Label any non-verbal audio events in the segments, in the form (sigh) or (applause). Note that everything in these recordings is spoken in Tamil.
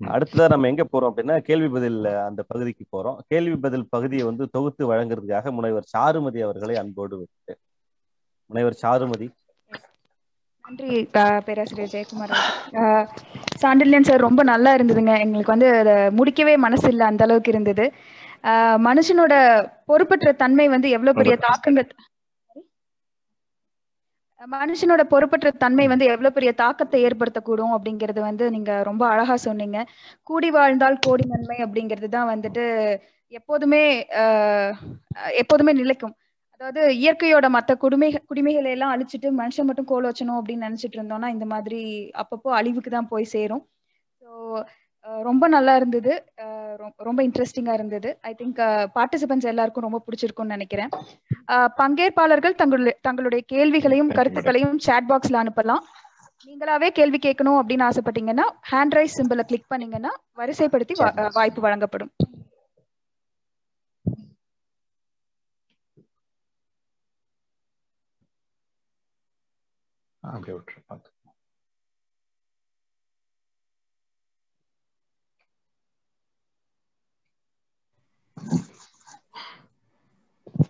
அடுத்ததா நம்ம எங்க போறோம் அப்படின்னா கேள்வி பதில் அந்த பகுதிக்கு போறோம். கேள்வி பதில் பகுதியை வந்து தொகுத்து வழங்குறதுக்காக முனைவர் சாருமதி அவர்களை அன்போடு விட்டு முனைவர் சாருமதி. நன்றி பேராசிரியர் ஜெயக்குமார் சாண்டில்யன் சார் ரொம்ப நல்லா இருந்ததுங்க. எங்களுக்கு வந்து அதை முடிக்கவே மனசு இல்லை அந்த அளவுக்கு இருந்தது. அஹ், மனுஷனோட பொறுப்பற்ற தன்மை வந்து எவ்வளவு பெரிய தாக்கங்கள் மனுஷனோட பொறுப்பற்ற தன்மை வந்து எவ்வளவு பெரிய தாக்கத்தை ஏற்படுத்தக்கூடும் அப்படிங்கறது வந்து நீங்க ரொம்ப அழகா சொன்னீங்க. கூடி வாழ்ந்தால் கோடி நன்மை அப்படிங்கிறது தான் வந்துட்டு எப்போதுமே எப்போதுமே நிலைக்கும். அதாவது இயற்கையோட மற்ற குடிமை குடிமைகளை எல்லாம் அழிச்சிட்டு மனுஷன் மட்டும் கோல வச்சணும் அப்படின்னு நினைச்சிட்டு இருந்தோம்னா இந்த மாதிரி அப்பப்போ அழிவுக்கு தான் போய் சேரும். ஸோ ரொம்ப நல்லா இருந்தது. ரொம்ப இன்ட்ரெஸ்டிங்கா இருந்தது. ஐ திங்க் பார்ட்டிசிபென்ட்ஸ் எல்லாருக்கும் ரொம்ப பிடிச்சிருக்கும்னு நினைக்கிறேன். பங்கேற்பாளர்கள் தங்களுடைய தங்களுடைய கேள்விகளையும் கருத்துக்களையும் சாட் பாக்ஸ்ல அனுப்பலாம். நீங்களாவே கேள்வி கேட்கணும் அப்படின்னு ஆசைப்பட்டீங்கன்னா ஹேண்ட் ரைஸ் சிம்பிளை கிளிக் பண்ணீங்கன்னா வரிசைப்படுத்தி வாய்ப்பு வழங்கப்படும். அப்படியே விட்டுரு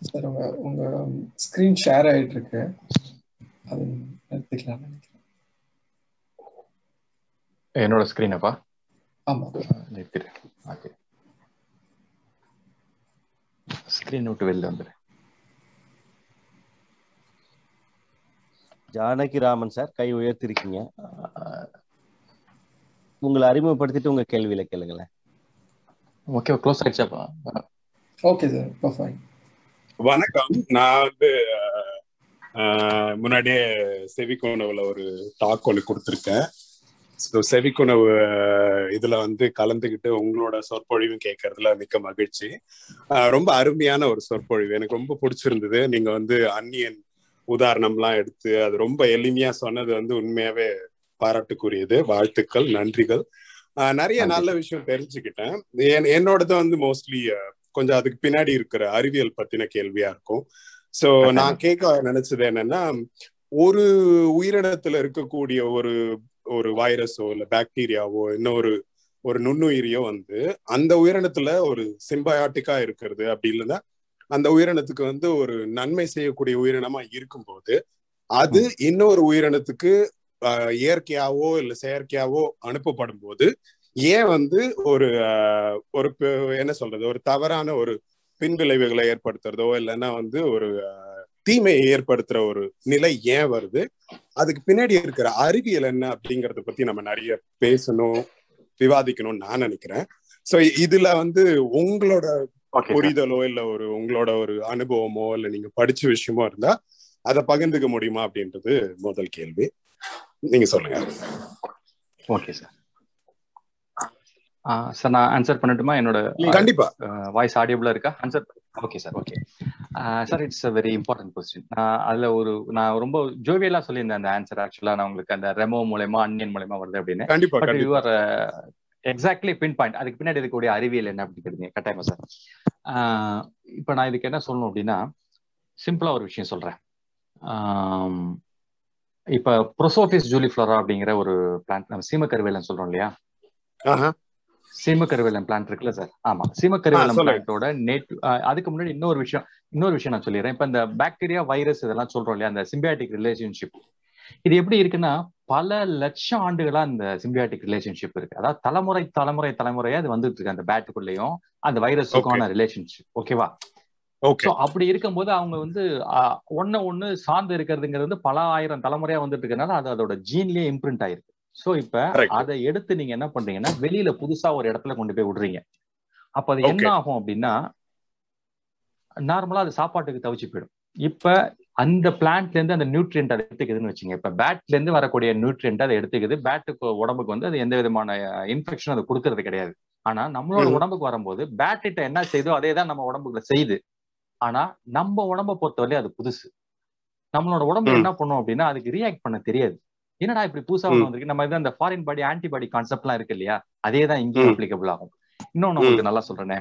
சார் உங்க உங்க ஸ்கிரீன் ஷேர் ஆயிட்டு இருக்கு அது நிறுத்திக்கலாம் நினைக்கிறேன். என்னோட ஸ்க்ரீனப்பா ஆமா. நிறுத்திடு. ஓகே. ஸ்க்ரீன் விட்டு வெளில வந்துடு. ஜானகி ராமன் சார் கை உயர்த்திருக்கீங்க. உங்களை அறிமுகப்படுத்திட்டு உங்க கேள்வியில கேளுங்களேன். ஓகே க்ளோஸ் ஆயிடுச்சாப்பா? ஓகே சார் இப்போ ஃபைன் வணக்கம். நான் வந்து முன்னாடியே செவிக்கோணவுல ஒரு டாக் ஒன்று கொடுத்துருக்கேன். ஸோ செவிக்குணவு இதுல வந்து கலந்துக்கிட்டு உங்களோட சொற்பொழிவும் கேட்கறதுல மிக்க மகிழ்ச்சி. ரொம்ப அருமையான ஒரு சொற்பொழிவு. எனக்கு ரொம்ப பிடிச்சிருந்தது. நீங்க வந்து அந்நியன் உதாரணம்லாம் எடுத்து அது ரொம்ப எளிமையா சொன்னது வந்து உண்மையாவே பாராட்டுக்குரியது. வாழ்த்துக்கள் நன்றிகள். நிறைய. நல்ல விஷயம் தெரிஞ்சுக்கிட்டேன். என்- என்னோடது வந்து மோஸ்ட்லி கொஞ்சம் அதுக்கு பின்னாடி இருக்கிற அறிவியல் பத்தின கேள்வியா இருக்கும். சோ நான் கேட்க நினைச்சது என்னன்னா ஒரு உயிரினத்துல இருக்கக்கூடிய ஒரு ஒரு வைரஸோ இல்ல பாக்டீரியாவோ இன்னொரு ஒரு நுண்ணுயிரியோ வந்து அந்த உயிரினத்துல ஒரு சிம்பயாட்டிக்கா இருக்கிறது அப்படி இல்லைன்னா அந்த உயிரினத்துக்கு வந்து ஒரு நன்மை செய்யக்கூடிய உயிரினமா இருக்கும்போது அது இன்னொரு உயிரினத்துக்கு ஆஹ், இயற்கையாவோ இல்ல செயற்கையாவோ அனுப்பப்படும் போது ஏன் வந்து ஒரு ஒரு என்ன சொல்றது ஒரு தவறான ஒரு பின்விளைவுகளை ஏற்படுத்துறதோ இல்லைன்னா வந்து ஒரு தீமையை ஏற்படுத்துற ஒரு நிலை ஏன் வருது? அதுக்கு பின்னாடி இருக்கிற அறிவியல் என்ன அப்படிங்கறத பத்தி நம்ம நிறைய பேசணும் விவாதிக்கணும்னு நான் நினைக்கிறேன். சோ இதுல வந்து உங்களோட புரிதலோ இல்ல ஒரு உங்களோட ஒரு அனுபவமோ இல்ல நீங்க படிச்ச விஷயமோ இருந்தா அதை பகிர்ந்துக்க முடியுமா அப்படின்றது முதல் கேள்வி. நீங்க சொல்லுங்க. ஓகே சார் சார் நான் ஆன்சர் பண்ணட்டுமா? என்னோட கண்டிப்பா. வாய்ஸ் ஆடியபிளா இருக்கா? Answer okay sir okay sir it's a very important question நான் அதுல ஒரு நான் ரொம்ப ஜோவியலா சொல்லியிருந்தேன் அந்த ஆன்சர் ஆக்சுவலா நான் உங்களுக்கு அந்த ரெமோ மூலயமா அன்னியன் மூலயமா வருது அப்படின்னு. பட் கண்டிப்பா. யுவர் எக்ஸாக்ட்லி பின் பாயிண்ட் அதுக்கு பின்னாடி இருக்கக்கூடிய அறிவியல் என்ன அப்படிங்கிறது கட்டாயமா சார் இப்போ நான் இதுக்கு என்ன சொல்லணும் அப்படின்னா சிம்பிளா ஒரு விஷயம் சொல்றேன். இப்ப ப்ரோசோபிஸ் ஜூலிஃப்ளோரா அப்படிங்கிற ஒரு பிளான்ட் நம்ம சீமக்கருவேலன் சொல்றோம் இல்லையா? ஆஹா. சீமக்கருவேலன் பிளான்ட் இருக்குல்ல சார் ஆமா. சீமக்கருவேலன் சொல்லுங்க. பிளான்ட்டோட நேட் அதுக்கு முன்னாடி இன்னொரு விஷயம் இன்னொரு விஷயம் நான் சொல்லிடுறேன். இப்ப இந்த பாக்டீரியா வைரஸ் இதெல்லாம் சொல்றோம் இல்லையா? அந்த சிம்பியாட்டிக் ரிலேஷன்ஷிப் இது எப்படி இருக்குன்னா பல லட்சம் ஆண்டுகளா இந்த சிம்பியாட்டிக் ரிலேஷன்ஷிப் இருக்கு. அதாவது தலைமுறை தலைமுறை தலைமுறையா அது வந்துட்டு இருக்கு அந்த பேட்டுக்குள்ளேயும் அந்த வைரஸுக்கான ரிலேஷன்ஷிப் ஓகேவா அப்படி இருக்கும்போது அவங்க வந்து ஒன்னு ஒண்ணு சார்ந்து இருக்கிறதுங்கிறது பல ஆயிரம் தலைமுறையா வந்துட்டு இருக்கனால அது அதோட ஜீன்லயே இம்ப்ரிண்ட் ஆயிருக்கு. சோ இப்ப. அதை எடுத்து நீங்க என்ன பண்றீங்கன்னா வெளியில புதுசா ஒரு இடத்துல கொண்டு போய் விடுறீங்க அப்ப அது என்ன. ஆகும் அப்படின்னா நார்மலா அது சாப்பாட்டுக்கு தவிச்சு போயிடும் இப்ப அந்த பிளான்ட்ல இருந்து அந்த நியூட்ரியன்ட் அதை எடுத்துக்குதுன்னு வச்சுங்க இப்ப பேட்ல இருந்து வரக்கூடிய நியூட்ரியன்ட் அதை எடுத்துக்குது பேட்டுக்கு உடம்புக்கு வந்து அது எந்த விதமான இன்ஃபெக்ஷன் அது கொடுக்கறது கிடையாது ஆனா நம்மளோட. உடம்புக்கு வரும்போது பேட்டிட்ட என்ன செய்தோ அதே தான் நம்ம உடம்புக்குள்ள செய்யுது ஆனா நம்ம உடம்ப பொறுத்தவரை அது புதுசு நம்மளோட உடம்பு. என்ன பண்ணும் அப்படின்னா அதுக்கு ரியாக்ட் பண்ண தெரியாது என்னடா இப்படி புதுசா. ஒண்ணு வந்திருக்கு? நம்ம இது அந்த ஃபாரின் பாடி ஆன்டிபாடி கான்செப்ட் எல்லாம் இருக்கு இல்லையா? அதே தான் இங்கேயும். அப்ளிகபிள் ஆகும். இன்னொன்னு உங்களுக்கு நல்லா சொல்றேனே.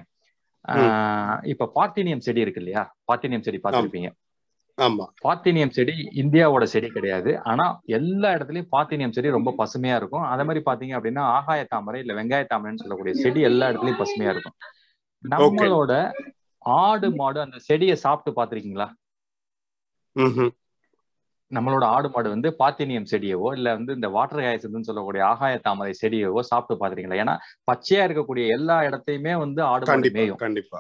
இப்ப பார்த்தினியம் செடி இருக்கு இல்லையா? பார்த்தினியம் செடி பார்த்திருப்பீங்க. ஆமா. பாத்தீனியம் செடி இந்தியாவோட செடி கிடையாது. ஆனா எல்லா இடத்துலயும் பாத்தீனியம் செடி ரொம்ப பசுமையா இருக்கும். அதே மாதிரி பாத்தீங்க அப்படின்னா ஆகாய தாமரை இல்ல வெங்காய தாமரைன்னு சொல்லக்கூடிய செடி எல்லா இடத்துலயும் பசுமையா இருக்கும். நம்மளோட ஆடு மாடு அந்த செடியை சாப்பிட்டு பாத்திருக்கீங்களா. நம்மளோட ஆடு மாடு வந்து பாத்தினியம் செடியவோ இல்ல வந்து இந்த வாட்டர் ஹயாசின்னு சொல்லக்கூடிய ஆகாய தாமரை செடியவோ சாப்பிட்டு பாத்திருக்கீங்களா ஏன்னா பச்சையா இருக்கக்கூடிய எல்லா இடத்தையுமே வந்து ஆடு மாடு மேயும். கண்டிப்பா.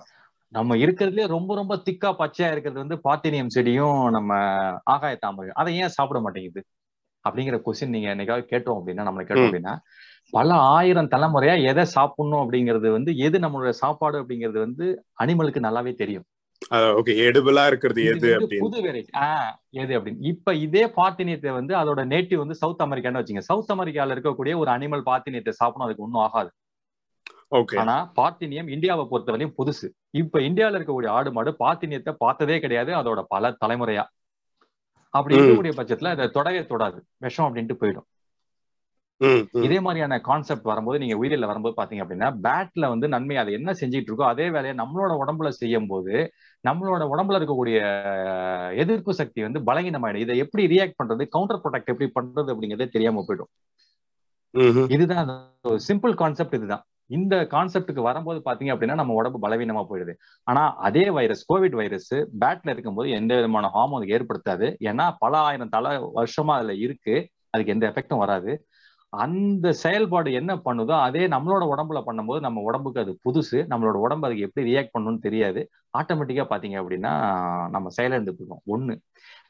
நம்ம இருக்கிறதுலே ரொம்ப ரொம்ப திக்கா பச்சையா இருக்கிறது வந்து பாத்தினியம் செடியும் நம்ம ஆகாய தாமரை அதை ஏன் சாப்பிட மாட்டேங்குது? அப்படிங்கிற கொஸ்டின் நீங்க என்னைக்காவது கேட்டோம் அப்படின்னா நம்மளை கேட்டோம். அப்படின்னா பல ஆயிரம் தலைமுறையா எதை சாப்பிடணும் அப்படிங்கிறது வந்து எது நம்மளோட சாப்பாடு அப்படிங்கிறது வந்து அனிமலுக்கு நல்லாவே தெரியும். ஓகே எடுபிளா இருக்கிறது எது புது வெரைட்டி ஆஹ் எது அப்படின்னு. இப்ப இதே பாத்தினியத்தை வந்து அதோட நேட்டிவ் வந்து சவுத் அமெரிக்கான்னு வச்சுங்க. சவுத் அமெரிக்கால இருக்கக்கூடிய ஒரு அனிமல் பாத்தினியத்தை சாப்பிடணும். அதுக்கு ஒன்றும் ஆகாது. ஓகே ஆனா பாத்தினியம் இந்தியாவை பொறுத்தவரையும் புதுசு. இப்ப இந்தியால இருக்கக்கூடிய ஆடு மாடு பாத்தினியத்தை பார்த்ததே கிடையாது. அதோட பல தலைமுறையா. அப்படி. இருக்கக்கூடிய பட்சத்துல அதை தொடவே தொடாது. விஷம் அப்படின்ட்டு போயிடும். இதே மாதிரியான கான்செப்ட் வரும்போது நீங்க உயிரியல்ல வரும்போது பாத்தீங்க அப்படின்னா பேட்ல வந்து நன்மை அதை என்ன செஞ்சுட்டு இருக்கோ அதே வேலையை நம்மளோட உடம்புல செய்யும் போது நம்மளோட உடம்புல இருக்கக்கூடிய எதிர்ப்பு சக்தி வந்து பலகீனமாயிடும். இதை எப்படி ரியாக்ட் பண்றது கவுண்டர் ப்ரொடக்ட் எப்படி பண்றது அப்படிங்கறதே தெரியாம போயிடும். இதுதான் சிம்பிள் கான்செப்ட் இதுதான். இந்த கான்செப்டுக்கு வரும்போது பாத்தீங்க அப்படின்னா நம்ம உடம்பு பலவீனமா போயிடுது. ஆனா அதே வைரஸ் கோவிட் வைரஸ் பேட்ல இருக்கும்போது எந்த விதமான ஹார்மோன் ஏற்படுத்தாது. ஏன்னா பல ஆயிரம் தலை வருஷமா அதுல இருக்கு. அதுக்கு எந்த எஃபெக்டும் வராது. அந்த செயல்பாடு என்ன பண்ணுதோ அதே நம்மளோட உடம்புல பண்ணும்போது நம்ம உடம்புக்கு அது புதுசு. நம்மளோட உடம்பு அதுக்கு எப்படி ரியாக்ட் பண்ணணும்னு தெரியாது. ஆட்டோமேட்டிக்கா பாத்தீங்க அப்படின்னா நம்ம செயலிழந்து போயிடும் ஒண்ணு.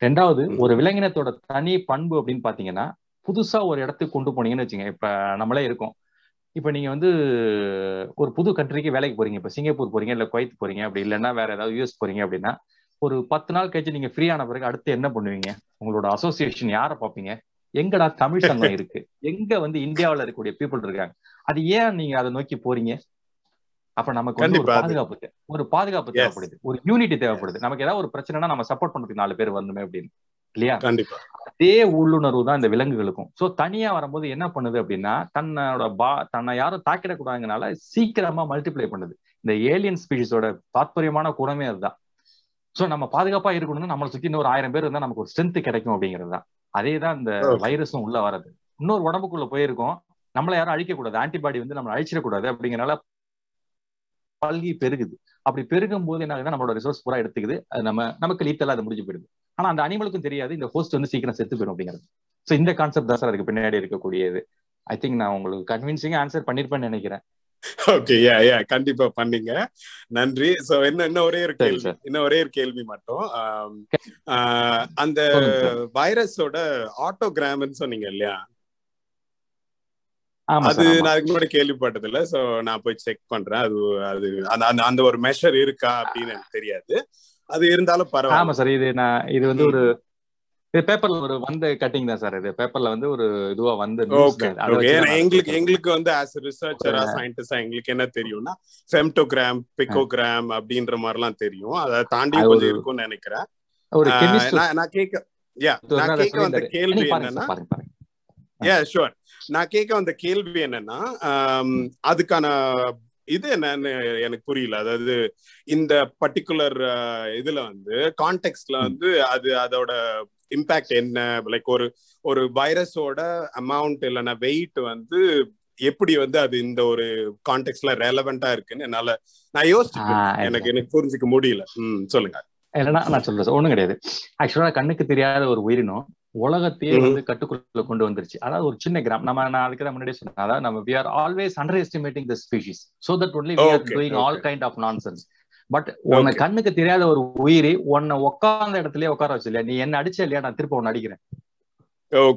ரெண்டாவது ஒரு விலங்கினத்தோட தனி பண்பு அப்படின்னு பாத்தீங்கன்னா புதுசா ஒரு இடத்துக்கு கொண்டு போனீங்கன்னு வச்சுங்க இப்ப நம்மளே இருக்கோம். இப்ப நீங்க வந்து ஒரு புது கண்ட்ரிக்கு வேலைக்கு போறீங்க. இப்ப சிங்கப்பூர் போறீங்க இல்ல குவைத் போறீங்க அப்படி இல்லைன்னா வேற ஏதாவது யூஎஸ் போறீங்க அப்படின்னா ஒரு பத்து நாள் கழிச்சு நீங்க ஃப்ரீ ஆன பிறகு அடுத்து என்ன பண்ணுவீங்க? உங்களோட அசோசியேஷன் யாரை பார்ப்பீங்க? எங்கடா தமிழ் சங்கம் (laughs) இருக்கு? எங்க வந்து இந்தியாவுல இருக்கக்கூடிய பீப்புள் இருக்காங்க? அது ஏன் நீங்க அதை நோக்கி போறீங்க? அப்ப நமக்கு வந்து ஒரு. பாதுகாப்பு ஒரு பாதுகாப்பு. தேவைப்படுது. ஒரு யூனிட்டி தேவைப்படுது. நமக்கு ஏதாவது ஒரு பிரச்சனைனா நம்ம சப்போர்ட் பண்றதுக்கு நாலு பேர் வரணுமே அப்படின்னு. இல்லையா? அதே உள்ளுணர்வு தான் இந்த விலங்குகளுக்கும். சோ தனியா வரும்போது என்ன பண்ணுது அப்படின்னா தன்னோட பா தன்னை யாரும் தாக்கிடக்கூடாதுனால சீக்கிரமா மல்டிப்ளை பண்ணுது. இந்த ஏலியன் ஸ்பீஷிஸோட தாத்பரியமான குணமே அதுதான். சோ நம்ம பாதுகாப்பா இருக்கணும்னா நம்மளை சுத்தி இன்னொரு ஆயிரம் பேர் இருந்தா நமக்கு ஒரு ஸ்ட்ரென்த் கிடைக்கும் அப்படிங்கிறது தான். அதே தான் இந்த. வைரஸும் உள்ள வர்றது. இன்னொரு உடம்புக்குள்ள போயிருக்கோம். நம்மள யாரும் அழிக்க கூடாது ஆன்டிபாடி வந்து நம்மளை அழிச்சிடக்கூடாது அப்படிங்கறனால பல்கி பெருகுது. அப்படி பெருகும் போது என்ன ஆகுதுன்னா நம்மளோட ரிசோர்ஸ் பூரா எடுத்துக்குது. அது நம்ம நமக்கு லீத்தலா அது முடிஞ்சு போயிடுது. ஆனா அந்த அனிமலுக்கும் தெரியாது. இந்த ஹோஸ்ட் வந்து சீக்கிரம் செத்து போயிடும் அப்படிங்கிறது. சோ இந்த கான்செப்ட் தான் சார் அதுக்கு பின்னாடி இருக்கக்கூடியது. ஐ திங்க் நான் உங்களுக்கு கன்வின்சிங்கா ஆன்சர் பண்ணிருப்பேன்னு நினைக்கிறேன். ஓகே யா யா கண்டிப்பா பண்ணீங்க. நன்றி. சோ என்ன இன்னும் ஒரே ஒரு கேள்வி. இன்னும் ஒரே ஒரு கேள்வி மட்டும். ஆம், அந்த. வைரஸோட ஆட்டோகிராம்னு சொன்னீங்க இல்லையா? ஆமா அது ஆமா. நான் அதுக்கு முன்னாடி கேள்விப்பட்டது இல்ல சோ நான் போய் செக் பண்றேன். அது அது அந்த அந்த ஒரு மெஷர் இருக்கா அப்படின்னு எனக்கு தெரியாது. அது இருந்தாலும் ஆமா பரவாயில்ல சார் இது நான் இது வந்து ஒரு இது பேப்பர்ல ஒரு வந்த கட்டிங் தான் சார் இது. பேப்பர்ல வந்து ஒரு இதுவா வந்த எங்களுக்கு. எங்களுக்கு வந்து ஆஸ் ரிசர்ச்சரா சயின்டிஸ்டா எங்களுக்கு என்ன தெரியும்னா ஃபெம்டோகிராம் பிகோகிராம் அப்படின்ற மாதிரிலாம் தெரியும். அதை தாண்டி கொஞ்சம் இருக்கும்னு நினைக்கிறேன். ஒரு நான் கேட்க யா நான் கேட்க வந்த கேள்வி என்னன்னா யா ஷுவர் நான் கேட்க வந்த கேள்வி என்னன்னா அதுக்கான இது என்னன்னு எனக்கு புரியல. அதாவது இந்த பர்டிகுலர் இதுல வந்து கான்டெக்ட்ல வந்து அது அதோட இம்பாக்ட் என்ன? லைக் ஒரு ஒரு வைரஸோட அமௌண்ட் இல்லைன்னா வெயிட் வந்து எப்படி வந்து அது இந்த ஒரு கான்டெக்ட்ல ரெலவெண்டா இருக்குன்னு என்னால நான் இருக்கேன். எனக்கு எனக்கு புரிஞ்சுக்க முடியல. ம் சொல்லுங்க. இல்லைன்னா நான் சொல்றேன். ஒண்ணும் கிடையாது. ஆக்சுவலா கண்ணுக்கு தெரியாத ஒரு உயிரினம் உலகத்தையே. வந்து கட்டுக்குள்ள கொண்டு வந்துருச்சு. அதாவது ஒரு சின்ன கிராம் நம்ம நான் அதுக்கு முன்னாடியே சொன்னேன். அதாவது நம்ம we are always underestimating the species so that only we are doing all. Kind of nonsense but உன்னை. கண்ணுக்கு தெரியாத ஒரு உயிரி உன்னை உட்கார்ந்த இடத்துலயே உட்கார வச்சு இல்லையா நீ என்ன அடிச்ச இல்லையா? நான் திருப்ப உன்னை அடிக்கிறேன்.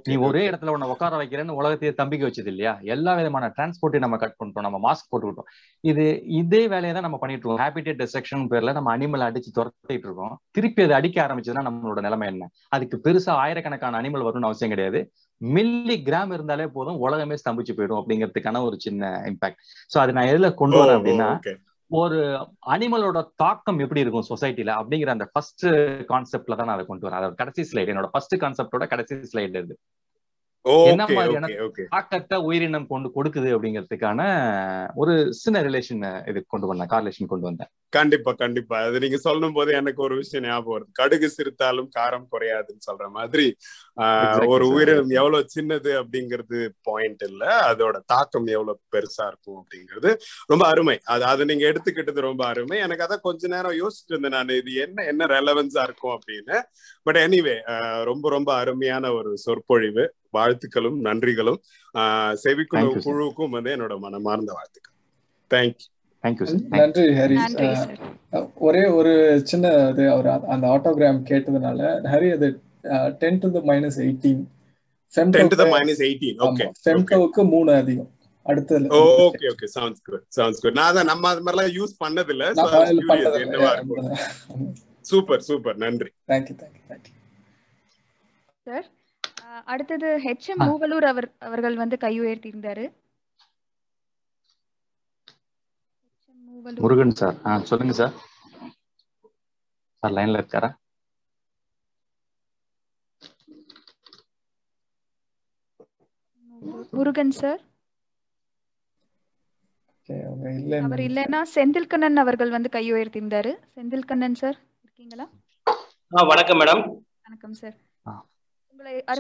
நீ ஒரே இடத்துல உன்னை உட்கார வைக்கிறேன்னு உலகத்தையே தம்பிக்க வச்சது இல்லையா? எல்லா விதமான டிரான்ஸ்போர்ட்டையும் நம்ம கட் பண்ணிட்டோம். நம்ம மாஸ்க் போட்டுக்கிட்டோம். இது இதே வேலையை தான் நம்ம பண்ணிட்டு இருக்கோம். ஹேபிடேட் டிஸ்ட்ரக்ஷன் பேர்ல நம்ம அனிமல் அடிச்சு துரத்திட்டு இருக்கோம். திருப்பி அது அடிக்க ஆரம்பிச்சதுன்னா நம்மளோட நிலைமை என்ன? அதுக்கு பெருசா ஆயிரக்கணக்கான அனிமல் வரணும்னு அவசியம் கிடையாது. மில்லி கிராம் இருந்தாலே போதும் உலகமே ஸ்தம்பிச்சு போயிடும் அப்படிங்கிறதுக்கான ஒரு சின்ன இம்பாக்ட் சோ அது நான் எதுல கொண்டு வரேன் அப்படின்னா ஒரு அனிமலோட தாக்கம் எப்படி இருக்கும் சொசைட்டில அப்படிங்கிற அந்த ஃபர்ஸ்ட் கான்செப்ட்ல தான் நான் அதை கொண்டு வரேன். அதோட கடைசி ஸ்லைடு என்னோட ஃபர்ஸ்ட் கான்செப்டோட கடைசி ஸ்லைடு இது. என்ன மாதிரியான தாக்கத்தை உயிரினம் கொண்டு கொடுக்குது அப்படிங்கிறதுக்கான ஒரு சின்ன ரிலேஷன் இது கொண்டு வந்தேன் கார்லேஷன் கொண்டு வந்தேன். கண்டிப்பா கண்டிப்பா. அது நீங்க சொல்லும் போது எனக்கு ஒரு விஷயம் ஞாபகம் வருது. கடுகு சிரித்தாலும் காரம் குறையாதுன்னு சொல்ற மாதிரி ஒரு. உயிரினம் எவ்வளவு சின்னது அப்படிங்கிறது பாயிண்ட் இல்ல. அதோட தாக்கம் எவ்வளவு பெருசா இருக்கும் அப்படிங்கிறது ரொம்ப அருமை. அது அதை நீங்க எடுத்துக்கிட்டது ரொம்ப அருமை. எனக்கு அதான் கொஞ்ச நேரம் யோசிச்சுட்டு இருந்தேன் நான் இது என்ன என்ன ரெலவென்ஸா இருக்கும் அப்படின்னு. பட் எனிவே ரொம்ப ரொம்ப அருமையான ஒரு சொற்பொழிவு. வாழ்த்துக்களும் நன்றிகளும். செவிக்குழு. குழுவுக்கும் வந்து என்னோட மனமார்ந்த வாழ்த்துக்கள். தேங்க்யூ நன்றி ஹரி. ஒரே ஒரு சின்ன இது அவர் அந்த ஆட்டோகிராம் கேட்டதுனால ஹரி அது ten to the minus eighteen ten to the minus eighteen okay ஃபெம்டோவுக்கு மூணு அதிகம். அடுத்தது okay okay sounds good sounds good நான் நம்ம அது மாதிரிலாம் யூஸ் பண்ணது இல்ல சூப்பர் சூப்பர் நன்றி. Thank you thank you thank you sir அடுத்தது ஹெச்எம் ஆ. மூவலூர் அவர் அவர்கள் வந்து கை உயர்த்தியிருந்தாரு மூவலூர். முருகன் சார். ஆ சொல்லுங்க சார். சார் லைன்ல இருக்காரா? முருகன் சார். அவர் இல்லைன்னா செந்தில்கண்ணன் அவர்கள் வந்து கை உயர்த்தியிருந்தாரு செந்தில்கண்ணன் சார் இருக்கீங்களா? வணக்கம் மேடம். வணக்கம் சார்.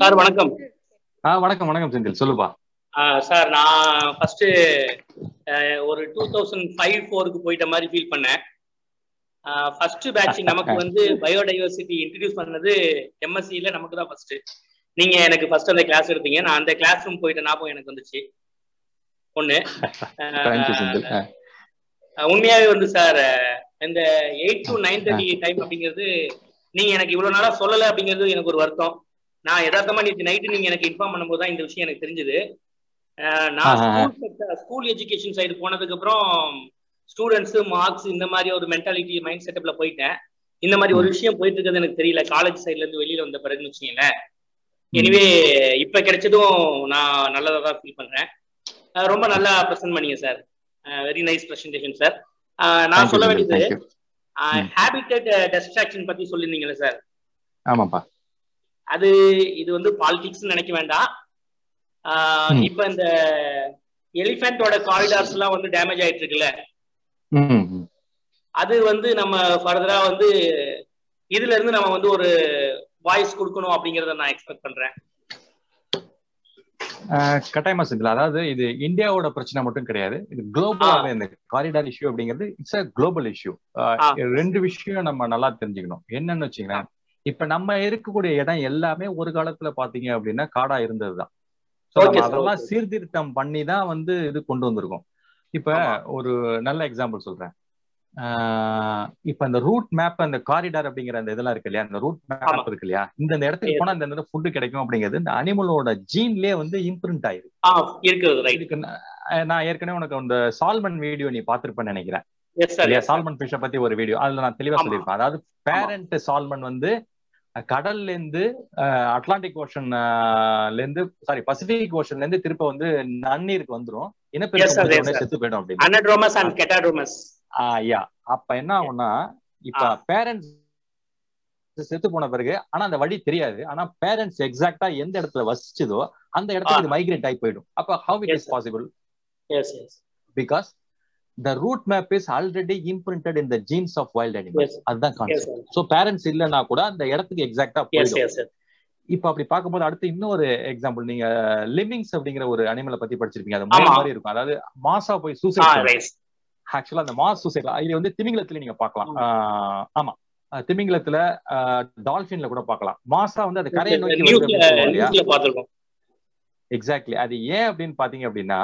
சார் வணக்கம். ஆ வணக்கம் வணக்கம் செந்தில். சொல்லுப்பா. சார் நான் ஃபர்ஸ்ட் ஒரு டூ தௌசண்ட் ஃபைவ் ஃபோருக்கு போயிட்ட மாதிரி ஃபீல் பண்ணேன். ஃபர்ஸ்ட் பேட்ச் (laughs) நமக்கு வந்து பயோடைவர்சிட்டி இன்ட்ரடியூஸ் பண்ணது எம்எஸ்சியில நமக்கு தான் ஃபர்ஸ்ட் நீங்க எனக்கு ஃபர்ஸ்ட் அந்த கிளாஸ் எடுத்தீங்க. நான் அந்த கிளாஸ் ரூம் போயிட்ட ஞாபகம் எனக்கு வந்துச்சு. ஒண்ணு. உண்மையாவே வந்து சார் இந்த eight to nine thirty time அப்படிங்கிறது நீங்க எனக்கு இவ்வளவு நாளா சொல்லல அப்படிங்கிறது எனக்கு ஒரு வருத்தம். நான் யதார்த்தமா நேற்று நைட்டு நீங்க எனக்கு இன்ஃபார்ம் பண்ணும்போது தான் இந்த விஷயம் எனக்கு தெரிஞ்சது. நான். ஸ்கூல் எஜுகேஷன் சைடு போனதுக்கு அப்புறம் ஸ்டூடெண்ட்ஸ் மார்க்ஸ் இந்த மாதிரி ஒரு மென்டாலிட்டி மைண்ட் செட்டப்ல போயிட்டேன். இந்த மாதிரி ஒரு விஷயம் போயிட்டு இருக்கிறது எனக்கு தெரியல. காலேஜ் சைட்ல இருந்து வெளியில வந்த பிறகுன்னு வச்சுக்கீங்களேன். எனிவே இப்ப கிடைச்சதும் நான் நல்லதா தான் ஃபீல் பண்றேன். ரொம்ப நல்லா ப்ரெசென்ட் பண்ணீங்க sir very nice presentation sir நான் சொல்ல வேண்டியது. ஹேபிட்டட் டெஸ்ட்ராக்ஷன் பத்தி சொல்லியிருந்தீங்கல்ல சார் ஆமாப்பா. அது இது வந்து பாலிடிக்ஸ் நினைக்க வேண்டாம். இப்ப இந்த எலிஃபென்ட்டோட காரிடார்ஸ் எல்லாம் வந்து டேமேஜ் ஆயிட்டு இருக்குல்ல. அது வந்து நம்ம ஃபர்தரா வந்து இதுல இருந்து நம்ம வந்து ஒரு வாய்ஸ் கொடுக்கணும் அப்படிங்கறத நான் எக்ஸ்பெக்ட் பண்றேன். கட்டாயமா செந்தில் அதாவது இது இந்தியாவோட பிரச்சனை மட்டும் கிடையாது. இது குளோபலாவே இந்த காரிடார் இஷ்யூ அப்படிங்கிறது இட்ஸ் அ குளோபல் இஷ்யூ. ரெண்டு விஷயம் நம்ம நல்லா தெரிஞ்சுக்கணும். என்னன்னு வச்சுங்களேன் இப்ப நம்ம இருக்கக்கூடிய இடம் எல்லாமே ஒரு காலத்துல பாத்தீங்க அப்படின்னா காடா இருந்ததுதான் அதெல்லாம். சீர்திருத்தம் பண்ணி தான் வந்து இது கொண்டு வந்திருக்கோம் இப்ப. ஒரு நல்ல எக்ஸாம்பிள் சொல்றேன் ஆஹ் இப்ப இந்த ரூட் மேப் அந்த காரிடார் அப்படிங்கிற அந்த இதெல்லாம் இருக்கு இல்லையா அந்த ரூட். மேப் இருக்கு இல்லையா இந்த இந்த இடத்துக்கு. போனா இந்த ஃபுட்டு கிடைக்கும் அப்படிங்கிறது இந்த அனிமலோட ஜீன்லயே வந்து இம்ப்ரிண்ட் ஆயிருக்கு நான் ஏற்கனவே உனக்கு அந்த சால்மன் வீடியோ நீ பாத்திருப்பேன்னு நினைக்கிறேன் இல்லையா? சால்மன் ஃபிஷ பத்தி ஒரு வீடியோ அதுல நான் தெளிவா. சொல்லியிருப்பேன். அதாவது பேரண்ட் சால்மன் வந்து கடல்ல இருந்து அட்லாண்டிக் ஓஷன்ல இருந்து சாரி பசிபிக் ஓஷன்ல இருந்து திருப்ப வந்து நன்னீருக்கு வந்துரும். இனப்பெருக்கம். செத்து போயிடும் அப்படின்னு. யா. அப்ப என்ன ஆகும்னா இப்ப. பேரண்ட்ஸ் செத்து போன பிறகு ஆனா அந்த வழி தெரியாது. ஆனா பேரண்ட்ஸ் எக்ஸாக்டா எந்த இடத்துல வசிச்சதோ அந்த இடத்துக்கு மைக்ரேட் ஆகி போயிடும். அப்ப how it Yes, is. Possible because the route map is already imprinted in the genes of wild animals. அதுதான் கான்செப்ட் சோ பேரண்ட்ஸ் இல்லைன்னா கூட அந்த இடத்துக்கு எக்ஸாக்டா போயிடும். இப்ப அப்படி பார்க்கும்போது அடுத்து இன்னொரு எக்ஸாம்பிள் நீங்க லிமிங்ஸ் அப்படிங்கிற ஒரு அனிமலை பத்தி படிச்சிருப்பீங்க. அது. மாதிரி இருக்கும். அதாவது மாசா போய் சூசைட் ஆக்சுவலா அந்த மாஸ் சூசைட் இது வந்து திமிங்கலத்துல நீங்க பார்க்கலாம். ஆமா. திமிங்கலத்துல டால்பின்ல கூட பார்க்கலாம். மாசா வந்து அது கரையை நோக்கி எக்ஸாக்ட்லி அது ஏன் அப்படின்னு பாத்தீங்க அப்படின்னா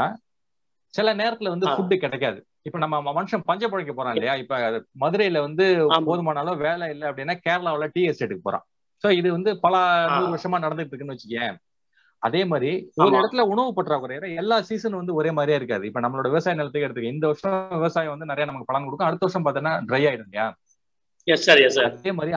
சில நேரத்துல வந்து. ஃபுட்டு கிடைக்காது. இப்ப நம்ம மனுஷன் பஞ்ச பிழைக்க போறான் இல்லையா? இப்ப மதுரையில வந்து. போதுமான அளவு வேலை இல்லை அப்படின்னா கேரளாவுல டீ எஸ்டேட்டுக்கு போறான். சோ இது வந்து பல. நூறு வருஷமா நடந்துட்டு இருக்குன்னு வச்சுக்கேன் அதே மாதிரி ஒரு. இடத்துல உணவு பற்றாக்குறை எல்லா சீசன் வந்து ஒரே மாதிரியே இருக்காது. இப்ப நம்மளோட விவசாய நிலத்துக்கு எடுத்துக்க இந்த வருஷம் விவசாயம் வந்து நிறைய நமக்கு பலன் கொடுக்கும். அடுத்த வருஷம் பார்த்தோன்னா ட்ரை ஆயிடும் இல்லையா? அதே மாதிரி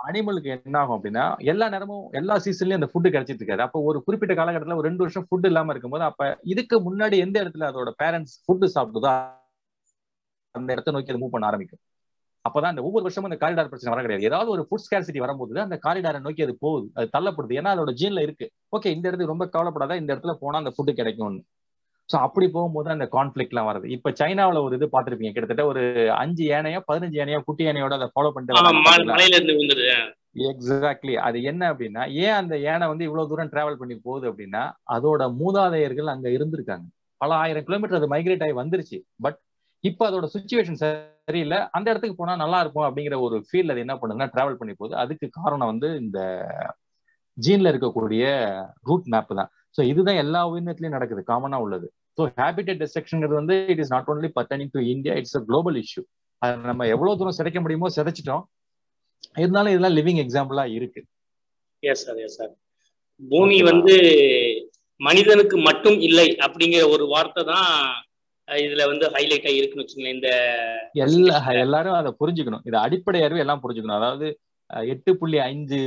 அனிமலுக்கு என்ன ஆகும் அப்படின்னா எல்லா நேரமும் எல்லா சீசன்லயும் அந்த ஃபுட்டு கிடைச்சிட்டு இருக்காது. அப்போ ஒரு குறிப்பிட்ட காலகட்டத்துல ஒரு ரெண்டு வருஷம் ஃபுட் இல்லாம இருக்கும்போது அப்ப இதுக்கு முன்னாடி எந்த இடத்துல அதோட பேரண்ட்ஸ் ஃபுட்டு சாப்பிடுதோ அந்த இடத்த நோக்கி அது மூவ் பண்ண ஆரம்பிக்கும். அப்பதான் அந்த ஒவ்வொரு வருஷமும் அந்த காரிடார் பிரச்சனை வர கிடையாது. ஏதாவது ஒரு ஃபுட் ஸ்கேர்சிட்டி வரும்போது அந்த காரிடாரை நோக்கி அது போகுது. அது தள்ளப்படுது. ஏன்னா அதோட ஜீன்ல இருக்கு. ஓகே இந்த இடத்துக்கு ரொம்ப கவலைப்படாத இந்த இடத்துல போனா அந்த ஃபுட்டு கிடைக்கும்னு. ஸோ அப்படி போகும்போது அந்த கான்ஃபிளிக்ட்லாம் வருது. இப்ப சைனாவில் ஒரு இது பார்த்துருப்பீங்க. கிட்டத்தட்ட ஒரு அஞ்சு யானையோ பதினஞ்சு யானையோ குட்டி யானையோட அதை ஃபாலோ பண்ணிட்டு எக்ஸாக்ட்லி அது என்ன அப்படின்னா ஏன் அந்த யானை வந்து இவ்வளவு தூரம் டிராவல் பண்ணி போகுது அப்படின்னா அதோட மூதாதையர்கள் அங்க இருந்திருக்காங்க. பல ஆயிரம் கிலோமீட்டர் அது மைக்ரேட் ஆகி வந்துருச்சு. பட் இப்ப அதோட சுச்சுவேஷன் சரியில்லை. அந்த இடத்துக்கு போனா நல்லா இருக்கும் அப்படிங்கிற ஒரு ஃபீல் அது என்ன பண்ணுதுன்னா டிராவல் பண்ணி போகுது. அதுக்கு காரணம் வந்து இந்த ஜீன்ல இருக்கக்கூடிய ரூட் மேப் தான். ஸோ இதுதான் எல்லா உயிரினத்திலையும் நடக்குது காமனா உள்ளது. ஸோ ஹேபிடேட் டிஸ்ட்ரக்ஷன்ங்கிறது வந்து it is not only burdening to India it's a global issue அதை நம்ம எவ்வளவு தூரம் சிதைக்க முடியுமோ சிதைச்சிட்டோம். இருந்தாலும் இதெல்லாம் லிவிங் எக்ஸாம்பிளா இருக்கு. எஸ் சார் எஸ் சார் பூமி வந்து மனிதனுக்கு மட்டும் இல்லை அப்படிங்கிற ஒரு வார்த்தை தான் இதுல வந்து ஹைலைட் ஆகி இருக்குன்னு வச்சுங்களேன் இந்த எல்லா எல்லாரும் அதை புரிஞ்சுக்கணும். இது அடிப்படை அறிவு எல்லாம் புரிஞ்சுக்கணும். அதாவது எட்டு புள்ளி ஐந்து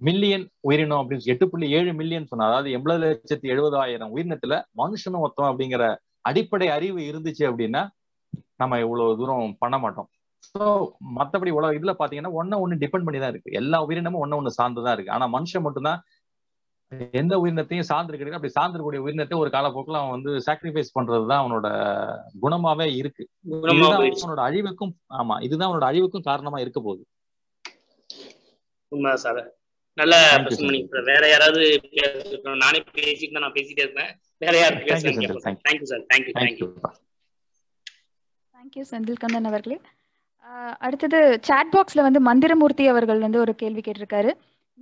மில்லியன் உயிரினம் அப்படின்னு எட்டு புள்ளி ஏழு மில்லியன் சொன்னா அதாவது எண்பது லட்சத்தி எழுபதாயிரம் உயிரினத்துல மனுஷனும் ஒருத்தம் அப்படிங்கிற அடிப்படை அறிவு இருந்துச்சு அப்படின்னா நம்ம இவ்வளவு தூரம் பண்ண மாட்டோம். ஸோ மற்றபடி உலக இதுல பாத்தீங்கன்னா ஒன்னு ஒண்ணு டிபெண்ட் பண்ணி தான் இருக்கு. எல்லா உயிரினமும் ஒன்னு ஒண்ணு சார்ந்துதான் இருக்கு. ஆனா மனுஷன் மட்டும்தான் எந்த உயிரினத்தையும் சார்ந்திருக்கிறது அப்படி சார்ந்திருக்கக்கூடிய உயிரினத்தை ஒரு காலப்போக்கில் அவன் வந்து சாக்ரிஃபைஸ் பண்றதுதான் அவனோட குணமாவே இருக்கு. அவனோட அழிவுக்கும் ஆமா இதுதான் அவனோட அழிவுக்கும் காரணமா இருக்க போகுது. உண்மை சார். நல்ல வேற யாராவது நானே பேசிட்டு நான் பேசிட்டே இருப்பேன். வேற யாராவது பேசுறேன் thank you sir thank you thank you thank you Senthil Kandan அவர்களே. அடுத்தது சாட் பாக்ஸ்ல வந்து மந்திரமூர்த்தி அவர்கள் வந்து ஒரு கேள்வி கேட்டிருக்காரு.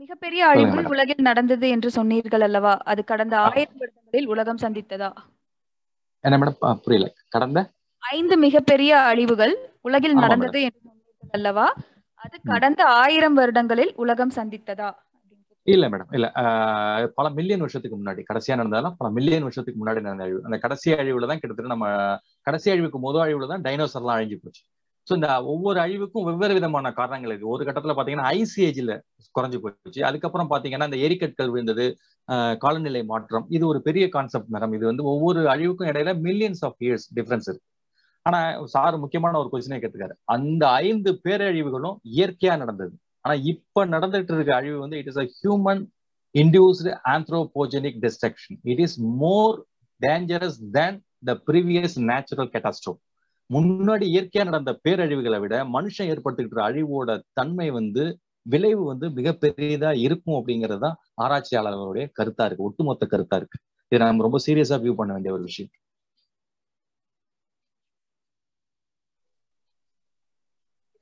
மிகப்பெரிய அழிவுகள் உலகில் நடந்தது என்று சொன்னீர்கள் அல்லவா? அது கடந்த ஆயிரம் வருடங்களில் உலகம் சந்தித்ததா? என்ன மேடம் புரியல. கடந்த? ஐந்து மிகப்பெரிய அழிவுகள் உலகில் நடந்தது என்று சொன்னீர்கள் அல்லவா? அது கடந்த ஆயிரம் வருடங்களில் உலகம் சந்தித்ததா? இல்ல மேடம் இல்ல. பல மில்லியன் வருஷத்துக்கு முன்னாடி கடைசியா நடந்தாலும் பல மில்லியன் வருஷத்துக்கு முன்னாடி நடந்த அழிவு. அந்த கடைசி அழிவுல தான் கிட்டத்தட்ட நம்ம கடைசி அழிவுக்கு முதல் அழிவுல தான் டைனோசர்லாம் அழிஞ்சு போச்சு. ஸோ இந்த ஒவ்வொரு அழிவுக்கும் வெவ்வேறு விதமான காரணங்கள் இருக்கு. ஒரு கட்டத்துல பாத்தீங்கன்னா ஐஸ் ஏஜ்ல குறைஞ்சு போயிடுச்சு அதுக்கப்புறம் பாத்தீங்கன்னா இந்த எரிக்கற்கள் விழுந்தது காலநிலை மாற்றம். இது ஒரு பெரிய கான்செப்ட் மேடம். இது வந்து ஒவ்வொரு அழிவுக்கும் இடையில மில்லியன்ஸ் ஆஃப் இயர்ஸ் டிஃபரன்ஸ் இருக்கு. ஆனா சார் முக்கியமான ஒரு கொஸ்டினை கேட்டுக்காரு. அந்த ஐந்து பேரழிவுகளும் இயற்கையா நடந்தது. ஆனா இப்ப நடந்துட்டு இருக்க அழிவு வந்து it is a human induced anthropogenic destruction it is more dangerous than the previous natural catastrophe முன்னாடி இயற்கையா நடந்த பேரழிவுகளை விட மனுஷன் ஏற்படுத்திக்கிற அழிவோட தன்மை வந்து விளைவு வந்து மிகப்பெரியதா இருக்கும் அப்படிங்கிறது தான் ஆராய்ச்சியாளர்களுடைய கருத்தா இருக்கு ஒட்டுமொத்த கருத்தா இருக்கு. இதை நம்ம ரொம்ப சீரியஸா வியூ பண்ண வேண்டிய ஒரு விஷயம்.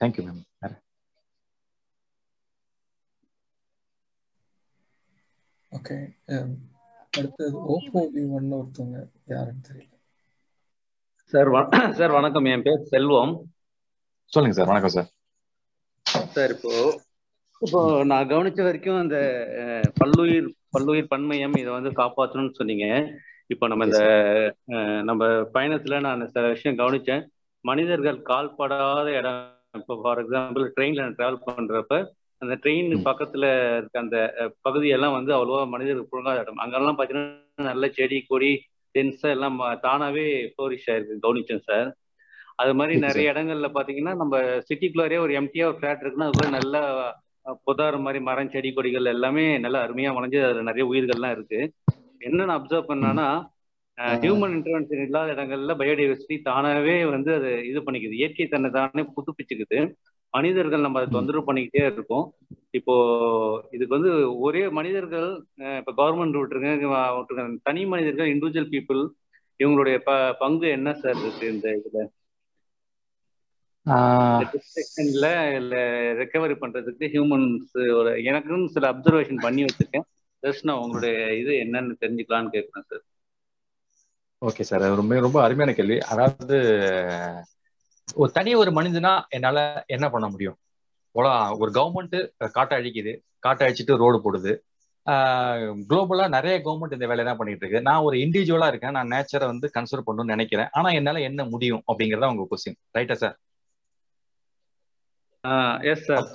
தேங்க்யூ மேம் ஓகே அடுத்தது ஓப்போ வி ஒன்னு ஒருத்தவங்க யாருன்னு தெரியல. சார் சார் (clears throat) வணக்கம். என் பேர் செல்வம். சொல்லுங்க சார் வணக்கம் சார் சார் இப்போ இப்போ நான் கவனிச்ச வரைக்கும் அந்த பல்லுயிர் பல்லுயிர் பன்மையம் இதை வந்து காப்பாற்றணும்னு சொன்னீங்க. இப்போ நம்ம இந்த நம்ம பயணத்துல நான் சில விஷயம் கவனிச்சேன். மனிதர்கள் கால்படாத இடம். இப்போ ஃபார் எக்ஸாம்பிள் ட்ரெயின்ல டிராவல் பண்றப்ப அந்த ட்ரெயின் பக்கத்துல இருக்க அந்த பகுதியெல்லாம் வந்து அவ்வளோவா மனிதர்கள் புழங்காத இடம். அங்கெல்லாம் பார்த்தீங்கன்னா நல்ல செடி கொடி டென்ஸா எல்லாம் தானாவே ஃப்ளோரிஷ் ஆயிருக்கு கவனிச்சேன் சார் அது மாதிரி நிறைய இடங்கள்ல பாத்தீங்கன்னா நம்ம சிட்டிக்குள்ளாரே ஒரு எம்டியா ஒரு ஃபிளாட் இருக்குன்னா அதுக்குள்ள நல்ல புதார் மாதிரி மரம் செடி கொடிகள் எல்லாமே நல்லா அருமையா வளைஞ்சு அதுல நிறைய உயிர்கள்லாம் இருக்கு. என்ன நான் அப்சர்வ் பண்ணானா ஹியூமன் இன்டர்வென்ஷன் இல்லாத இடங்கள்ல பயோடைவர்சிட்டி தானாவே வந்து அது இது பண்ணிக்குது. இயற்கை தன்னை தானே புதுப்பிச்சுக்குது. மனிதர்கள் நம்ம அதை தொந்தரவு பண்ணிக்கிட்டே இருக்கோம். இப்போ இதுக்கு வந்து ஒரே மனிதர்கள் இப்ப கவர்மெண்ட் விட்டுருங்க தனி மனிதர்கள் இண்டிவிஜுவல் பீப்புள் இவங்களுடைய ப பங்கு என்ன சார் இருக்கு இந்த இதுல? இல்ல ரெக்கவரி பண்றதுக்கு ஹியூமன்ஸ் ஒரு எனக்குன்னு சில அப்சர்வேஷன் பண்ணி வச்சிருக்கேன். ஜஸ்ட் நான் உங்களுடைய இது என்னன்னு தெரிஞ்சுக்கலான்னு கேட்குறேன் சார் ஓகே சார் ரொம்ப ரொம்ப அருமையான கேள்வி. அதாவது ஒரு தனி ஒரு மனிதனா என்னால என்ன பண்ண முடியும்? ஒரு கவர்மெண்ட் காட்டை அழிக்குது காட்டை அழிச்சிட்டு ரோடு போடுது குளோபலா நிறைய கவர்மெண்ட் இந்த வேலையை தான் பண்ணிட்டு இருக்கு. நான் ஒரு இண்டிவிஜுவலா இருக்கேன். நான் நேச்சரை வந்து கன்சிடர் பண்ணணும்னு நினைக்கிறேன். ஆனா என்னால என்ன முடியும் அப்படிங்கறத உங்க கொஸ்டின் ரைட்டா sir yes sir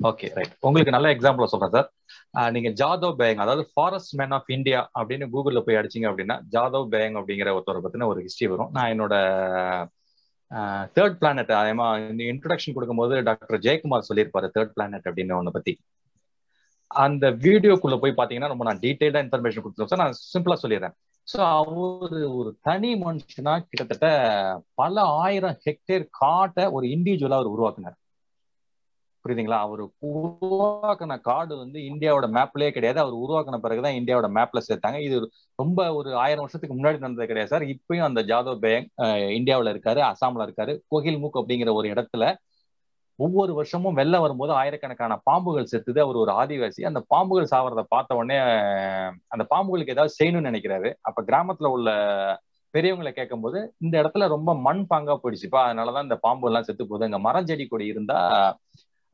okay right உங்களுக்கு நல்ல எக்ஸாம்பிள் சொல்றேன் சார் நீங்க ஜாதவ் பேங் அதாவது ஃபாரஸ்ட் மேன் ஆஃப் இந்தியா அப்படின்னு கூகுள்ல போய் அடிச்சிங்க அப்படின்னா ஜாதவ் பேங் அப்படிங்கிற ஒருத்தரை பத்தின ஒரு ஹிஸ்டரி வரும். நான் என்னோட தேர்ட் பிளானட் அதேமா இந்த இன்ட்ரடக்ஷன் கொடுக்கும்போது டாக்டர் ஜெயக்குமார் சொல்லியிருப்பாரு தேர்ட் பிளானட் அப்படின்னு ஒன்று பத்தி. அந்த வீடியோக்குள்ள போய் பாத்தீங்கன்னா ரொம்ப நான் டீட்டெயிலா இன்ஃபர்மேஷன் கொடுத்துருவோம் சார் நான் சிம்பிளா சொல்லிடுறேன். ஸோ அவரு ஒரு தனி மனுஷனா கிட்டத்தட்ட பல ஆயிரம் ஹெக்டேர் காட்டை ஒரு இண்டிவிஜுவலா அவர் உருவாக்குனார். புரியுதுங்களா? அவர் உருவாக்கின காடு வந்து இந்தியாவோட மேப்லயே கிடையாது. அவர் உருவாக்கின பிறகுதான் இந்தியாவோட மேப்ல சேர்த்தாங்க. இது ரொம்ப ஒரு ஆயிரம் வருஷத்துக்கு முன்னாடி நடந்தது கிடையாது சார். இப்பயும் அந்த ஜாதவ் பேங் இந்தியாவில் இருக்காரு அசாம்ல இருக்காரு. கோகில்முக் அப்படிங்கிற ஒரு இடத்துல ஒவ்வொரு வருஷமும் வெள்ளம் வரும்போது ஆயிரக்கணக்கான பாம்புகள் செத்துது. அவர் ஒரு ஆதிவாசி. அந்த பாம்புகள் சாவறதை பார்த்த உடனே அந்த பாம்புகளுக்கு ஏதாவது செய்யணும்னு நினைக்கிறாரு. அப்ப கிராமத்துல உள்ள பெரியவங்களை கேட்கும்போது இந்த இடத்துல ரொம்ப மண் பாங்கா போயிடுச்சுப்பா. அதனாலதான் இந்த பாம்பு எல்லாம் செத்து போகுது. அங்க மரம் செடி கொடி இருந்தா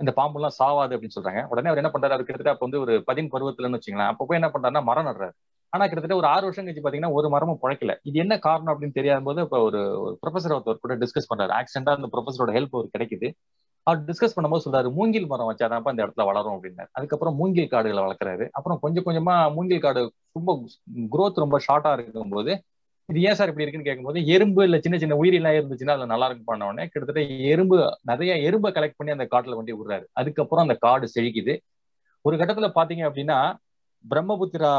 இந்த பாம்பு எல்லாம் சாவாது அப்படின்னு சொல்றாங்க. உடனே அவர் என்ன பண்றாரு? அவர் கிட்டத்தட்ட அப்போ வந்து ஒரு பதின் பருவத்துலன்னு வச்சுக்கலாம் அப்போ போய் என்ன பண்றாருன்னா மரம் நடுறாரு. ஆனா கிட்டத்தட்ட ஒரு ஆறு வருஷம் கழிச்சு பாத்தீங்கன்னா ஒரு மரமும் பழைக்கல. இது என்ன காரணம் அப்படின்னு தெரியாத போது இப்ப ஒரு ப்ரொஃபசர் ஒருத்தர் கூட டிஸ்கஸ் பண்றாரு. ஆக்சிடென்டா அந்த ப்ரொஃபஸரோட ஹெல்ப் ஒரு கிடைக்குது. அவர் டிஸ்கஸ் பண்ணும்போது சொல்றாரு மூங்கில் மரம் வச்சாதான் அந்த இடத்துல வளரும் அப்படின்னாரு. அதுக்கப்புறம் மூங்கில் காடுகளை வளர்க்குறாரு. அப்புறம் கொஞ்சம் கொஞ்சமா மூங்கில் காடு ரொம்ப குரோத் ரொம்ப ஷார்ட்டா இருக்கும்போது இது ஏன் சார் இப்படி இருக்குன்னு கேட்கும்போது எறும்பு இல்ல சின்ன சின்ன உயிரிலாம் இருந்துச்சுன்னா அதுல நல்லா இருக்கும் பண்ண உடனே கிட்டத்தட்ட எறும்பு நிறைய எறும்பை கலெக்ட் பண்ணி அந்த காட்டுல கொண்டு விடுறாரு. அதுக்கப்புறம் அந்த காடு செழிக்குது. ஒரு கட்டத்துல பாத்தீங்க அப்படின்னா பிரம்மபுத்திரா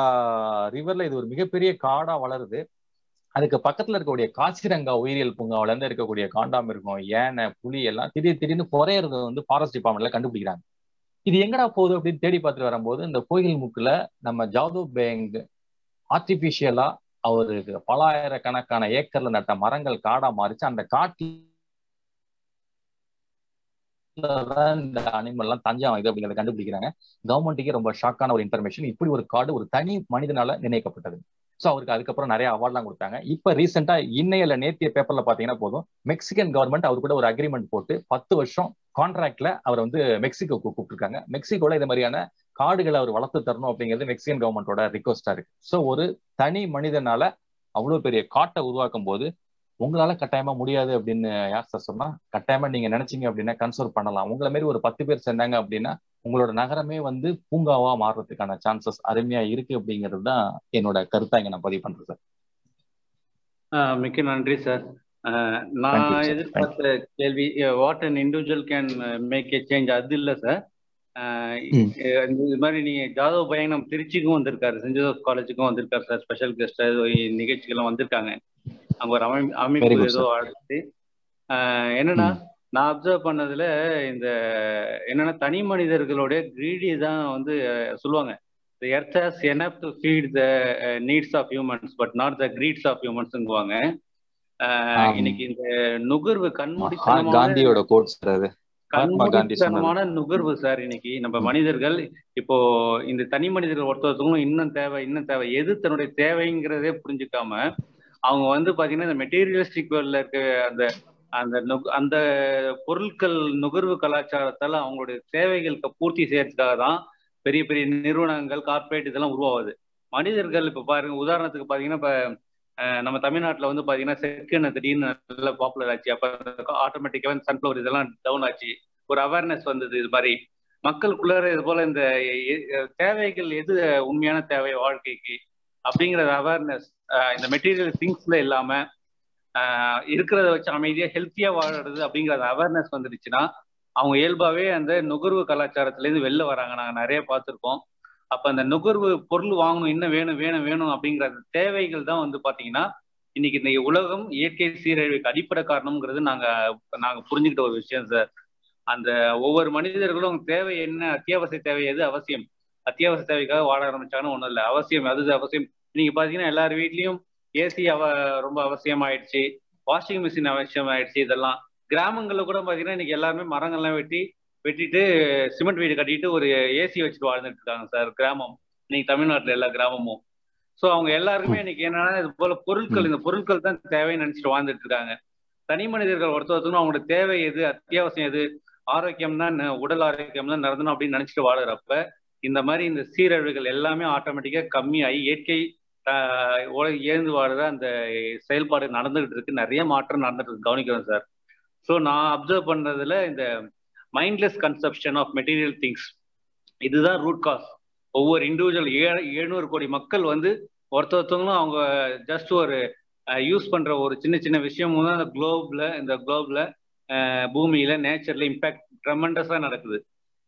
ரிவர்ல இது ஒரு மிகப்பெரிய காடா வளருது. அதுக்கு பக்கத்துல இருக்கக்கூடிய காசிரங்கா உயிரியல் பூங்காவில இருந்து இருக்கக்கூடிய காண்டாம் இருக்கும் யானை புலி எல்லாம் திடீர் திடீர்னு குறையறது வந்து ஃபாரஸ்ட் டிபார்ட்மெண்ட்ல கண்டுபிடிக்கிறாங்க. இது எங்கடா போகுது அப்படின்னு தேடி பார்த்துட்டு வரும்போது இந்த கோயில் முக்குல நம்ம ஜாதவ் பேங்க் ஆர்டிபிஷியலா அவருக்கு பலாயிரக்கணக்கான ஏக்கர்ல நட்ட மரங்கள் காடா மாறிச்சு. அந்த காட்டில் இந்த அனிமல் எல்லாம் தஞ்சம் இது அப்படிங்கிறத கண்டுபிடிக்கிறாங்க. கவர்மெண்ட்டுக்கே ரொம்ப ஷாக்கான ஒரு இன்ஃபர்மேஷன் இப்படி ஒரு காடு ஒரு தனி மனிதனால நிர்ணயிக்கப்பட்டது. ஸோ அவருக்கு அதுக்கப்புறம் நிறைய அவார்ட்லாம் கொடுத்தாங்க. இப்போ ரீசெண்டா இன்னையில நேத்திய பேப்பர்ல பாத்தீங்கன்னா போதும். மெக்சிகன் கவர்மெண்ட் அவர் கூட ஒரு அக்ரிமெண்ட் போட்டு பத்து வருஷம் கான்ட்ராக்ட்ல அவர் வந்து மெக்சிகோக்கு கூப்பிட்டுருக்காங்க. மெக்சிகோல இது மாதிரியான காடுகளை அவர் வளர்த்து தரணும் அப்படிங்கிறது மெக்சிகன் கவர்மெண்டோட ரிக்வஸ்டா இருக்கு. ஸோ ஒரு தனி மனிதனால அவ்வளவு பெரிய காட்டை உருவாக்கும் போது உங்களால கட்டாயமா முடியாது அப்படின்னு யார் சார் சொன்னா கட்டாயமா நீங்க நினைச்சீங்க அப்படின்னா கன்சர்வ் பண்ணலாம். உங்களை மாதிரி ஒரு பத்து பேர் சேர்ந்தாங்க அப்படின்னா உங்களோட நகரமே வந்து பூங்காவா மாறுறதுக்கான சான்சஸ் அருமையா இருக்கு அப்படிங்கிறது தான் என்னோட கருத்தா இங்க நான் பதிவு பண்றேன் சார் மிக்க நன்றி சார் நான் எதிர்பார்த்த கேள்வி what an individual can make a change அது இல்லை சார் இது மாதிரி நீங்க ஜாதவ் பயணம் திருச்சிக்கும் வந்திருக்காரு. சென்ட் ஜோசப் காலேஜுக்கும் வந்திருக்காரு சார். ஸ்பெஷல் கெஸ்ட் நிகழ்ச்சிகள்லாம் வந்திருக்காங்க. அங்க ஒரு அமை அமைப்பு ஏதோ அடுத்து என்னன்னா நான் அப்சர்வ் பண்ணதுல இந்த என்னன்னா தனி மனிதர்களுடைய கிரீடி தான் வந்து சொல்லுவாங்க. Earth has enough to feed the uh, needs of humans but not the greeds of humansங்குவாங்க இன்னைக்கு இந்த நுகர்வு கண்மூடித்தனமான காந்தியோட கோட்ஸ் அது. கண்மூடித்தனமான நுகர்வு சார் இன்னைக்கு. நம்ம மனிதர்கள் இப்போ இந்த தனி மனிதர்கள் ஒருத்தருக்கும் இன்னும் தேவை இன்னும் தேவை. எது தன்னுடைய தேவைங்கிறதே புரிஞ்சுக்காம அவங்க வந்து பாத்தீங்கன்னா இந்த மெட்டீரியலிஸ்டிக் வேர்ல்ட்ல இருக்க அந்த அந்த அந்த பொருட்கள் நுகர்வு கலாச்சாரத்தால அவங்களுடைய தேவைகளுக்கு பூர்த்தி செய்யறதுக்காக தான் பெரிய பெரிய நிறுவனங்கள் கார்பரேட் இதெல்லாம் உருவாகுது. மனிதர்கள் இப்ப பாருங்க உதாரணத்துக்கு பாத்தீங்கன்னா இப்ப நம்ம தமிழ்நாட்டில் வந்து பார்த்தீங்கன்னா செக்கு திடீர்னு நல்லா பாப்புலர் ஆச்சு. அப்போ ஆட்டோமேட்டிக்காக சன்ஃப்ளவர் இதெல்லாம் டவுன் ஆச்சு. ஒரு அவேர்னஸ் வந்தது இது மாதிரி. மக்களுக்குள்ளார இது போல இந்த தேவைகள் எது உண்மையான தேவை வாழ்க்கைக்கு அப்படிங்கிற அவேர்னஸ் இந்த மெட்டீரியல் திங்ஸ்ல இல்லாம இருக்கிறத வச்சு அமைதியா ஹெல்த்தியா வாழறது அப்படிங்கிற அவேர்னஸ் வந்துடுச்சுன்னா அவங்க இயல்பாவே அந்த நுகர்வு கலாச்சாரத்துல இருந்து வெளில வராங்க. நாங்க நிறைய பார்த்துருக்கோம். அப்ப அந்த நுகர்வு பொருள் வாங்கணும் என்ன வேணும் வேணும் வேணும் அப்படிங்கிற தேவைகள் தான் வந்து பாத்தீங்கன்னா இன்னைக்கு இந்த உலகம் இயற்கை சீரழிவுக்கு அடிப்படை காரணம்ங்கிறது நாங்க நாங்க புரிஞ்சுக்கிட்ட ஒரு விஷயம் சார். அந்த ஒவ்வொரு மனிதர்களும் தேவை என்ன அத்தியாவசிய தேவை எது அவசியம்? அத்தியாவசிய தேவைக்காக வாழ ஆரம்பிச்சாங்கன்னு ஒண்ணும் இல்லை. அவசியம் அது அவசியம். இன்னைக்கு பாத்தீங்கன்னா எல்லார் வீட்லயும் ஏசி அவ ரொம்ப அவசியம் ஆயிடுச்சு வாஷிங் மிஷின் அவசியம் ஆயிடுச்சு இதெல்லாம். கிராமங்கள்ல கூட பாத்தீங்கன்னா இன்னைக்கு எல்லாருமே மரங்கள்லாம் வெட்டி வெட்டிட்டு சிமெண்ட் வீடு கட்டிட்டு ஒரு ஏசி வச்சுட்டு வாழ்ந்துட்டு இருக்காங்க சார் கிராமம். இன்னைக்கு தமிழ்நாட்டுல எல்லா கிராமமும். ஸோ அவங்க எல்லாருக்குமே இன்னைக்கு என்னன்னா இது போல பொருட்கள் இந்த பொருட்கள் தான் தேவைன்னு நினைச்சிட்டு வாழ்ந்துட்டு இருக்காங்க தனி மனிதர்கள் ஒருத்த ஒருத்தரும் அவங்களோட தேவை எது அத்தியாவசியம் எது ஆரோக்கியம் தான் உடல் ஆரோக்கியம் தான் நடந்தணும் அப்படின்னு நினைச்சிட்டு வாழறப்ப இந்த மாதிரி இந்த சீரழிவுகள் எல்லாமே ஆட்டோமேட்டிக்கா கம்மியாகி இயற்கை ஏந்து வாடுற அந்த செயல்பாடு நடந்துகிட்டு இருக்கு. நிறைய மாற்றம் நடந்துட்டு இருக்கு. கவனிக்கிறோம் சார். ஸோ நான் அப்சர்வ் பண்றதுல இந்த mindless consumption of material things இதுதான் ரூட் காஸ் ஒவ்வொரு இண்டிவிஜுவல் ஏ எழுநூறு கோடி மக்கள் வந்து ஒருத்த ஒருத்தவங்களும் அவங்க ஜஸ்ட் ஒரு யூஸ் பண்ற ஒரு சின்ன சின்ன விஷயமும் தான் இந்த குளோப்ல இந்த குளோப்ல பூமியில நேச்சர்ல இம்பாக்ட் ட்ரெமெண்டஸா நடக்குது.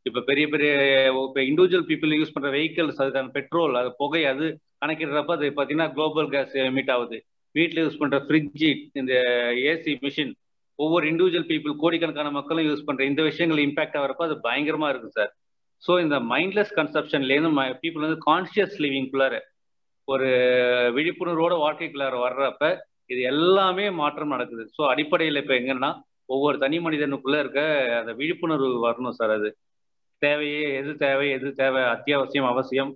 இப்ப பெரிய பெரிய இப்ப இண்டிவிஜுவல் பீப்புள் யூஸ் பண்ற வெஹிக்கல்ஸ் அதுக்கான பெட்ரோல் அது புகை அது கணக்கிடுறப்ப அது பாத்தீங்கன்னா குளோபல் கேஸ் எமிட் ஆகுது. வீட்டில் யூஸ் பண்ற ஃப்ரிட்ஜு இந்த ஏசி மிஷின் ஒவ்வொரு இண்டிவிஜுவல் பீப்புள் கோடிக்கணக்கான மக்களும் யூஸ் பண்ற இந்த விஷயங்கள் இம்பாக்ட் ஆகிறப்ப அது பயங்கரமா இருக்கு சார் ஸோ இந்த மைண்ட்லெஸ் கன்சப்ஷன்லேருந்து பீப்புள் வந்து கான்சியஸ் லிவிங்குள்ளார ஒரு விழிப்புணர்வோட வாழ்க்கைக்குள்ளார வர்றப்ப இது எல்லாமே மாற்றம் நடக்குது. ஸோ அடிப்படையில் இப்போ எங்கன்னா ஒவ்வொரு தனி மனிதனுக்குள்ள இருக்க அந்த விழிப்புணர்வு வரணும் சார் அது. தேவையே எது தேவை எது தேவை அத்தியாவசியம் அவசியம்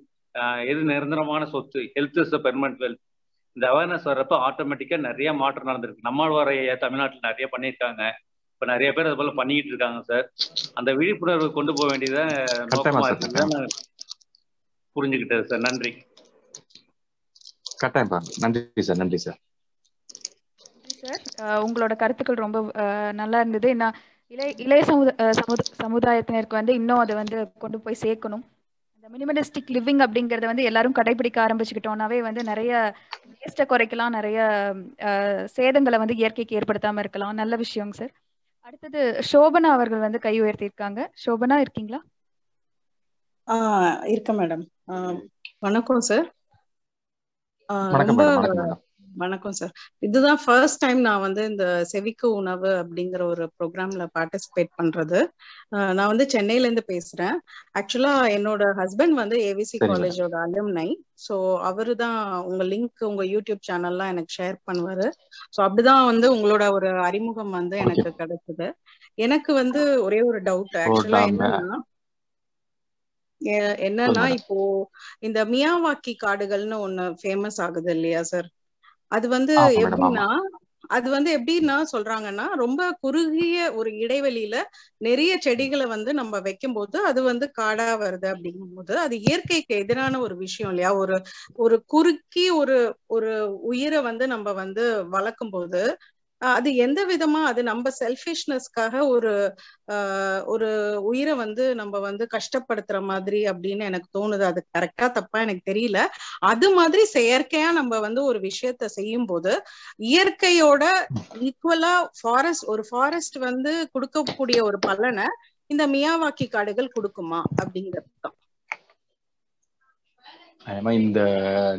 எது நிரந்தரமான சொத்து ஹெல்த் இஸ் பெர்மனன்ட் வெல்த் இந்த அவேர்னஸ் வர்றப்ப ஆட்டோமேட்டிக்கா நிறைய மாற்றம் நடந்திருக்கு. நம்மாழ்வார தமிழ்நாட்டில் நிறைய பண்ணியிருக்காங்க. இப்ப நிறைய பேர் அது போல பண்ணிக்கிட்டு இருக்காங்க சார் அந்த விழிப்புணர்வு கொண்டு போக வேண்டியத நோக்கமா இருக்கு புரிஞ்சுக்கிட்டது சார் நன்றி. கட்டாயம் நன்றி சார் நன்றி சார் சார் உங்களோட கருத்துக்கள் ரொம்ப நல்லா இருந்தது. நான் இளைய இளைய சமுத சமுத சமுதாயத்தினருக்கு வந்து இன்னும் அதை வந்து கொண்டு போய் சேர்க்கணும். அந்த மினிமலிஸ்டிக் லிவிங் அப்படிங்கறத வந்து எல்லாரும் கடைபிடிக்க ஆரம்பிச்சுக்கிட்டோம்னாவே வந்து நிறைய வேஸ்ட்டை குறைக்கலாம். நிறைய சேதங்களை வந்து இயற்கைக்கு ஏற்படுத்தாம இருக்கலாம். நல்ல விஷயங்க சார் அடுத்தது சோபனா அவர்கள் வந்து கை உயர்த்தியிருக்காங்க. சோபனா இருக்கீங்களா? ஆஹ் இருக்க மேடம் வணக்கம் சார் ரொம்ப வணக்கம் சார் இதுதான் ஃபர்ஸ்ட் டைம் நான் வந்து இந்த செவிக்கு உணவு அப்படிங்கிற ஒரு ப்ரோக்ராம்ல பார்ட்டிசிபேட் பண்றது. நான் வந்து சென்னையில இருந்து பேசுறேன். ஆக்சுவலா என்னோட ஹஸ்பண்ட் வந்து ஏவிசி காலேஜோட அலும்னை ஸோ அவரு தான் உங்க லிங்க் உங்க யூடியூப் சேனல்லாம் எனக்கு ஷேர் பண்ணுவாரு. ஸோ அப்படிதான் வந்து உங்களோட ஒரு அறிமுகம் வந்து எனக்கு கிடைச்சது. எனக்கு வந்து ஒரே ஒரு டவுட் ஆக்சுவலா என்னன்னா என்னன்னா இப்போ இந்த மியாவாக்கி காடுகள்னு ஒண்ணு ஃபேமஸ் ஆகுது இல்லையா சார் அது வந்து எப்படின்னா அது வந்து எப்படின்னா சொல்றாங்கன்னா ரொம்ப குறுகிய ஒரு இடைவெளியில நிறைய செடிகளை வந்து நம்ம வைக்கும் போது அது வந்து காடா வருது அப்படிங்கும் போது அது இயற்கைக்கு எதிரான ஒரு விஷயம் இல்லையா? ஒரு ஒரு குறுக்கி ஒரு ஒரு உயிரை வந்து நம்ம வந்து வளர்க்கும் போது அது எந்த விதமா அது நம்ம செல்ஃபிஷ்னஸ்க்காக ஒரு ஆஹ் ஒரு உயிரை வந்து நம்ம வந்து கஷ்டப்படுத்துற மாதிரி அப்படின்னு எனக்கு தோணுது. அது கரெக்டா தப்பா எனக்கு தெரியல. அது மாதிரி செயற்கையா நம்ம வந்து ஒரு விஷயத்த செய்யும் போது இயற்கையோட ஈக்குவலா ஃபாரஸ்ட் ஒரு ஃபாரஸ்ட் வந்து கொடுக்கக்கூடிய ஒரு பலனை இந்த மியாவாக்கி காடுகள் கொடுக்குமா அப்படிங்கிறது தான் இந்த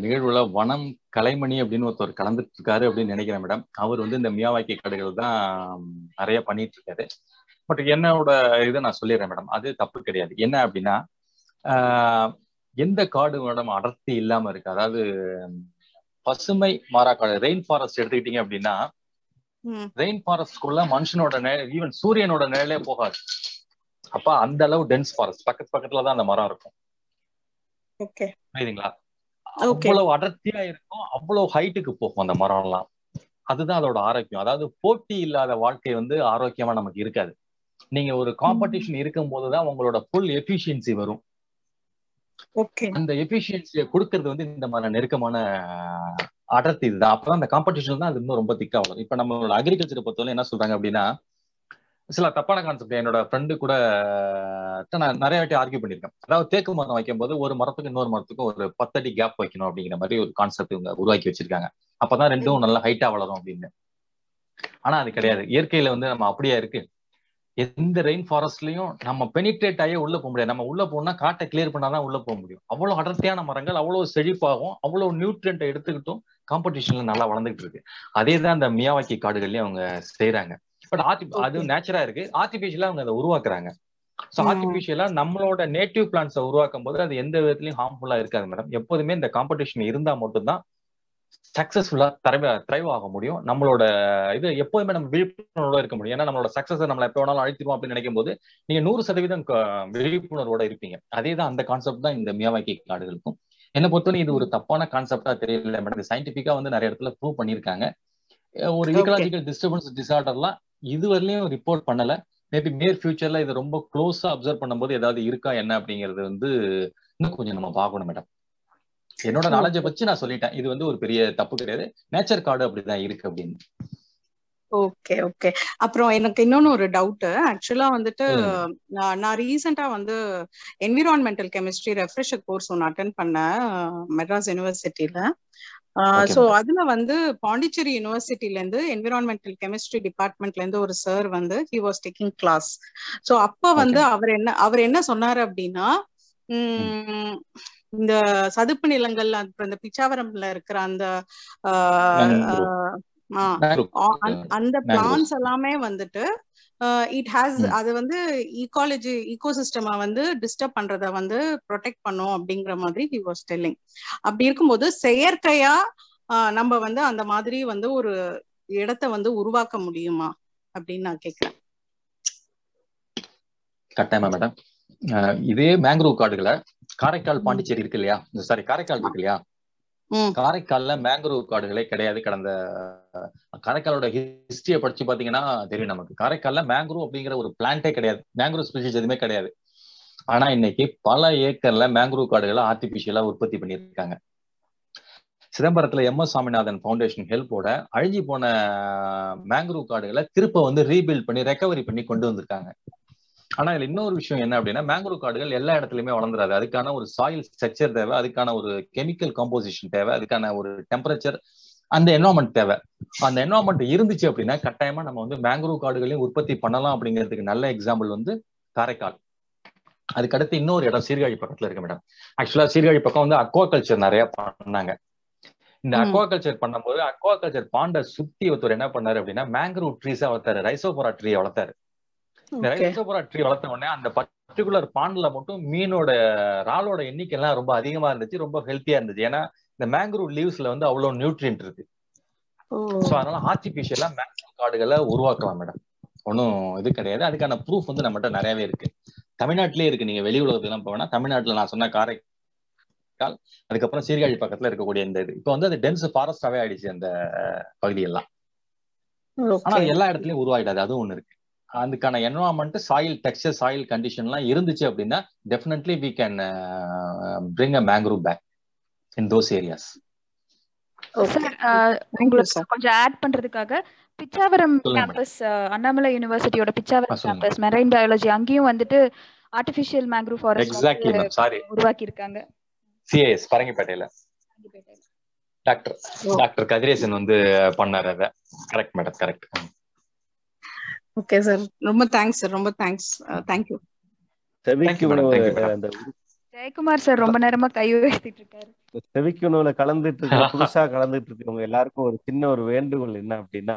நிகழ்வுல வனம் கலைமணி அப்படின்னு ஒருத்தர் கலந்துட்டு இருக்காரு அப்படின்னு நினைக்கிறேன் மேடம் அவர் வந்து இந்த மியாவாக்கி காடுகள் தான் நிறைய பண்ணிட்டு இருக்காரு பட் என்னோட இதை நான் சொல்லிடுறேன் மேடம் அது தப்பு கிடையாது. என்ன அப்படின்னா எந்த காடு மேடம் அடர்த்தி இல்லாம இருக்கு? அதாவது பசுமை மாறாக்காடு ரெயின் ஃபாரஸ்ட் எடுத்துக்கிட்டீங்க அப்படின்னா ரெயின் ஃபாரஸ்ட்குள்ள மனுஷனோட ஈவன் சூரியனோட நிழலே போகாது. அப்ப அந்த அளவு டென்ஸ் ஃபாரஸ்ட் பக்கத்து பக்கத்துல தான் அந்த மரம் இருக்கும். புரியுதுங்களா? அவ்வளவு அடர்த்தியா இருக்கும் அவ்வளவு ஹைட்டுக்கு போகும் அந்த மரம் எல்லாம் அதுதான் அதோட ஆரோக்கியம். அதாவது போட்டி இல்லாத வாழ்க்கை வந்து ஆரோக்கியமா நமக்கு இருக்காது. நீங்க ஒரு காம்படிஷன் இருக்கும் போதுதான் உங்களோட ஃபுல் எஃபிஷியன்சி வரும். அந்த எஃபிஷியன்சியை கொடுக்கறது வந்து இந்த மாதிரி நெருக்கமான அடர்த்தி இதுதான். அப்பதான் அந்த காம்படிஷன் தான் அது இன்னும் ரொம்ப திக்கா வரும். இப்ப நம்மளோட அக்ரிகல்ச்சரை பொறுத்தவரை என்ன சொல்றாங்க அப்படின்னா சில தப்பான கான்செப்ட் என்னோட ஃப்ரெண்டு கூட நான் நிறைய வாட்டி ஆர்கியூ பண்ணியிருக்கேன். அதாவது தேக்கு மரம் வைக்கும் போது ஒரு மரத்துக்கு இன்னொரு மரத்துக்கும் ஒரு பத்தடி கேப் வைக்கணும் அப்படிங்கிற மாதிரி ஒரு கான்செப்ட் இவங்க உருவாக்கி வச்சிருக்காங்க. அப்பதான் ரெண்டும் நல்லா ஹைட்டா வளரும் அப்படின்னு. ஆனா அது கிடையாது. இயற்கையில வந்து நம்ம அப்படியே இருக்கு. எந்த ரெயின் ஃபாரஸ்ட்லயும் நம்ம பெனிட்ரேட் ஆகியே உள்ள போக முடியாது. நம்ம உள்ள போனா காட்டை கிளியர் பண்ணாதான் உள்ள போக முடியும். அவ்வளவு அடர்த்தியான மரங்கள் அவ்வளவு செழிப்பாகும் அவ்வளவு நியூட்ரியன்ட்டை எடுத்துக்கிட்டும் காம்படிஷன்ல நல்லா வளர்ந்துகிட்டு இருக்கு. அதே தான் அந்த மியாவாக்கி காடுகள்லயும் அவங்க செய்யறாங்க பட் ஆர்டி அது நேச்சரா இருக்கு. ஆர்டிபிஷியலா அவங்க அதை உருவாக்குறாங்க. ஸோ ஆர்டிபிஷியலா நம்மளோட நேட்டிவ் பிளான்ஸை உருவாக்கும் போது அது எந்த விதத்துலயும் ஹார்ம்ஃபுல்லா இருக்காது மேடம் எப்போதுமே இந்த காம்படிஷன் இருந்தா மட்டும்தான் சக்சஸ்ஃபுல்லா தரவை த்ரைவ் ஆக முடியும். நம்மளோட இது எப்போதுமே நம்ம விழிப்புணர்வோட இருக்க முடியும். ஏன்னா நம்மளோட சக்சஸ் நம்ம எப்போ வேணாலும் அழித்திருவோம் அப்படின்னு நினைக்கும் போது நீங்க நூறு சதவீதம் விழிப்புணர்வோட இருப்பீங்க. அதே தான் அந்த கான்செப்ட் தான் இந்த மியாவாக்கி காடுகளுக்கும் என்னை பொறுத்தவரை இது ஒரு தப்பான கான்செப்டா தெரியல மேடம் சயின்டிபிக்கா வந்து நிறைய இடத்துல ப்ரூவ் பண்ணியிருக்காங்க. ஒரு ஈக்கலாஜிக்கல் டிஸ்டர்பன்ஸ் டிசார்டர்லாம் இதுவரையிலும் ரிப்போர்ட் பண்ணல. மேபி மேர் ஃபியூச்சர்ல இது ரொம்ப க்ளோஸா அப்சர்வ் பண்ணும்போது ஏதாவது இருக்கா என்ன அப்படிங்கிறது வந்து இன்னும் கொஞ்சம் நம்ம பார்க்கணும் மேடம் என்னோட நாலேஜை வச்சு நான் சொல்லிட்டேன். இது வந்து ஒரு பெரிய தப்பு கிடையாது. நேச்சர் கார்டு அப்படிதான் இருக்கு அப்படின்னு. ஓகே ஓகே அப்புறம் எனக்கு இன்னொன்னு ஒரு டவுட் ஆக்சுவலா வந்துட்டு நான் ரீசெண்டா வந்து என்விரான்மெண்டல் கெமிஸ்ட்ரி ரெஃப்ரெஷர் கோர்ஸ் ஒன்று அட்டன் பண்ணேன் மெட்ராஸ் யூனிவர்சிட்டியில ஸோ. அதுல வந்து பாண்டிச்சேரி யூனிவர்சிட்டில இருந்து என்விரான்மெண்டல் கெமிஸ்ட்ரி டிபார்ட்மெண்ட்ல இருந்து ஒரு சார் வந்து he was taking class so அப்ப வந்து அவர் என்ன அவர் என்ன சொன்னாரு அப்படின்னா உம் இந்த சதுப்பு நிலங்கள் அப்புறம் இந்த பிச்சாவரம்ல இருக்கிற அந்த அந்த-. பிளான்ஸ் எல்லாமே வந்துட்டு இட் ஹாஸ். அது வந்து ஈகாலஜி ஈகோசிஸ்டமா வந்து டிஸ்டர்ப் பண்றத வந்து ப்ரொடெக்ட் பண்ணும் அப்படிங்கிற மாதிரி ஹி வாஸ் டெல்லிங் அப்படி இருக்கும்போது செயற்கையா நம்ம வந்து அந்த மாதிரி வந்து ஒரு இடத்த வந்து உருவாக்க முடியுமா அப்படின்னு நான் கேக்குறேன். கட்டாயமா மேடம் இதே மேங்க்ரோவ் காடுகளை காரைக்கால் பாண்டிச்சேரி இருக்கு இல்லையா? சாரி காரைக்கால் இருக்கு இல்லையா. காரைக்கால்ல மேங்க்ரோவ் காடுகளே கிடையாது கடந்த காரைக்காலோட ஹிஸ்டரியை படிச்சு பாத்தீங்கன்னா தெரியும் நமக்கு. காரைக்கால்ல மேங்க்ரோவ் அப்படிங்கிற ஒரு பிளான்ட்டே கிடையாது. மேங்க்ரோவ் ஸ்பீசிஸ் எதுவுமே கிடையாது. ஆனா இன்னைக்கு பல ஏக்கர்ல மேங்க்ரோவ் காடுகளை ஆர்டிபிஷியலா உற்பத்தி பண்ணியிருக்காங்க. சிதம்பரத்துல எம் எஸ் சாமிநாதன் ஃபவுண்டேஷன் ஹெல்ப்போட அழிஞ்சி போன மேங்க்ரோவ் காடுகளை திருப்ப வந்து ரீபில்ட் பண்ணி ரெக்கவரி பண்ணி கொண்டு வந்திருக்காங்க. ஆனா இதுல இன்னொரு விஷயம் என்ன அப்படின்னா மேங்க்ரோவ் காடுகள் எல்லா இடத்துலயுமே வளர்ந்துராது அதுக்கான ஒரு சாயில் ஸ்ட்ரக்சர் தேவை அதுக்கான ஒரு கெமிக்கல் காம்போசிஷன் தேவை அதுக்கான ஒரு டெம்பரேச்சர் அந்த என்வரான்மெண்ட் தேவை. அந்த என்வரான்மெண்ட் இருந்துச்சு அப்படின்னா கட்டாயமா நம்ம வந்து மேங்க்ரோவ் காடுகளையும் உற்பத்தி பண்ணலாம் அப்படிங்கிறதுக்கு நல்ல எக்ஸாம்பிள் வந்து காரைக்கால். அதுக்கடுத்து இன்னொரு இடம் சீர்காழி பக்கத்துல இருக்கு மேடம் ஆக்சுவலா சீர்காழி பக்கம் வந்து அக்வா கல்ச்சர் நிறைய பண்ணாங்க. இந்த. அக்வா கல்ச்சர் பண்ணும்போது அக்வா கல்ச்சர் பாண்டை சுத்தி ஒருத்தர் என்ன பண்ணாரு அப்படின்னா மேங்க்ரோவ் ட்ரீஸா வளர்த்தாரு ரைசோபோரா ட்ரீ வளர்த்தாரு. இந்த ரைசோபோரா ட்ரீ வளர்த்த உடனே அந்த பர்டிகுலர் பாண்ட்ல மட்டும் மீனோட ராலோட எண்ணிக்கை எல்லாம் ரொம்ப அதிகமா இருந்துச்சு ரொம்ப ஹெல்த்தியா இருந்துச்சு. ஏன்னா இந்த மேங்க்ரோவ் லீவ்ஸ்ல வந்து அவ்வளவு நியூட்ரியன்ட் இருக்கு. சோ அதனால ஆர்டிபிஷியலா மேங்க்ரோவ் காடுகளை உருவாக்கலாம் மேடம் ஒன்றும் இது கிடையாது. அதுக்கான ப்ரூஃப் வந்து நம்மகிட்ட நிறையவே இருக்கு. தமிழ்நாட்டிலே இருக்கு. நீங்க வெளி உலகத்துலாம் போவேன்னா தமிழ்நாட்டுல நான் சொன்ன காரைக்கால் அதுக்கப்புறம் சீர்காழி பக்கத்துல இருக்கக்கூடிய இந்த இது. இப்போ வந்து அது டென்ஸ் ஃபாரஸ்டாவே ஆயிடுச்சு அந்த பகுதியெல்லாம். ஆனா எல்லா இடத்துலயும் உருவாயிடாது. அதுவும் ஒண்ணு இருக்கு. அதுக்கான என்வரான்மெண்ட் சாயில் டெக்ஸ்டர் சாயில் கண்டிஷன்லாம் இருந்துச்சு அப்படின்னா definitely we can bring a mangrove back in those areas கொஞ்சம் ஆட் பண்றதுக்காக பிச்சாவரம் கேம்பஸ் அண்ணாமலை யூனிவர்சிட்டியோட பிச்சாவரம் கேம்பஸ் மெரைன் பயாலஜி அங்கேயும் வந்துட்டு artificial mangrove forest exactly ma'am sorry உருவாக்கி இருக்காங்க சிஏஎஸ் பரங்கிப்பேட்டையில. டாக்டர் டாக்டர் கதிரேசன் வந்து பண்ணாரு அதை. Correct madam correct okay sir. ரொம்ப தேங்க்ஸ் சார். ரொம்ப தேங்க்ஸ். தேங்க்யூ மேடம் அந்த ஜெயக்குமார் சார் ரொம்ப நேரமா கை உயர்த்திட்டு இருக்காரு. இந்த செவிக்கு உணவுல கலந்துட்டு இருக்க புதுசா கலந்துட்டு இருக்கவங்க எல்லாருக்கும் ஒரு சின்ன ஒரு வேண்டுகோள் என்ன அப்படின்னா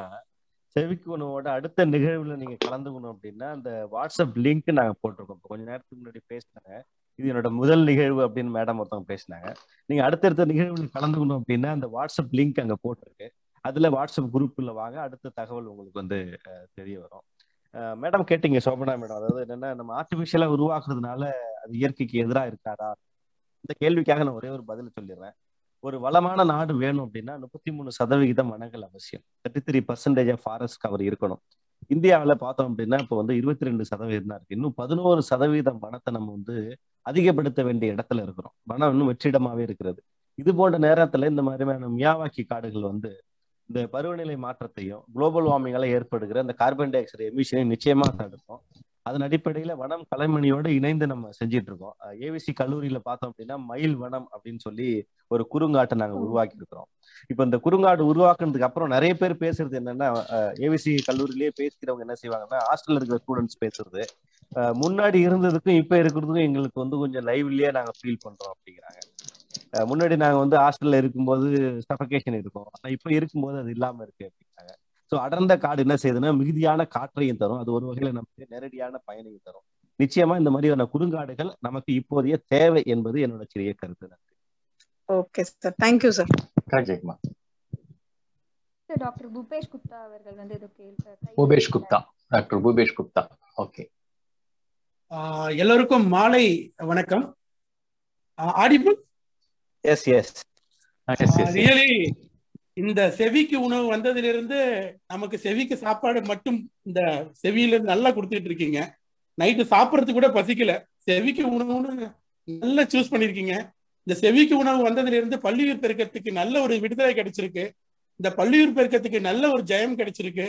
செவிக்கு உணவோட அடுத்த நிகழ்வுல நீங்க கலந்துக்கணும் அப்படின்னா அந்த வாட்ஸ்அப் லிங்க் நாங்க போட்டிருக்கோம். கொஞ்ச நேரத்துக்கு முன்னாடி பேசினாங்க. இது என்னோட முதல் நிகழ்வு அப்படின்னு மேடம் ஒருத்தவங்க பேசினாங்க. நீங்க அடுத்தடுத்த நிகழ்வுல கலந்துக்கணும் அப்படின்னா அந்த வாட்ஸ்அப் லிங்க் அங்க போட்டிருக்கு. அதுல வாட்ஸ்அப் குரூப்ல வாங்க அடுத்த தகவல் உங்களுக்கு வந்து தெரிய வரும். மேடம் கேட்டீங்க சோபனா மேடம். அதாவது என்னன்னா நம்ம ஆர்டிபிஷியலா உருவாக்குறதுனால அது இயற்கைக்கு எதிரா இருக்காதா? இந்த கேள்விக்காக நான் ஒரே ஒரு பதில் சொல்லிடுறேன். ஒரு வளமான நாடு வேணும் அப்படின்னா முப்பத்தி மூணு சதவிகிதம் வனங்கள் அவசியம். Thirty three percentage of forest cover இருக்கணும். இந்தியாவில் பார்த்தோம் அப்படின்னா இப்போ வந்து இருபத்தி ரெண்டு சதவீதம் தான் இருக்கு. இன்னும் பதினோரு சதவீதம் வனத்தை நம்ம வந்து அதிகப்படுத்த வேண்டிய இடத்துல இருக்கிறோம். வனம் இன்னும் வெற்றிடமாவே இருக்கிறது. இது போன்ற நேரத்துல இந்த மாதிரியான மியாவாக்கி காடுகள் வந்து இந்த பருவநிலை மாற்றத்தையும் குளோபல் வார்மிங்கால ஏற்படுகிற இந்த கார்பன் டை ஆக்சைடு எமிஷனையும் நிச்சயமா தடுக்கும். அதன் அடிப்படையில வனம் கலைமணியோட இணைந்து நம்ம செஞ்சிட்டு இருக்கோம். ஏவிசி கல்லூரியில பார்த்தோம் அப்படின்னா மயில் வனம் அப்படின்னு சொல்லி ஒரு குறுங்காட்டை நாங்க உருவாக்கி இருக்கிறோம். இப்ப இந்த குறுங்காடு உருவாக்குனதுக்கு அப்புறம் நிறைய பேர் பேசுறது என்னன்னா ஏவிசி கல்லூரியிலேயே பேசுகிறவங்க என்ன செய்வாங்கன்னா ஹாஸ்டல்ல இருக்கிற ஸ்டூடெண்ட்ஸ் பேசுறது. முன்னாடி இருந்ததுக்கும் இப்ப இருக்கிறதுக்கும் எங்களுக்கு வந்து கொஞ்சம் லைவ்லயே நாங்க ஃபீல் பண்றோம் அப்படிங்கிறாங்க. முன்னாடி நாங்க வந்து ஹாஸ்டல்ல இருக்கும்போது சஃபகேஷன் இருக்கும். ஆனா இப்ப இருக்கும்போது அது இல்லாம இருக்கு அப்படிங்கிறாங்க ஸோ அடர்ந்த காடு என்ன செய்யுதுன்னா மிகுதியான காற்றையும் தரும். அது ஒரு வகையில நமக்கு நேரடியான பயனையும் தரும். நிச்சயமா இந்த மாதிரியான குறுங்காடுகள் நமக்கு இப்போதைய தேவை என்பது என்னோட சிறிய கருத்து. Okay sir thank you sir correct Jayakumar doctor Bhupesh Gupta அவர்கள் வந்து Bhupesh Gupta doctor Bhupesh Gupta okay ah எல்லோருக்கும் மாலை வணக்கம். ஆடிபிள் எஸ் எஸ் ரியலி இந்த செவிக்கு உணவு வந்ததிலிருந்து நமக்கு செவிக்கு சாப்பாடு மட்டும் இந்த செவியில இருந்து நல்லா கொடுத்துட்டு இருக்கீங்க. நைட்டு சாப்பிட்றதுக்கு கூட பசிக்கல. செவிக்கு உணவுன்னு நல்லா சூஸ் பண்ணிருக்கீங்க. இந்த செவிக்கு உணவு வந்ததிலிருந்து பள்ளியூர் பெருக்கத்துக்கு நல்ல ஒரு விடுதலை கிடைச்சிருக்கு. இந்த பள்ளியூர் பெருக்கத்துக்கு நல்ல ஒரு ஜெயம் கிடைச்சிருக்கு.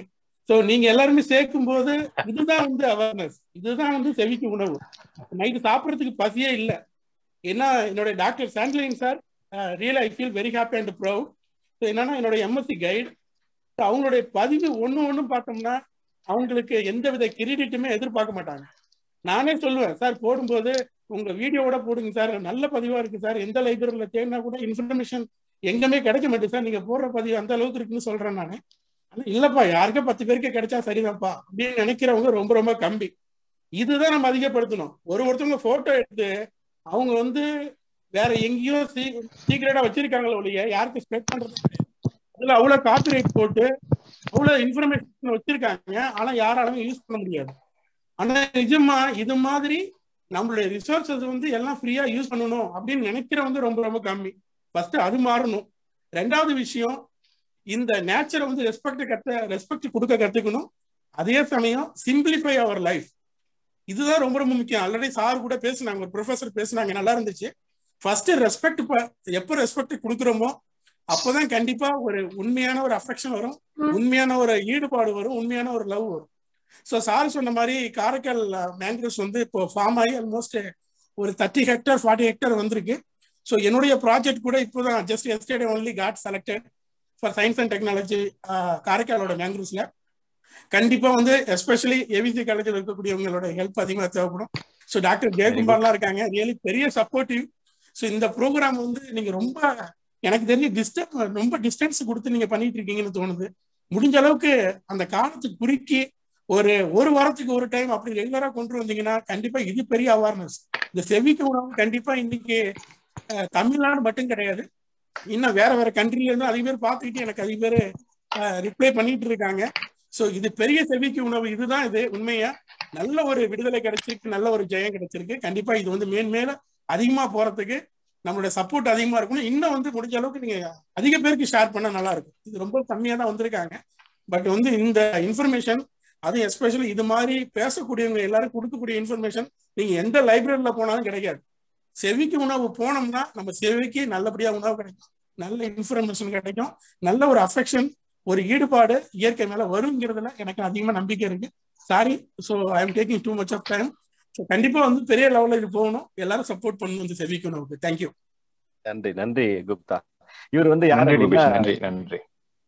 ஸோ நீங்க எல்லாருமே சேர்க்கும் போது இதுதான் வந்து அவேர்னஸ் இதுதான் வந்து செவிக்கு உணவு. நைட்டு சாப்பிட்றதுக்கு பசியே இல்லை. ஏன்னா என்னுடைய doctor Sandlin sir real I feel very happy and proud so என்னன்னா என்னோட எம்எஸ்சி கைடு அவங்களுடைய பதிவு ஒன்று ஒன்றும் பார்த்தோம்னா அவங்களுக்கு எந்த வித கிரெடிட்டுமே எதிர்பார்க்க மாட்டாங்க. நானே சொல்லுவேன் சார் போடும்போது உங்க வீடியோவோட போடுங்க சார் நல்ல பதிவா இருக்கு சார் எந்த லைப்ரரியில தேடினா கூட இன்ஃபர்மேஷன் எங்கேயுமே கிடைக்க மாட்டேங்க சார் நீங்க போடுற பதிவு அந்த அளவுக்கு இருக்குன்னு சொல்றேன் நான். ஆனா இல்லப்பா யாருக்கே பத்து பேருக்கே கிடைச்சா சரிதான்ப்பா அப்படின்னு நினைக்கிறவங்க ரொம்ப ரொம்ப கம்மி. இதுதான் நம்ம அதிகப்படுத்தணும். ஒரு ஒருத்தவங்க போட்டோ எடுத்து அவங்க வந்து வேற எங்கேயோ சீக்கிரட்டா வச்சிருக்காங்களோ ஒழிய யாருக்கு ஸ்ப்ரெட் பண்றது அதுல அவ்வளவு காப்பிரைட் போட்டு அவ்வளவு இன்ஃபர்மேஷன் வச்சிருக்காங்க. ஆனா யாராலும் யூஸ் பண்ண முடியாது. ஆனா நிஜமா இது மாதிரி நம்மளுடைய ரிசோர்சஸ் வந்து எல்லாம் ஃப்ரீயா யூஸ் பண்ணணும் அப்படின்னு நினைக்கிறவங்க ரொம்ப ரொம்ப கம்மி. ஃபர்ஸ்ட் அது மாறணும். ரெண்டாவது விஷயம் இந்த நேச்சரை வந்து ரெஸ்பெக்ட் கத்த ரெஸ்பெக்ட் கொடுக்க கத்துக்கணும். அதே சமயம் சிம்பிளிஃபை அவர் லைஃப் இதுதான் ரொம்ப ரொம்ப முக்கியம். ஆல்ரெடி சார் கூட பேசினாங்க ஒரு ப்ரொஃபசர் பேசினாங்க நல்லா இருந்துச்சு. ஃபர்ஸ்ட் ரெஸ்பெக்ட் எப்போ ரெஸ்பெக்ட் கொடுக்குறோமோ அப்போதான் கண்டிப்பா ஒரு உண்மையான ஒரு அஃபெக்ஷன் வரும் உண்மையான ஒரு ஈடுபாடு வரும் உண்மையான ஒரு லவ் வரும். ஸோ சார் சொன்ன மாதிரி காரைக்கால் மேங்க்ரோஸ் வந்து இப்போ ஃபார்ம் ஆகி ஆல்மோஸ்ட் ஒரு தேர்ட்டி ஹெக்டர் ஃபார்ட்டி ஹெக்டர் வந்திருக்கு. ஸோ என்னுடைய ப்ராஜெக்ட் கூட இப்போதான் just estate only got selected for science and technology காரைக்காலோட மேங்க்ரூஸ்ல கண்டிப்பா வந்து எஸ்பெஷலி ஏவிசி காலேஜில் இருக்கக்கூடியவங்களோட ஹெல்ப் அதிகமாக தேவைப்படும். ஸோ டாக்டர் ஜெயக்குமார்லாம் இருக்காங்க. ரியலி பெரிய சப்போர்ட்டிவ் ஸோ இந்த ப்ரோக்ராம் வந்து நீங்க ரொம்ப எனக்கு தெரிஞ்சு டிஸ்டன்ஸ் ரொம்ப டிஸ்டன்ஸ் கொடுத்து நீங்க பண்ணிட்டு இருக்கீங்கன்னு தோணுது. முடிஞ்ச அளவுக்கு அந்த காலத்துக்கு குறுக்கி ஒரு ஒரு வாரத்துக்கு ஒரு டைம் அப்படி ரெகுலரா கொண்டு வந்தீங்கன்னா கண்டிப்பா இது பெரிய அவேர்னஸ் இந்த செவிக்கு உணவு கண்டிப்பா இன்னைக்கு தமிழ்நாடு மட்டும் கிடையாது. இன்னும் வேற வேற கண்ட்ரில இருந்து அதிக பேர் பார்த்துக்கிட்டு எனக்கு அதிக பேர் ரிப்ளை பண்ணிட்டு இருக்காங்க. ஸோ இது பெரிய செவிக்கு உணவு இதுதான் இது உண்மையா? நல்ல ஒரு விடுதலை கிடைச்சிருக்கு நல்ல ஒரு ஜெயம் கிடைச்சிருக்கு. கண்டிப்பா இது வந்து மேன்மேல அதிகமா போறதுக்கு நம்மளுடைய சப்போர்ட் அதிகமா இருக்கணும். இன்னும் வந்து முடிஞ்ச அளவுக்கு நீங்க அதிக பேருக்கு ஷேர் பண்ண நல்லா இருக்கும். இது ரொம்ப கம்மியா தான் வந்திருக்காங்க. பட் வந்து இந்த இன்ஃபர்மேஷன் அது எஸ்பெஷலி இது மாதிரி பேசக்கூடியவங்க எல்லாரும் கொடுக்கக்கூடிய இன்ஃபர்மேஷன் நீங்க எந்த லைப்ரரியில போனாலும் கிடைக்காது. செவிக்கு உணவு போனோம்னா நம்ம செவிக்கு நல்லபடியா உணவு கிடைக்கும். நல்ல இன்ஃபர்மேஷன் கிடைக்கும். நல்ல ஒரு அஃபெக்ஷன் ஒரு ஈடுபாடு இயற்கை மேல வருங்கிறதுல எனக்கு அதிகமா நம்பிக்கை இருக்கு. Sorry so I am taking too much of time so கண்டிப்பா வந்து பெரிய லெவலில் இது போகணும். எல்லாரும் சப்போர்ட் பண்ணணும் இந்த செவிக்கு உணவுக்கு தேங்க்யூ நன்றி நன்றி குப்தா. இவர் வந்து யாரு நன்றி நன்றி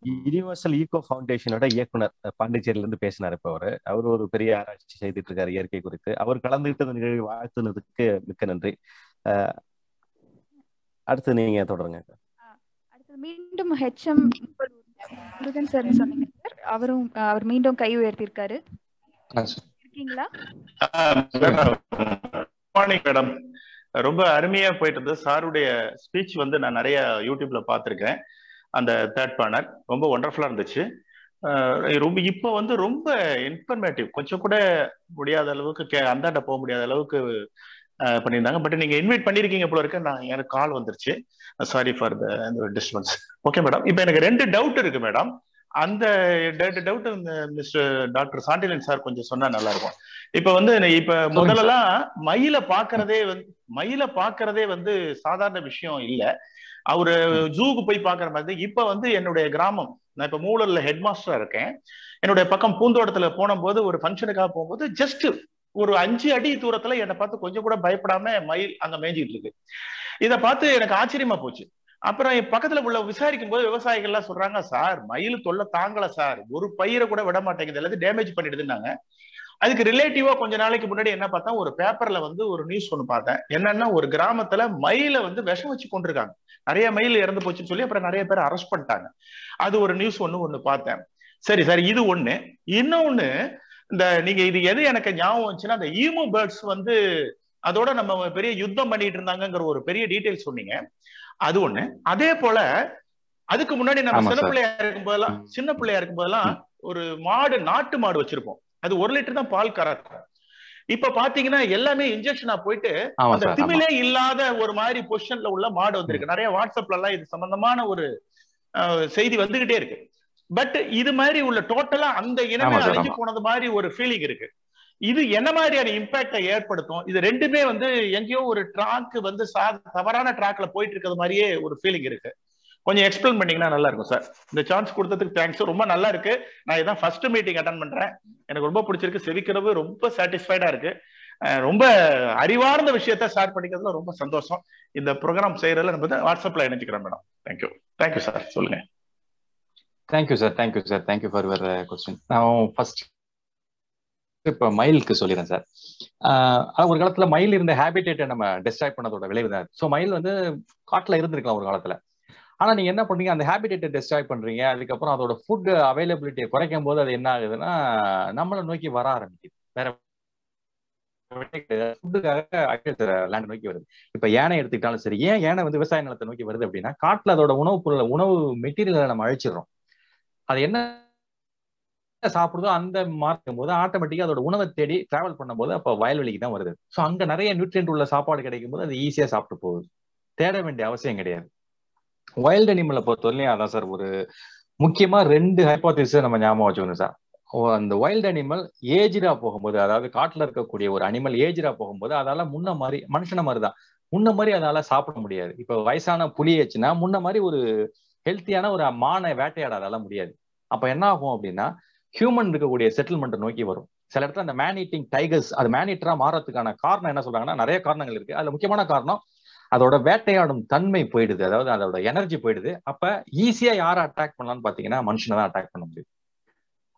யூனிவர்சல் ஈகோ ஃபவுண்டேஷனோட இயக்குனர் பாண்டிச்சேரியில இருந்து பேசினார் இப்ப அவரு. அவர் ஒரு பெரிய ஆராய்ச்சி செய்துட்டு இருக்காரு இயற்கை குறித்து. அவர் கலந்துகிட்ட நிகழ்வு வாழ்த்துனதுக்கு மிக்க நன்றி. அடுத்து நீங்க தொடருங்க. அடுத்து மீண்டும் ஹெச்எம் முருகன் சார் சொன்னீங்க சார் அவரும் அவர் மீண்டும் கை உயர்த்திருக்காரு இருக்கீங்களா? மார்னிங் மேடம் ரொம்ப அருமையா போயிட்டு இருந்தது சாருடைய ஸ்பீச் வந்து நான் நிறைய யூடியூப்ல பார்த்துருக்கேன். அந்த தேர்ட் பேனர் ரொம்ப ஒண்டர்ஃபுல்லா இருந்துச்சு. ரொம்ப இப்போ வந்து ரொம்ப இன்ஃபர்மேட்டிவ் கொஞ்சம் கூட முடியாத அளவுக்கு அந்தாண்ட போக முடியாத அளவுக்கு பண்ணியிருந்தாங்க. பட் நீங்க இன்வைட் பண்ணிருக்கீங்க போல இருக்க. நான் எனக்கு கால் வந்துருச்சு. Sorry for the disturbance okay madam இப்போ எனக்கு ரெண்டு டவுட் இருக்கு மேடம் அந்த doubt mister doctor Sandilan sir கொஞ்சம் சொன்னா நல்லா இருக்கும். இப்ப வந்து இப்ப முதல்லலாம் மயில பாக்குறதே வந்து மயில பாக்குறதே வந்து சாதாரண விஷயம் இல்ல. அவரு ஜூக்கு போய் பாக்குற மாதிரி இப்ப வந்து என்னுடைய கிராமம் நான் இப்ப மூலர்ல ஹெட் மாஸ்டரா இருக்கேன். என்னுடைய பக்கம் பூந்தோட்டத்துல போன போது ஒரு ஃபங்க்ஷனுக்காக போகும்போது ஜஸ்ட் ஒரு அஞ்சு அடி தூரத்துல என்னை பார்த்து கொஞ்சம் கூட பயப்படாம மயில் அங்க மேய்ஞ்சிட்டு இருக்கு. இதை பார்த்து எனக்கு ஆச்சரியமா போச்சு. அப்புறம் என் பக்கத்துல உள்ள விசாரிக்கும் போது விவசாயிகள் எல்லாம் சொல்றாங்க சார் மயில் தொல்லை தாங்கல சார். ஒரு பயிரை கூட விட மாட்டேங்குது. எல்லாத்தையும் டேமேஜ் பண்ணிடுதுன்னாங்க. அதுக்கு ரிலேட்டிவா கொஞ்ச நாளைக்கு முன்னாடி என்ன பார்த்தா ஒரு பேப்பர்ல வந்து ஒரு நியூஸ் ஒன்று பார்த்தேன். என்னன்னா ஒரு கிராமத்துல மயில வந்து விஷம் வச்சு கொண்டிருக்காங்க நிறைய மயில் இறந்து போச்சுன்னு சொல்லி அப்புறம் நிறைய பேர் அரெஸ்ட் பண்ணிட்டாங்க. அது ஒரு நியூஸ் ஒன்று ஒன்று பார்த்தேன். சரி சார் இது ஒண்ணு. இன்னொன்னு இந்த நீங்க இது எது எனக்கு ஞாபகம் வந்துச்சுன்னா அந்த ஈமோ பேர்ட்ஸ் வந்து அதோட நம்ம பெரிய யுத்தம் பண்ணிட்டு இருந்தாங்கிற ஒரு பெரிய டீடைல் சொன்னீங்க. அது ஒண்ணு. அதே போல அதுக்கு முன்னாடி நம்ம சின்ன பிள்ளையா இருக்கும் போதெல்லாம் சின்ன பிள்ளையா இருக்கும் போதெல்லாம் ஒரு மாடு நாட்டு மாடு வச்சிருப்போம். அது ஒரு லிட்டர் தான் பால் கறக்கும். இப்ப பாத்தீங்கன்னா எல்லாமே இன்ஜெக்ஷனா போயிட்டு அந்த திமிலே இல்லாத ஒரு மாதிரி பொசிஷன்ல உள்ள மாடு வந்திருக்கு. நிறைய வாட்ஸ்அப்ல எல்லாம் இது சம்பந்தமான ஒரு செய்தி வந்துகிட்டே இருக்கு. பட் இது மாதிரி உள்ள டோட்டலா அந்த இனமே அழிஞ்சு போனது மாதிரி ஒரு ஃபீலிங் இருக்கு. இது என்ன மாதிரியான இம்பாக்டை ஏற்படுத்தும்? இது ரெண்டுமே வந்து எங்கேயோ ஒரு ட்ராக் வந்து தவறான ட்ராக்ல போயிட்டு இருக்கிறது மாதிரியே ஒரு ஃபீலிங் இருக்கு. கொஞ்சம் எக்ஸ்பிளைன் பண்ணீங்கன்னா நல்லா இருக்கும் சார் இந்த சான்ஸ் கொடுத்ததுக்கு தேங்க்ஸ் ரொம்ப நல்லா இருக்கு. நான் இதான் ஃபர்ஸ்ட் மீட்டிங் அட்டன் பண்றேன். எனக்கு ரொம்ப பிடிச்சிருக்கு. செவிக்கிறது ரொம்ப சாட்டிஸ்ஃபைடா இருக்கு. ரொம்ப அறிவார்ந்த விஷயத்த ஷேர் பண்ணிக்கிறதுல ரொம்ப சந்தோஷம். இந்த ப்ரோக்ராம் செய்யறதுல நம்ம வாட்ஸ்அப்ல இணைச்சிக்கிறேன் madam thank you thank you sir சொல்லுங்க. Thank you sir thank you sir thank you for your question நான் ஃபர்ஸ்ட் இப்போ மயிலுக்கு சொல்லிடுறேன் சார் ஒரு காலத்துல மயில் இருந்த ஹேபிடேட்டை நம்ம டிஸ்ட்ராய் பண்ணதோட விளைவு தான். ஸோ மயில் வந்து காட்டுல இருந்திருக்கலாம் ஒரு காலத்துல. ஆனா நீங்க என்ன பண்ணுறீங்க அந்த ஹேபிடேட்டை டிஸ்ட்ராய் பண்றீங்க. அதுக்கப்புறம் அதோட ஃபுட் அவைலபிலிட்டியை குறைக்கும் போது அது என்ன ஆகுதுன்னா நம்மளை நோக்கி வர ஆரம்பிக்குது. வேற ஃபுட்டுக்காக லேண்ட் நோக்கி வருது. இப்ப யானை எடுத்துக்கிட்டாலும் சரி ஏன் யானை வந்து விவசாய நிலத்தை நோக்கி வருது அப்படின்னா காட்டுல அதோட உணவு பொருளை உணவு மெட்டீரியலை நம்ம அழிச்சிடுறோம். அது என்ன சாப்பிடுதோ அந்த மாற்றும் போது ஆட்டோமேட்டிக்கா அதோட உணவை தேடி டிராவல் பண்ணும்போது அப்போ வயல்வெளிக்கு தான் வருது. ஸோ அங்க நிறைய நியூட்ரியன்ட் உள்ள சாப்பாடு கிடைக்கும் போது அது ஈஸியா சாப்பிட்டு போகுது. தேட வேண்டிய அவசியம் கிடையாது. வைல்ட் அனிமலை பொறுத்தவரையிலையும் அதான் சார் ஒரு முக்கியமா ரெண்டு ஹைப்போதிஸை நம்ம ஞாபகம் வச்சுக்கணும் சார் அந்த வைல்ட் அனிமல் ஏஜிரா போகும்போது அதாவது காட்டுல இருக்கக்கூடிய ஒரு அனிமல் ஏஜிரா போகும்போது அதால முன்ன மாதிரி மனுஷன மாதிரி தான் முன்ன மாதிரி அதால சாப்பிட முடியாது. இப்ப வயசான புலி ஆச்சுன்னா முன்ன மாதிரி ஒரு ஹெல்த்தியான ஒரு மானை வேட்டையாடால முடியாது. அப்ப என்ன ஆகும் அப்படின்னா ஹியூமன் இருக்கக்கூடிய செட்டில்மெண்ட் நோக்கி வரும். சில இடத்துல அந்த மேன் ஈட்டிங் டைகர்ஸ் அது மேன் ஈட்டரா மாறதுக்கான காரணம் என்ன சொல்றாங்கன்னா நிறைய காரணங்கள் இருக்கு. அதுல முக்கியமான காரணம் அதோட வேட்டையாடும் தன்மை போயிடுது. அதாவது அதோட எனர்ஜி போயிடுது. அப்ப ஈஸியா யாரை அட்டாக் பண்ணலாம்னு பாத்தீங்கன்னா மனுஷனை தான் அட்டாக் பண்ண முடியும்.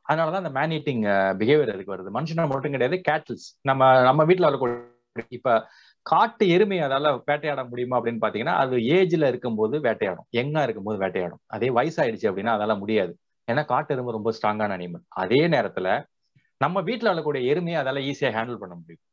அதனாலதான் அந்த மேன் ஈட்டிங் பிஹேவியர் அதுக்கு வருது. மனுஷனை மட்டும் கிடையாது கேட்டில்ஸ் நம்ம நம்ம வீட்டுல வரக்கூடிய இப்ப காட்டு எருமை அதால வேட்டையாட முடியுமா அப்படின்னு பாத்தீங்கன்னா அது ஏஜ்ல இருக்கும்போது வேட்டையாடும். எங்கா இருக்கும்போது வேட்டையாடும். அதே வயசாயிடுச்சு அப்படின்னா அதால முடியாது. ஏன்னா காட்டு எருமை ரொம்ப ஸ்ட்ராங்கான அனிமல் அதே நேரத்துல நம்ம வீட்டுல வளரக்கூடிய எருமையை அதால ஈஸியா ஹேண்டில் பண்ண முடியும்.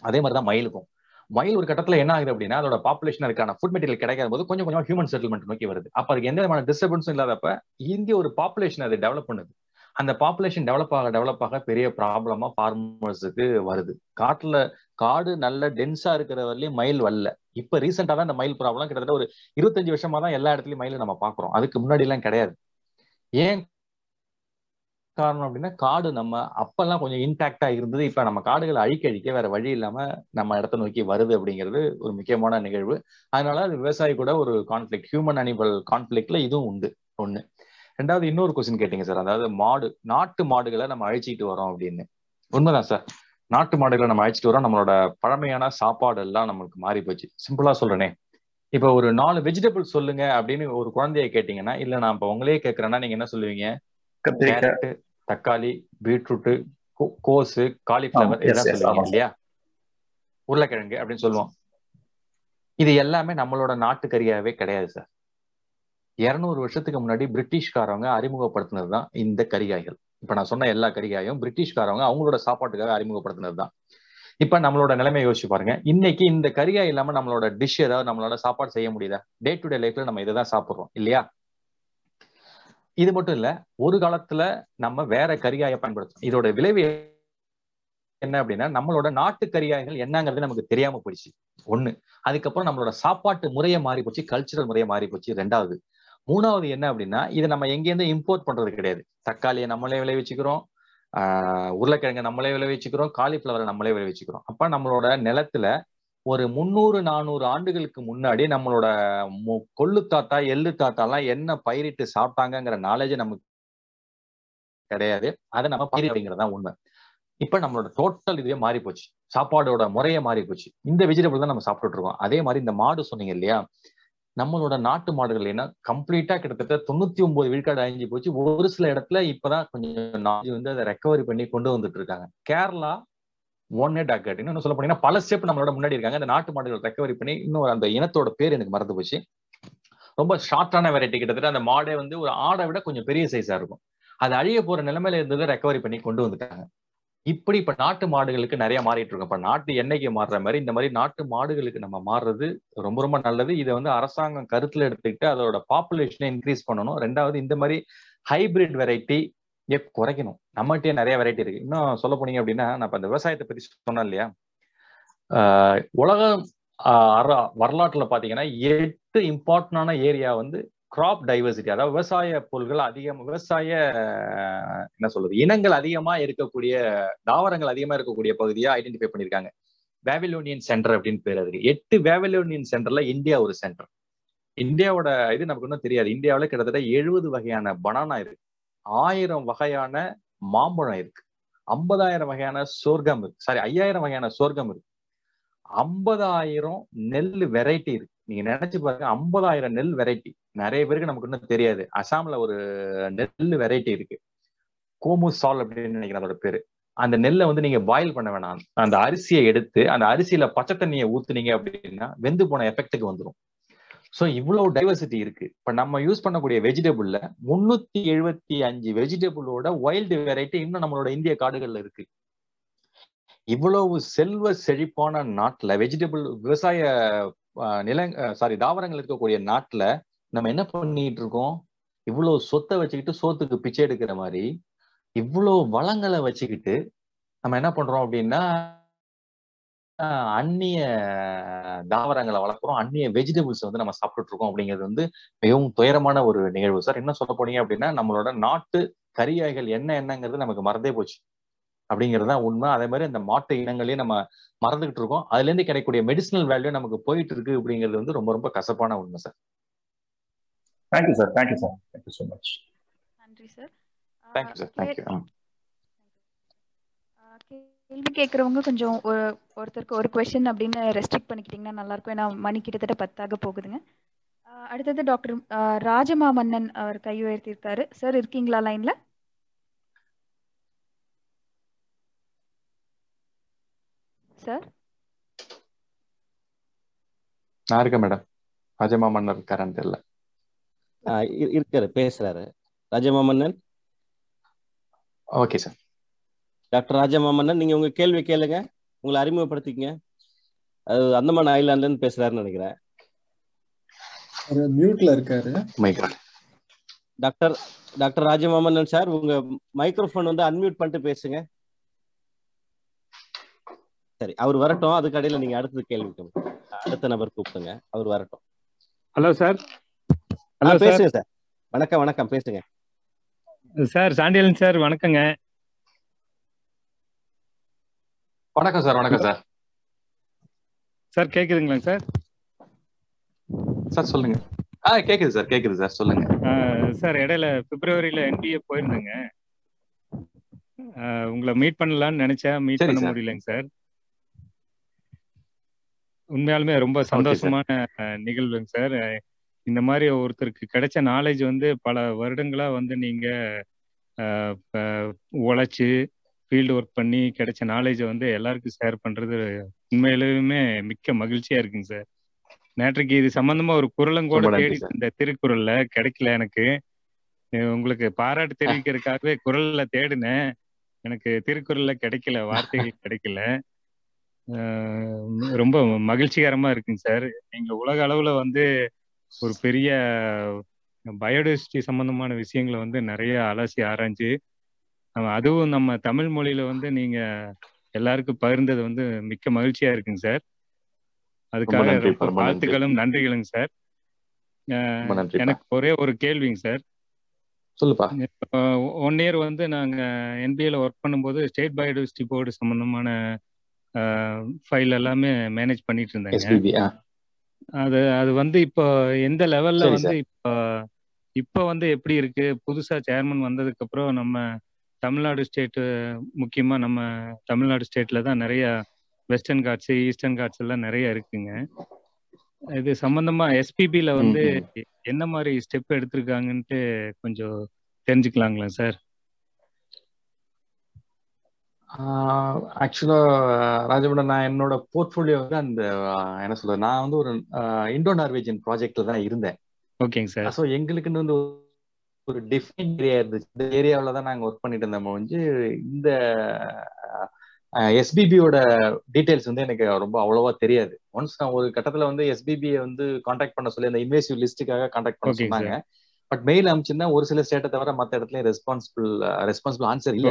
அதே மாதிரிதான் மயிலுக்கும். மயில் ஒரு கட்டத்துல என்ன ஆகுது அப்படின்னா அதோட பாப்புலேஷன் இருக்கான ஃபுட் மெட்டீரியல் கிடைக்காத போது கொஞ்சம் கொஞ்சம் ஹியூமன் செட்டில்மெண்ட் நோக்கி வருது. அப்ப அதுக்கு எந்த விதமான டிஸ்டர்பன்ஸும் இல்லாதப்ப இங்கே ஒரு பாப்புலேஷன் அது டெவலப் பண்ணுது. அந்த பாப்புலேஷன் டெவலப் ஆக டெவலப் ஆக பெரிய ப்ராப்ளமா ஃபார்மர்ஸுக்கு வருது. காட்டுல காடு நல்ல டென்ஸா இருக்கிற வரலையும் மயில் வரல. இப்ப ரீசெண்டா தான் இந்த மயில் ப்ராப்ளம் கிட்டத்தட்ட ஒரு இருபத்தஞ்சு வருஷமா தான் எல்லா இடத்துலயும் மயில் நம்ம பாக்குறோம் அதுக்கு முன்னாடி எல்லாம் கிடையாது. ஏன் காரணம் அப்படின்னா காடு நம்ம அப்பெல்லாம் கொஞ்சம் இன்டாக்டா இருந்தது. இப்ப நம்ம காடுகளை அழிக்க அழிக்க வேற வழி இல்லாம நம்ம இடத்த நோக்கி வருது அப்படிங்கிறது ஒரு முக்கியமான நிகழ்வு. அதனால அது விவசாயி கூட ஒரு கான்ஃபிளிக் ஹியூமன் அனிமல் கான்ஃபிளிக்ல இதுவும் உண்டு. ஒண்ணு. ரெண்டாவது இன்னொரு கொஸ்டின் கேட்டீங்க சார் அதாவது மாடு நாட்டு மாடுகளை நம்ம அழிச்சிட்டு வரோம் அப்படின்னு. உண்மைதான் சார் நாட்டு மாடுகளை நம்ம அழிச்சிட்டு வரோம். நம்மளோட பழமையான சாப்பாடு எல்லாம் நம்மளுக்கு மாறி போச்சு. சிம்பிளா சொல்றேனே. இப்ப ஒரு நாலு வெஜிடபிள் சொல்லுங்க அப்படின்னு ஒரு குழந்தைய கேட்டீங்கன்னா இல்ல நான் இப்ப உங்களே கேட்கறேன்னா நீங்க என்ன சொல்லுவீங்க? கேரட் தக்காளி பீட்ரூட்டு கோஸு காலிஃபிளவர் இதெல்லாம் சொல்லுவீங்க இல்லையா? உருளைக்கிழங்கு அப்படின்னு சொல்லுவோம். இது எல்லாமே நம்மளோட நாட்டுக்கறியாவே கிடையாது சார் இருநூறு வருஷத்துக்கு முன்னாடி பிரிட்டிஷ்காரவங்க அறிமுகப்படுத்தினது தான் இந்த கரிகாய்கள். இப்ப நான் சொன்ன எல்லா கரிகாயும் பிரிட்டிஷ்காரவங்க அவங்களோட சாப்பாட்டுக்காக அறிமுகப்படுத்தினது தான் இப்ப நம்மளோட நிலைமை யோசிச்சு பாருங்க. இன்னைக்கு இந்த கரிகாய் இல்லாம நம்மளோட டிஷ் ஏதாவது நம்மளோட சாப்பாடு செய்ய முடியுதா? டே டு டே லைஃப்ல நம்ம இதை தான் சாப்பிடுறோம் இல்லையா? இது மட்டும் இல்ல ஒரு காலத்துல நம்ம வேற கரிகாயை பயன்படுத்தணும் இதோட விளைவு என்ன அப்படின்னா நம்மளோட நாட்டு கரிகாய்கள் என்னங்கிறது நமக்கு தெரியாம போயிடுச்சு. ஒண்ணு அதுக்கப்புறம் நம்மளோட சாப்பாட்டு முறையை மாறி போச்சு கல்ச்சுரல் முறையை மாறி போச்சு ரெண்டாவது மூணாவது என்ன அப்படின்னா இதை நம்ம எங்கேருந்து இம்போர்ட் பண்றது கிடையாது. தக்காளியை நம்மளே விளைவிச்சுக்கிறோம் ஆஹ் உருளைக்கிழங்கை நம்மளே விளைவிச்சுக்கிறோம் காலிஃப்ளவரை நம்மளே விளைவிச்சுக்கிறோம் அப்ப நம்மளோட நிலத்துல ஒரு முந்நூறு நானூறு ஆண்டுகளுக்கு முன்னாடி நம்மளோட கொள்ளு தாத்தா எள்ளு தாத்தாலாம் என்ன பயிரிட்டு சாப்பிட்டாங்கிற நாலேஜ் நமக்கு கிடையாது. அதை நம்ம பயிர் அப்படிங்கிறதான் உண்மை. இப்ப நம்மளோட டோட்டல் இதுவே மாறி போச்சு. சாப்பாடோட முறையே மாறி போச்சு. இந்த வெஜிடபிள் தான் நம்ம சாப்பிட்டுட்டு இருக்கோம். அதே மாதிரி இந்த மாடு சொன்னீங்க இல்லையா? நம்மளோட நாட்டு மாடுகள் என்ன கம்ப்ளீட்டா கிட்டத்தட்ட தொண்ணூத்தி ஒன்பது விழுக்காடு அழிஞ்சு போச்சு. ஒரு சில இடத்துல இப்பதான் கொஞ்சம் வந்து அதை ரெக்கவரி பண்ணி கொண்டு வந்துட்டு இருக்காங்க. கேரளா ஒன் ஏ அக்கட் இன்னும் சொல்ல போனீங்கன்னா பல ஸ்டெப் நம்மளோட முன்னாடி இருக்காங்க. அந்த நாட்டு மாடுகள் ரெக்கவரி பண்ணி இன்னும் அந்த இனத்தோட பேர் எனக்கு மறந்து போச்சு. ரொம்ப ஷார்ட்டான வெரைட்டி கிட்டத்தட்ட அந்த மாடே வந்து ஒரு ஆடை விட கொஞ்சம் பெரிய சைஸா இருக்கும். அது அழிய போற நிலைமையில இருந்ததை ரெக்கவரி பண்ணி கொண்டு வந்துட்டாங்க. இப்படி இப்ப நாட்டு மாடுகளுக்கு நிறைய மாறிட்டு இருக்கோம் இப்ப நாட்டு எண்ணெய்க்கு மாறுற மாதிரி இந்த மாதிரி நாட்டு மாடுகளுக்கு நம்ம மாறுறது ரொம்ப ரொம்ப நல்லது. இதை வந்து அரசாங்கம் கருத்துல எடுத்துக்கிட்டு அதோட பாப்புலேஷனை இன்க்ரீஸ் பண்ணணும். ரெண்டாவது இந்த மாதிரி ஹைபிரிட் வெரைட்டி குறைக்கணும். நம்மகிட்டயே நிறைய வெரைட்டி இருக்கு. இன்னும் சொல்ல போனீங்க அப்படின்னா நான் இப்ப இந்த விவசாயத்தை பத்தி சொன்னேன் இல்லையா? உலகம் வரலாற்றுல பாத்தீங்கன்னா எட்டு இம்பார்ட்டன்டான ஏரியா வந்து கிராப் டைவர்சிட்டி அதாவது விவசாய பொருள்கள் அதிகம் விவசாய என்ன சொல்றது இனங்கள் அதிகமா இருக்கக்கூடிய தாவரங்கள் அதிகமா இருக்கக்கூடிய பகுதியா ஐடென்டிஃபை பண்ணியிருக்காங்க வேவிலோனியன் சென்டர் அப்படின்னு பேர் அதுக்கு எட்டு வேவிலோனியன் சென்டர்ல இந்தியா ஒரு சென்டர் இந்தியாவோட இது நமக்கு இன்னும் தெரியாது. இந்தியாவில் கிட்டத்தட்ட எழுபது வகையான பனானா இருக்கு. ஆயிரம் வகையான மாம்பழம் இருக்கு. ஐம்பதாயிரம் வகையான சோர்க்கம் இருக்கு. சாரி ஐயாயிரம் வகையான சோர்க்கம் இருக்கு. ஐம்பதாயிரம் நெல் வெரைட்டி இருக்கு. நீங்க நினைச்சு பாருங்க ஐம்பதாயிரம் நெல் வெரைட்டி. நிறைய பேருக்கு நமக்கு இன்னும் தெரியாது. அசாம்ல ஒரு நெல் வெரைட்டி இருக்கு. கோமு சால் அப்படின்னு நினைக்கிறேன் அதோட பேரு. அந்த நெல்லை வந்து நீங்க பாயில் பண்ண வேணாம். அந்த அரிசியை எடுத்து அந்த அரிசியில பச்சை தண்ணியை ஊத்துனீங்க அப்படின்னா வெந்து போன எஃபெக்ட்டுக்கு வந்துடும் ஸோ இவ்வளவு டைவர்சிட்டி இருக்கு. இப்ப நம்ம யூஸ் பண்ணக்கூடிய வெஜிடபிள்ல முன்னூத்தி எழுபத்தி அஞ்சு வெஜிடபிளோட வைல்டு வெரைட்டி இன்னும் நம்மளோட இந்திய காடுகள்ல இருக்கு. இவ்வளவு செல்வ செழிப்பான நாட்டுல வெஜிடபிள் விவசாய நில சாரி தாவரங்கள் இருக்கக்கூடிய நாட்டுல நம்ம என்ன பண்ணிட்டு இருக்கோம் இவ்வளவு சொத்தை வச்சுக்கிட்டு சோத்துக்கு பிச்சை எடுக்கிற மாதிரி இவ்வளவு வளங்களை வச்சுக்கிட்டு நம்ம என்ன பண்றோம் அப்படின்னா அந்நிய தாவரங்களை வளர்க்குறோம். அந்நிய வெஜிடபிள்ஸ் வந்து நம்ம சாப்பிட்டுட்டு இருக்கோம் அப்படிங்கிறது வந்து மிகவும் துயரமான ஒரு நிகழ்வு. சார் என்ன சொல்ல போனீங்க அப்படின்னா நம்மளோட நாட்டு கரியாய்கள் என்ன என்னங்கிறது நமக்கு மறந்தே போச்சு. அப்படிங்கிறது தான் உண்மை. அதே மாதிரி அந்த மாட்டு இனங்களையும் நம்ம மறந்துகிட்டு இருக்கோம். அதுல இருந்து கிடைக்கக்கூடிய மெடிசனல் வேல்யூ நமக்கு போயிட்டு இருக்கு அப்படிங்கிறது வந்து ரொம்ப ரொம்ப கசப்பான உண்மை sir thank you sir thank you sir thank you so much நன்றி sir thank you sir thank you கேள்வி கேட்குறவங்க கொஞ்சம் ஒருத்தருக்கு ஒரு கொஸ்டின் அப்படின்னு ரெஸ்ட்ரிக்ட் பண்ணிக்கிட்டிங்கன்னா நல்லா இருக்கும் ஏன்னா மணி கிட்டத்தட்ட பத்தாக போகுதுங்க. அடுத்தது டாக்டர் ராஜமாமன்னன் அவர் கை உயர்த்தியிருக்காரு. சார் இருக்கீங்களா லைன்ல சார்? நான் இருக்கேன் மேடம். ராஜமாமன்னர் இருக்காரான்னு தெரியல இருக்காரு பேசுறாரு. Rajamamannan okay sir doctor Rajamamannan நீங்க உங்க கேள்வி கேளுங்க. உங்களை அறிமுகப்படுத்திக்கங்க. அது அந்தமான் ஐலாண்ட்ல இருந்து பேசுறாருன்னு நினைக்கிறேன். மியூட்ல இருக்காரு. டாக்டர் டாக்டர் ராஜமாமன்னன் சார் உங்க மைக்ரோஃபோன் வந்து அன்மியூட் பண்ணிட்டு பேசுங்க. சரி அவர் வரட்டும். அதுக்கு இடையில நீங்க அடுத்தது கேள்வி அடுத்த நபர் கூப்பிடுங்க. அவர் வரட்டும். Hello sir. ஹலோ பேசுங்க சார். வணக்கம் வணக்கம். பேசுங்க. சார் சாண்டியலன் சார் வணக்கங்க. வணக்கம் சார். வணக்கம் சார். சார் கேக்குதுங்களா சார்? சார் சொல்லுங்க. ஆ கேக்குது சார். கேக்குது சார். சொல்லுங்க. சார் இடையில பிப்ரவரியில என்பிஏ போயிருந்தேங்க. உங்களை மீட் பண்ணலாம்னு நினைச்சேன். மீட் பண்ண முடியலங்க சார். உண்மையாலுமே ரொம்ப சந்தோஷமான நிகழ்வுங்க சார். இந்த மாதிரி ஒருத்தருக்கு கிடைச்ச நாலேஜ் வந்து பல வருடங்களா வந்து நீங்க உழைச்சு ஃபீல்டு ஒர்க் பண்ணி கிடைச்ச நாலேஜை வந்து எல்லாருக்கும் ஷேர் பண்றது உண்மையிலுமே மிக்க மகிழ்ச்சியா இருக்குங்க சார். நேற்றுக்கு இது சம்பந்தமா ஒரு குரலும் கூட தேடி இந்த திருக்குறள்ல கிடைக்கல எனக்கு. உங்களுக்கு பாராட்டு தெரிவிக்கிறதுக்காகவே குரல்ல தேடினேன். எனக்கு திருக்குறள்ல கிடைக்கல வார்த்தைகள் கிடைக்கல. ரொம்ப மகிழ்ச்சிகரமா இருக்குங்க சார். நீங்க உலக அளவுல வந்து ஒரு பெரிய பயோடைவர்சிட்டி சம்பந்தமான விஷயங்களை வந்து நிறைய அலசி ஆராய்ஞ்சு அதுவும் நம்ம தமிழ் மொழியில வந்து நீங்க எல்லாருக்கும் பகிர்ந்தது வந்து மிக்க மகிழ்ச்சியா இருக்குங்க சார். அதுக்காக ரொம்ப வாழ்த்துக்களும் நன்றிகளுங்க சார். எனக்கு ஒரே ஒரு கேள்விங்க சார். சொல்லுப்பா. ஒன் இயர் வந்து நாங்க என்பிஏல ஒர்க் பண்ணும்போது ஸ்டேட் பயோடைவர்சிட்டி போர்டு சம்பந்தமான ஃபைல் எல்லாமே மேனேஜ் பண்ணிட்டு இருந்தாங்க அது அது வந்து இப்போ எந்த லெவல்ல வந்து இப்போ இப்போ வந்து எப்படி இருக்கு? புதுசா சேர்மன் வந்ததுக்கு அப்புறம் நம்ம தமிழ்நாடு ஸ்டேட்டு முக்கியமா நம்ம தமிழ்நாடு ஸ்டேட்ல தான் நிறைய வெஸ்டர்ன் காட்ஸ் ஈஸ்டர்ன் காட்ஸ் எல்லாம் நிறைய இருக்குங்க. இது சம்பந்தமா எஸ்பிபில வந்து என்ன மாதிரி ஸ்டெப் எடுத்திருக்காங்கன்ட்டு கொஞ்சம் தெரிஞ்சுக்கலாங்களா சார்? ஆக்சுவலா ராஜபுடன் நான் என்னோட போர்ட்ஃபோலியோ வந்து அந்த என்ன சொல்றது நான் வந்து ஒரு இண்டோ நார்வேஜியன் ப்ராஜெக்ட்ல தான் இருந்தேன். ஓகேங்க சார். ஸோ எங்களுக்குன்னு வந்து ஒரு டிஃபைன் ஏரியா இருந்துச்சு. இந்த ஏரியாவில் தான் நாங்கள் ஒர்க் பண்ணிட்டு இருந்தோம் வந்து இந்த எஸ்பிபியோட டீடைல்ஸ் வந்து எனக்கு ரொம்ப அவ்வளவா தெரியாது. ஒன்ஸ் நான் ஒரு கட்டத்துல வந்து எஸ்பிபியை வந்து காண்டாக்ட் பண்ண சொல்லி அந்த இன்வேசிவ் லிஸ்ட்டுக்காக காண்டாக்ட் பண்ண சொன்னாங்க. பட் மெயில் அனுப்பிச்சிருந்தா ஒரு சில ஸ்டேட்டை தவிர மற்ற இடத்துல ரெஸ்பான்சிபிள் ரெஸ்பான்சிபிள் ஆன்சர் இல்ல.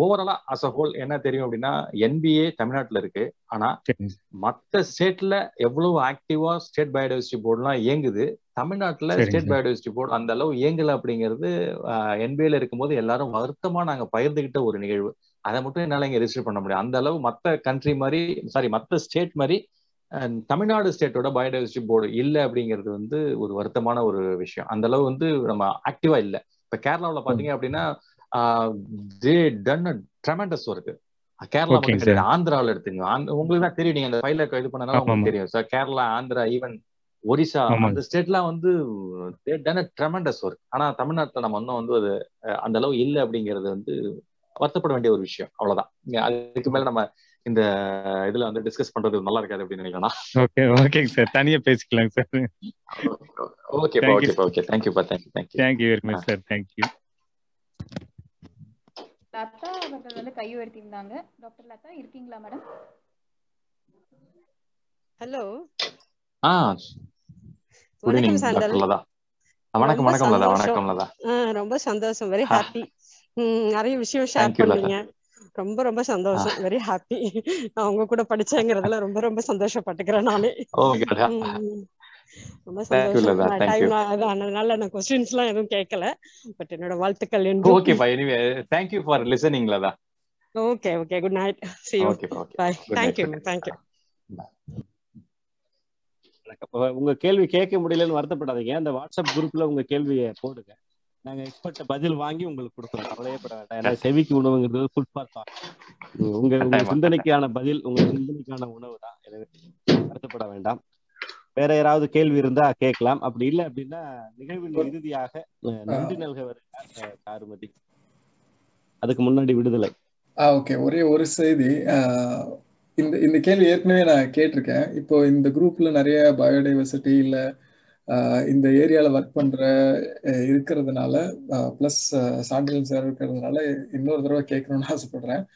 ஓவராலா அஸ் அ ஹோல் என்ன தெரியும் அப்படின்னா என்பிஏ தமிழ்நாட்டுல இருக்கு. ஆனா மற்ற ஸ்டேட்ல எவ்வளவு ஆக்டிவா ஸ்டேட் பயோடைவர்சிட்டி போர்டுலாம் இயங்குது தமிழ்நாட்டுல ஸ்டேட் பயோடைவர்சிட்டி போர்டு அந்த அளவு இயங்கல அப்படிங்கிறது என்பிஏல இருக்கும்போது எல்லாரும் வருத்தமா நாங்க பகிர்ந்துகிட்ட ஒரு நிகழ்வு. அதை மட்டும் என்னால இங்க ரெஜிஸ்டர் பண்ண முடியும். அந்த அளவு மற்ற கண்ட்ரி மாதிரி சாரி மற்ற ஸ்டேட் மாதிரி தமிழ்நாடு ஸ்டேட்டோட பயோடைவர்சிட்டி போர்டு இல்லை அப்படிங்கிறது வந்து ஒரு வருத்தமான ஒரு விஷயம். அந்த அளவு வந்து நம்ம ஆக்டிவா இல்லை. இப்ப கேரளாவில் பாத்தீங்க அப்படின்னா they done tremendous work Kerala மட்டும் ஆந்திராவில் எடுத்துங்க உங்களுக்கு தான் தெரியும். நீங்க அந்த ஃபைல இது பண்ணனால உங்களுக்கு தெரியும். Sir Kerala Andhra even Orissa. அந்த ஸ்டேட்லாம் வந்து ட்ரெமண்டஸ் ஒர்க். ஆனா தமிழ்நாட்டுல நம்ம இன்னும் வந்து அது அந்த அளவு இல்லை அப்படிங்கிறது வந்து வருத்தப்பட வேண்டிய ஒரு விஷயம். அவ்வளவுதான். அதுக்கு மேல நம்ம இந்த இதுல வந்து டிஸ்கஸ் பண்றது நல்லா இருக்காது அப்படின்னு நினைக்கிறேன் ஓகே ஓகேங்க சார் தனியா பேசிக்கலாங்க சார் ஓகேப்பா Thank you. ஓகேப்பா ஓகே தேங்க்யூப்பா thank you thank you thank you very much sir thank you Latha அவர்கள் வந்து கை உயர்த்தியிருந்தாங்க. டாக்டர் லதா இருக்கீங்களா மேடம் ஹலோ ஆ. வணக்கம் ஆ, வணக்கம் வணக்கம் லதா வணக்கம் லதா. ரொம்ப சந்தோஷம். வெரி ஹாப்பி நிறைய விஷயம் ஷேர் பண்ணீங்க. ரொம்ப ரொம்ப சந்தோஷம். வெரி ஹாப்பி நான் உங்க கூட படிச்சேங்கிறதுல ரொம்ப ரொம்ப சந்தோஷப்பட்டுக்கிறேன் நானே. ஓகே ம், ரொம்ப சந்தோஷம். டைம் அதனால நான் கொஸ்டின்ஸ் எல்லாம் எதுவும் கேட்கல பட் என்னோட வாழ்த்துக்கள் என்றும் ஓகேப்பா anyway thank you for listening Latha okay okay good night see you ஓகேப்பா ஓகே. உங்க கேள்வி கேட்க முடியலன்னு வருத்தப்படாதீங்க. அந்த வாட்ஸ்அப் குரூப்ல உங்க கேள்வியை போடுங்க. நாங்க எக்ஸ்பர்ட்ட பதில் வாங்கி உங்களுக்கு கொடுக்குறோம். கவலையே பட வேண்டாம் ஏன்னா செவிக்கு உணவுங்கிறது ஃபுட் ஃபார் தாட் உங்க உங்க சிந்தனைக்கான பதில் உங்க சிந்தனைக்கான உணவு தான். எனவே வருத்தப்பட வேண்டாம். வேற யாராவது கேள்வி இருந்தா கேட்கலாம். அப்படி இல்லை அப்படின்னா நிகழ்வின் இறுதியாக நன்றி நல்க வருகிறார் காருமதி அதுக்கு முன்னாடி விடுதலை. ஓகே. ஒரே ஒரு செய்தி. இந்த இந்த கேள்வி ஏற்கனவே நான் கேட்டிருக்கேன். இப்போ இந்த குரூப்ல நிறைய பயோடைவர்சிட்டி இல்ல இந்த ஏரியால ஒர்க் பண்ற இருக்கிறதுனால ப்ளஸ் சான்றிதழ் சார் இருக்கிறதுனால இன்னொரு தடவை கேட்கணும்னு ஆசைப்படுறேன்.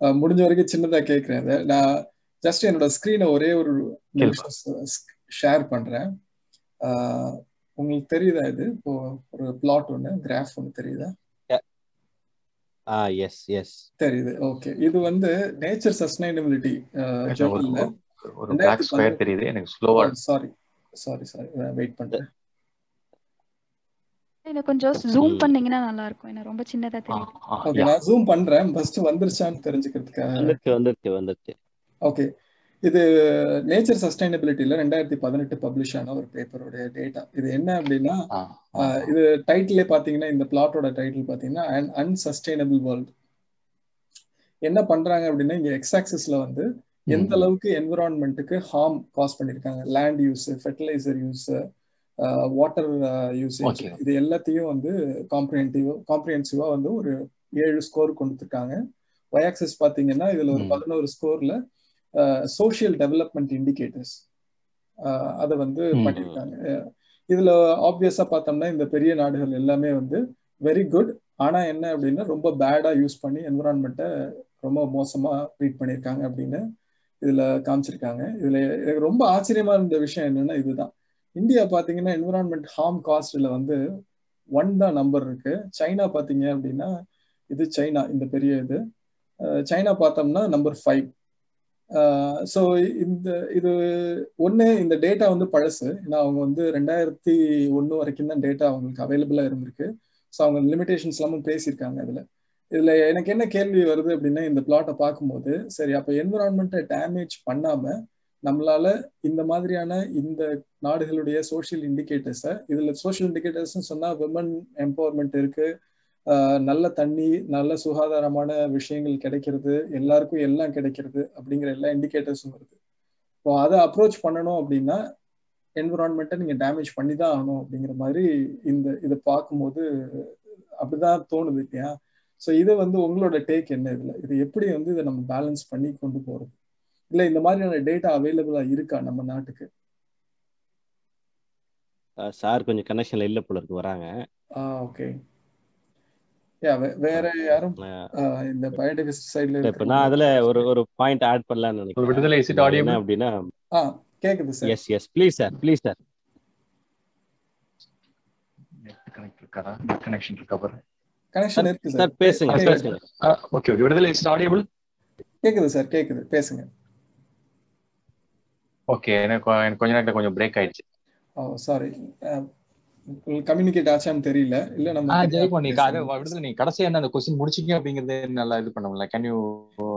முடிஞ்ச வரைக்கும் சின்னதா கேட்கிறேன் இதை. நான் ஜஸ்ட் என்னோட ஸ்க்ரீனை ஒரே ஒரு ஷேர் பண்றேன். உங்களுக்கு தெரியுதா இது? இப்போ ஒரு பிளாட் ஒன்று கிராஃப் ஒன்று தெரியுதா? எஸ் எஸ் தெரியுது. ஓகே இது வந்து நேச்சர் சஸ்டைனபிலிட்டி ஜேர்னல்ல ஒரு- பிளாக் ஸ்கொயர் தெரியுது. எனக்கு ஸ்லோவா சாரி சாரி சாரி வெயிட் பண்றேன். இதை கொஞ்சம் ஜூம். பண்ணீங்கன்னா நல்லா இருக்கும் எனக்கு ரொம்ப சின்னதா தெரியுது ஓகே நான் ஜூம் பண்றேன். ஃபர்ஸ்ட் வந்துருச்சான்னு தெரிஞ்சுக்கிறதுக்காக. வந்துருச்சு வந்துருச்சு வந்துருச்சு ஓகே இது நேச்சர் சஸ்டைனபிலிட்டியில ரெண்டாயிரத்தி பதினெட்டு பப்ளிஷ் ஆன ஒரு பேப்பரோட டேட்டா இது என்ன அப்படின்னா இது டைட்டிலே பாத்தீங்கன்னா இந்த பிளாட்டோட டைட்டில் பாத்தீங்கன்னா அன் அன்சஸ்டைனபிள் வேர்ல்டு என்ன பண்றாங்க அப்படின்னா இங்க எக்ஸ் ஆக்சிஸ்ல வந்து எந்த அளவுக்கு என்விரான்மெண்ட்டுக்கு ஹார்ம் காஸ் பண்ணிருக்காங்க? Land use fertiliser use water usage இது எல்லாத்தையும் வந்து காம்ப்ரிஹென்டிவ் காம்ப்ரிஹென்சிவா வந்து ஒரு ஏழு ஸ்கோர் கொடுத்துருக்காங்க ஒய் ஆக்சிஸ் பாத்தீங்கன்னா இதுல ஒரு பதினோரு ஸ்கோர்ல சோஷியல் டெவலப்மெண்ட் இண்டிகேட்டர்ஸ் அதை வந்து பண்ணியிருக்காங்க இதுல ஆப்வியஸா பார்த்தோம்னா இந்த பெரிய நாடுகள் எல்லாமே வந்து வெரி குட் ஆனா என்ன அப்படின்னா ரொம்ப பேடா யூஸ் பண்ணி என்விரான்மெண்ட்டை ரொம்ப மோசமா ட்ரீட் பண்ணியிருக்காங்க அப்படின்னு இதுல காமிச்சிருக்காங்க. இதுல எனக்கு ரொம்ப ஆச்சரியமா இருந்த விஷயம் என்னன்னா இதுதான். இந்தியா பாத்தீங்கன்னா என்விரான்மெண்ட் ஹார்ம் காஸ்ட்ல வந்து ஒன் தான் நம்பர் இருக்கு. சைனா பாத்தீங்க அப்படின்னா இது சைனா இந்த பெரிய இது. சைனா பார்த்தோம்னா நம்பர் ஃபைவ் ஸோ இந்த இது ஒன்று இந்த டேட்டா வந்து பழசு. ஏன்னா அவங்க வந்து ரெண்டாயிரத்தி ஒன்று வரைக்கும் தான் டேட்டா அவங்களுக்கு அவைலபிளாக இருந்திருக்கு. ஸோ அவங்க லிமிடேஷன்ஸ் எல்லாமும் பேசியிருக்காங்க அதில். இதில் எனக்கு என்ன கேள்வி வருது அப்படின்னா இந்த பிளாட்டை பார்க்கும்போது சரி அப்போ என்விரான்மெண்ட்டை டேமேஜ் பண்ணாமல் நம்மளால இந்த மாதிரியான இந்த நாடுகளுடைய சோஷியல் இண்டிகேட்டர்ஸை இதில் சோஷியல் இண்டிகேட்டர்ஸ்னு சொன்னால் விமன் எம்பவர்மெண்ட் இருக்கு நல்ல தண்ணி நல்ல சுகாதாரமான விஷயங்கள் கிடைக்கிறது எல்லாருக்கும் எல்லாம் கிடைக்கிறது அப்படிங்கிற எல்லா இண்டிகேட்டர்ஸும் வருது. இப்போ அதை அப்ரோச் பண்ணணும் அப்படின்னா என்விரான்மெண்ட்டை நீங்க டேமேஜ் பண்ணி தான் ஆகணும் அப்படிங்கிற மாதிரி இந்த இதை பார்க்கும்போது அப்படிதான் தோணுது இல்லையா? ஸோ இது வந்து உங்களோட டேக் என்ன இதுல? இது எப்படி வந்து இதை நம்ம பேலன்ஸ் பண்ணி கொண்டு போறது? இல்ல இந்த மாதிரியான டேட்டா அவைலபிளா இருக்கா நம்ம நாட்டுக்கு? சார் கொஞ்சம் கனெக்ஷன்ல இல்ல போல இருக்கு வராங்க. ஆ ஓகே யா வேற யாரும்? இந்த பயோடைவர்சிட்டி சைடுல இப்ப நான் அதுல ஒரு ஒரு பாயிண்ட் ஆட் பண்ணலாம்னு ஒரு நினைக்கிறேன் விடுதலை என்ன ஆடியபிள் அப்படின்னா ஆ கேக்குது sir yes yes please sir please sir connect இருக்காரா கனெக்ஷன் இருக்கா பாரு. கனெக்ஷன் இருக்கு சார் பேசுங்க ஓகே ஓகே விடுதலை இஸ் ஆடியபிள் கேக்குது சார் கேக்குது. பேசுங்க. ஓகே எனக்கு எனக்கு கொஞ்ச நேரத்துல கொஞ்சம் பிரேக் ஆயிடுச்சு. ஓ சாரி கம்யூனிகேட் ஆச்சான்னு தெரியல. இல்ல நம்ம அது பேசணும் விடுதலை நீ கடைசியா என்ன அந்த கொஸ்டின் முடிச்சிங்க அப்படிங்கறது நல்லா இது பண்ணல கேன் யூ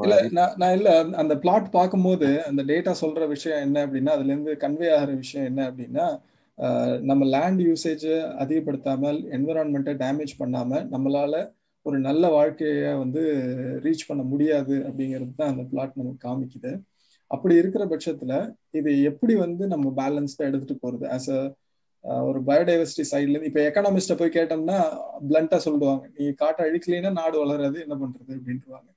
இல்ல நான் நான் இல்ல அந்த- பிளாட் பார்க்கும்போது அந்த டேட்டா சொல்ற விஷயம் என்ன அப்படின்னா அதுல இருந்து கன்வே ஆகிற விஷயம் என்ன அப்படின்னா நம்ம லேண்ட் யூசேஜ் அதிகப்படுத்தாமல் என்விரான்மெண்ட்டை டேமேஜ் பண்ணாமல் நம்மளால ஒரு நல்ல வாழ்க்கையை வந்து ரீச் பண்ண முடியாது அப்படிங்கிறது தான் அந்த பிளாட் நமக்கு காமிக்குது. அப்படி இருக்கிற பட்சத்தில் இது எப்படி வந்து நம்ம பேலன்ஸ்டாக எடுத்துட்டு போகிறது ஆஸ் அ ஒரு பயோடைவர்சிட்டி சைட்ல இப்போ எக்கனாமிஸ்ட்டை போய் கேட்டோம்னா பிளண்ட்டாக சொல்லுவாங்க. நீ காட்டை அழிக்கலைன்னா நாடு வளராது என்ன பண்ணுறது அப்படின்ட்டுவாங்க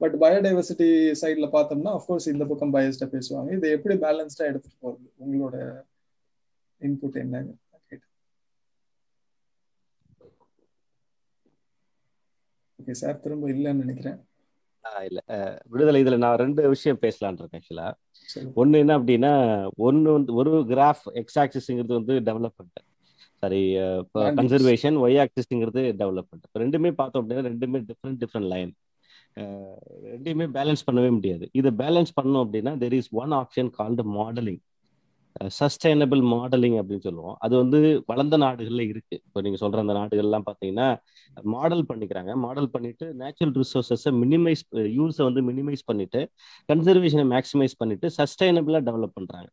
பட் பயோடைவர்சிட்டி சைடில் பார்த்தோம்னா அஃப்கோர்ஸ் இந்த பக்கம் பயஸ்டாக பேசுவாங்க. இதை எப்படி பேலன்ஸ்டாக எடுத்துகிட்டு போகிறது உங்களோட என்னங்க ஓகே சார் திரும்ப இல்லைன்னு நினைக்கிறேன். இல்ல. விடுதலை இதுல நான் ரெண்டு விஷயம் பேசலான் இருக்கேன் ஆக்சுவலா ஒண்ணு என்ன அப்படின்னா ஒன்னு வந்து ஒரு கிராஃப் எக்ஸ் ஆக்சிஸ்ங்கிறது வந்து டெவலப்மெண்ட் சாரி கன்சர்வேஷன் ஒய் ஆக்சிஸ்ங்கிறது டெவலப்மெண்ட் ரெண்டுமே பார்த்தோம் அப்படின்னா ரெண்டுமே டிஃப்ரெண்ட் டிஃப்ரெண்ட் லைன் ரெண்டையுமே பேலன்ஸ் பண்ணவே முடியாது. இதை பேலன்ஸ் பண்ணோம் அப்படின்னா there is one option called modelling sustainable modelling அப்படின்னு சொல்லுவோம். அது வந்து வளர்ந்த நாடுகள்ல இருக்கு. இப்போ நீங்க சொல்ற அந்த நாடுகள்லாம் பார்த்தீங்கன்னா மாடல் பண்ணிக்கிறாங்க. மாடல் பண்ணிட்டு நேச்சுரல் ரிசோர்ஸஸை மினிமைஸ் யூஸை வந்து மினிமைஸ் பண்ணிட்டு கன்சர்வேஷனை மேக்சிமைஸ் பண்ணிட்டு சஸ்டைனபிளா டெவலப் பண்றாங்க.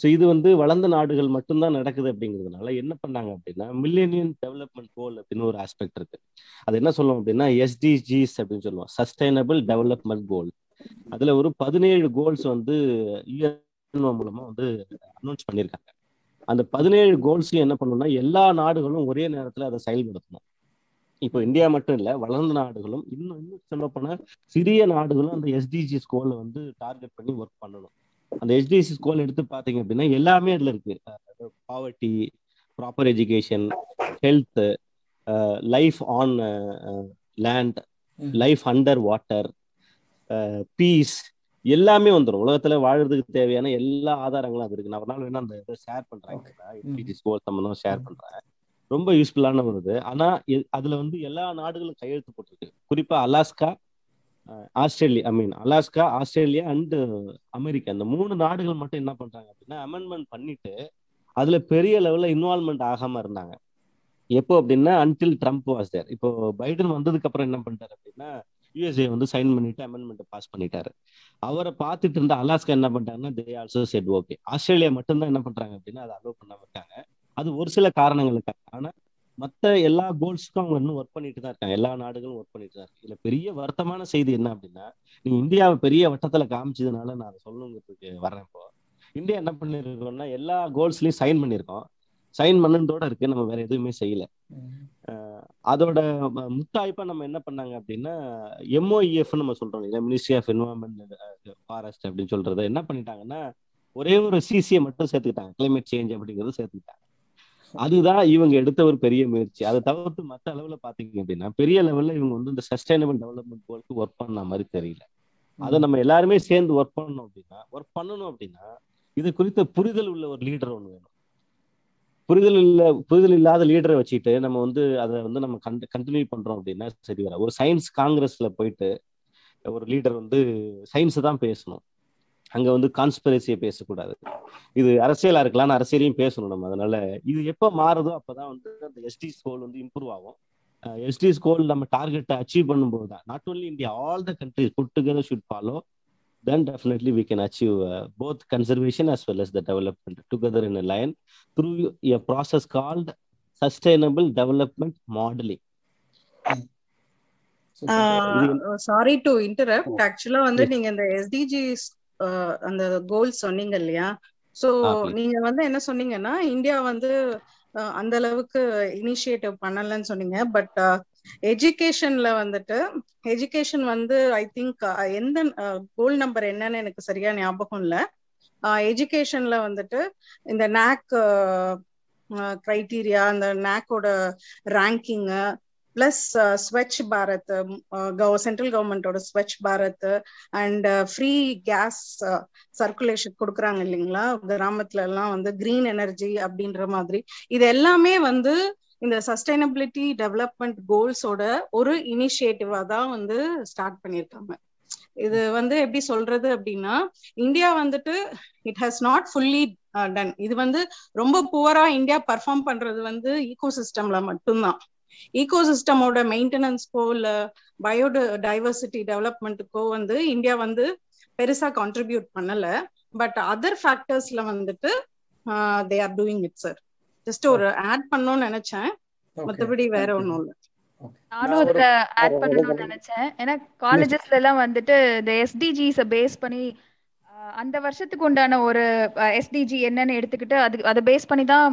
ஸோ இது வந்து வளர்ந்த நாடுகள் மட்டும்தான் நடக்குது அப்படிங்கிறதுனால என்ன பண்ணாங்க அப்படின்னா மில்லேனியன் டெவலப்மெண்ட் கோல் அப்படின்னு ஒரு ஆஸ்பெக்ட் இருக்கு. அது என்ன சொல்லுவோம் அப்படின்னா எஸ்டிஜிஸ் அப்படின்னு சொல்லுவோம். சஸ்டைனபிள் டெவலப்மெண்ட் கோல் அதுல ஒரு பதினேழு கோல்ஸ் வந்து மூலமா வந்து அனௌன்ஸ் பண்ணியிருக்காங்க. அந்த பதினேழு கோல்ஸையும் என்ன பண்ணணும்னா எல்லா நாடுகளும் ஒரே நேரத்தில் அதை செயல்படுத்தணும். இப்போ இந்தியா மட்டும் இல்லை வளர்ந்த நாடுகளும் இன்னும் இன்னும் சொல்ல போனா சிறிய நாடுகளும் அந்த எஸ்டிஜிஸ் கோலை வந்து டார்கெட் பண்ணி ஒர்க் பண்ணணும். அந்த எஸ்டிஜிஸ் கோல் எடுத்து பார்த்தீங்க அப்படின்னா எல்லாமே அதில் இருக்கு. Poverty proper education health life on land life under water peace எல்லாமே வந்துடும் உலகத்துல வாழ்றதுக்கு தேவையான எல்லா ஆதாரங்களும் அது இருக்கு. நான் ஒரு நாள் வேணா அந்த இதை ஷேர் பண்றேன் ஸ்கோர் சம்பந்தம் ஷேர் பண்றேன். ரொம்ப யூஸ்ஃபுல்லான ஒரு இது. ஆனா அதுல வந்து எல்லா நாடுகளும் கையெழுத்து போட்டிருக்கு. குறிப்பா Alaska Australia I mean Alaska Australia and America. இந்த மூணு நாடுகள் மட்டும் என்ன பண்றாங்க அப்படின்னா அமெண்ட்மெண்ட் பண்ணிட்டு அதுல பெரிய லெவல்ல இன்வால்மெண்ட் ஆகாம இருந்தாங்க. எப்போ அப்படின்னா அன்டில் ட்ரம்ப் வாஸ் தேர் இப்போ பைடன் வந்ததுக்கு அப்புறம் என்ன பண்ணிட்டாரு அப்படின்னா யூஎஸ்ஏ வந்து சைன் பண்ணிட்டு அமெண்ட்மெண்ட் பாஸ் பண்ணிட்டாரு. அவரை பார்த்துட்டு இருந்த அலாஸ்கா என்ன பண்ணிட்டாங்கன்னா they also set okay Australia மட்டும்தான் என்ன பண்றாங்க? அப்படின்னா அதை அலோவ் பண்ணாம இருக்காங்க. அது ஒரு சில காரணங்களுக்காக. ஆனா மற்ற எல்லா கோல்ஸ்க்கும் அவங்க இன்னும் ஒர்க் பண்ணிட்டு தான் இருக்காங்க. எல்லா நாடுகளும் ஒர்க் பண்ணிட்டு தான் இருக்கு. இதுல பெரிய வருத்தமான செய்தி என்ன அப்படின்னா நீ இந்தியாவை பெரிய வட்டத்துல காமிச்சதுனால நான் அதை சொல்லணுங்கிறதுக்கு வரேன் இப்போ. இந்தியா என்ன பண்ணிருக்கோம்னா எல்லா கோல்ஸ்லயும் சைன் பண்ணியிருக்கோம் சைன் பண்ணதோட இருக்கு. நம்ம வேற எதுவுமே செய்யல. அதோட முத்தாய்ப்பா நம்ம என்ன பண்ணாங்க அப்படின்னா எம்ஓஇஎஃப் நம்ம சொல்றோம் இல்லையா? மினிஸ்ட்ரி ஆஃப் என்வரன்மெண்ட் ஃபாரஸ்ட் அப்படின்னு சொல்றது என்ன பண்ணிட்டாங்கன்னா ஒரே ஒரு சிசியை மட்டும் சேர்த்துக்கிட்டாங்க. கிளைமேட் சேஞ்ச் அப்படிங்கிறது சேர்த்துக்கிட்டாங்க. அதுதான் இவங்க எடுத்த ஒரு பெரிய முயற்சி. அதை தவிர்த்து மற்ற அளவுல பாத்தீங்க அப்படின்னா பெரிய லெவல்ல இவங்க வந்து இந்த சஸ்டைனபிள் டெவலப்மெண்ட் கோலுக்கு ஒர்க் பண்ண மாதிரி தெரியல. அதை நம்ம எல்லாருமே சேர்ந்து ஒர்க் பண்ணணும் அப்படின்னா ஒர்க் பண்ணணும் அப்படின்னா இது குறித்த புரிதல் உள்ள ஒரு லீடர் ஒன்று வேணும். புரிதல் இல்ல புரிதல் இல்லாத லீடரை வச்சுட்டு நம்ம வந்து அதை வந்து நம்ம கண்டினியூ பண்றோம் அப்படின்னா சரி வர ஒரு சயின்ஸ் காங்கிரஸ்ல போயிட்டு ஒரு லீடர் வந்து சயின்ஸ் தான் பேசணும். அங்க வந்து கான்ஸ்பிரசியை பேசக்கூடாது. இது அரசியலா இருக்கலாம் அரசியலையும் பேசணும் நம்ம. அதனால இது எப்போ மாறுதோ அப்பதான் வந்து அந்த எஸ்டி ஸ்கோல் வந்து இம்ப்ரூவ் ஆகும். எஸ்டி ஸ்கோல் நம்ம டார்கெட்டை அச்சீவ் பண்ணும்போது தான் not only India all the countries put together should follow then definitely we can achieve uh, both conservation as well as the development together in a line through a process called sustainable development modeling sorry to interrupt ஆக்சுவலா வந்து நீங்க இந்த எஸ்டிஜிஸ் அந்த கோல் சொன்னீங்க இல்லையா சோ நீங்க வந்து என்ன சொன்னீங்கன்னா இந்தியா வந்து அந்த அளவுக்கு இனிஷியேட்டிவ் பண்ணலன்னு சொன்னீங்க பட் எஜுகேஷன்ல வந்துட்டு எஜுகேஷன் வந்து ஐ திங்க் எந்த கோல் நம்பர் என்னன்னு எனக்கு சரியா ஞாபகம் இல்ல. எஜுகேஷன்ல வந்துட்டு இந்த நேக் கிரைட்டீரியா அந்த நேக்கோட ranking plus Swachh Bharat central கவர்மெண்டோட Swachh Bharat and free gas circulation கொடுக்குறாங்க இல்லைங்களா? கிராமத்துல எல்லாம் வந்து கிரீன் எனர்ஜி அப்படின்ற மாதிரி. இது எல்லாமே வந்து இந்த சஸ்டைனபிலிட்டி டெவலப்மெண்ட் கோல்ஸோட ஒரு இனிஷியேட்டிவா தான் வந்து ஸ்டார்ட் பண்ணியிருக்காங்க. இது வந்து எப்படி சொல்றது அப்படின்னா இந்தியா வந்துட்டு it has not fully done இது வந்து ரொம்ப புவரா இந்தியா பர்ஃபார்ம் பண்றது வந்து ஈகோ சிஸ்டம்ல மட்டும்தான். ஈகோ சிஸ்டமோட மெயின்டெனன்ஸ்க்கோ இல்ல பயோட டைவர்சிட்டி டெவலப்மெண்ட்டுக்கோ வந்து இந்தியா வந்து பெருசா கான்ட்ரிபியூட் பண்ணல. பட் அதர் ஃபேக்டர்ஸ்ல வந்துட்டு they are doing it sir just ஒரு ஆட் பண்ணணும்னு நினைச்சேன். மத்தபடி வேற ஒண்ணும் இல்ல. நானும் அதுல ஆட் பண்ணணும்னு நினைச்சேன். ஏன்னா காலேஜஸ்ல எல்லாம் வந்துட்டு இந்த எஸ்டிஜிஸ பேஸ் பண்ணி அந்த வருஷத்துக்கு உண்டான ஒரு எஸ்டிஜி என்னன்னு எடுத்துக்கிட்டு அது அதை பேஸ் பண்ணி தான்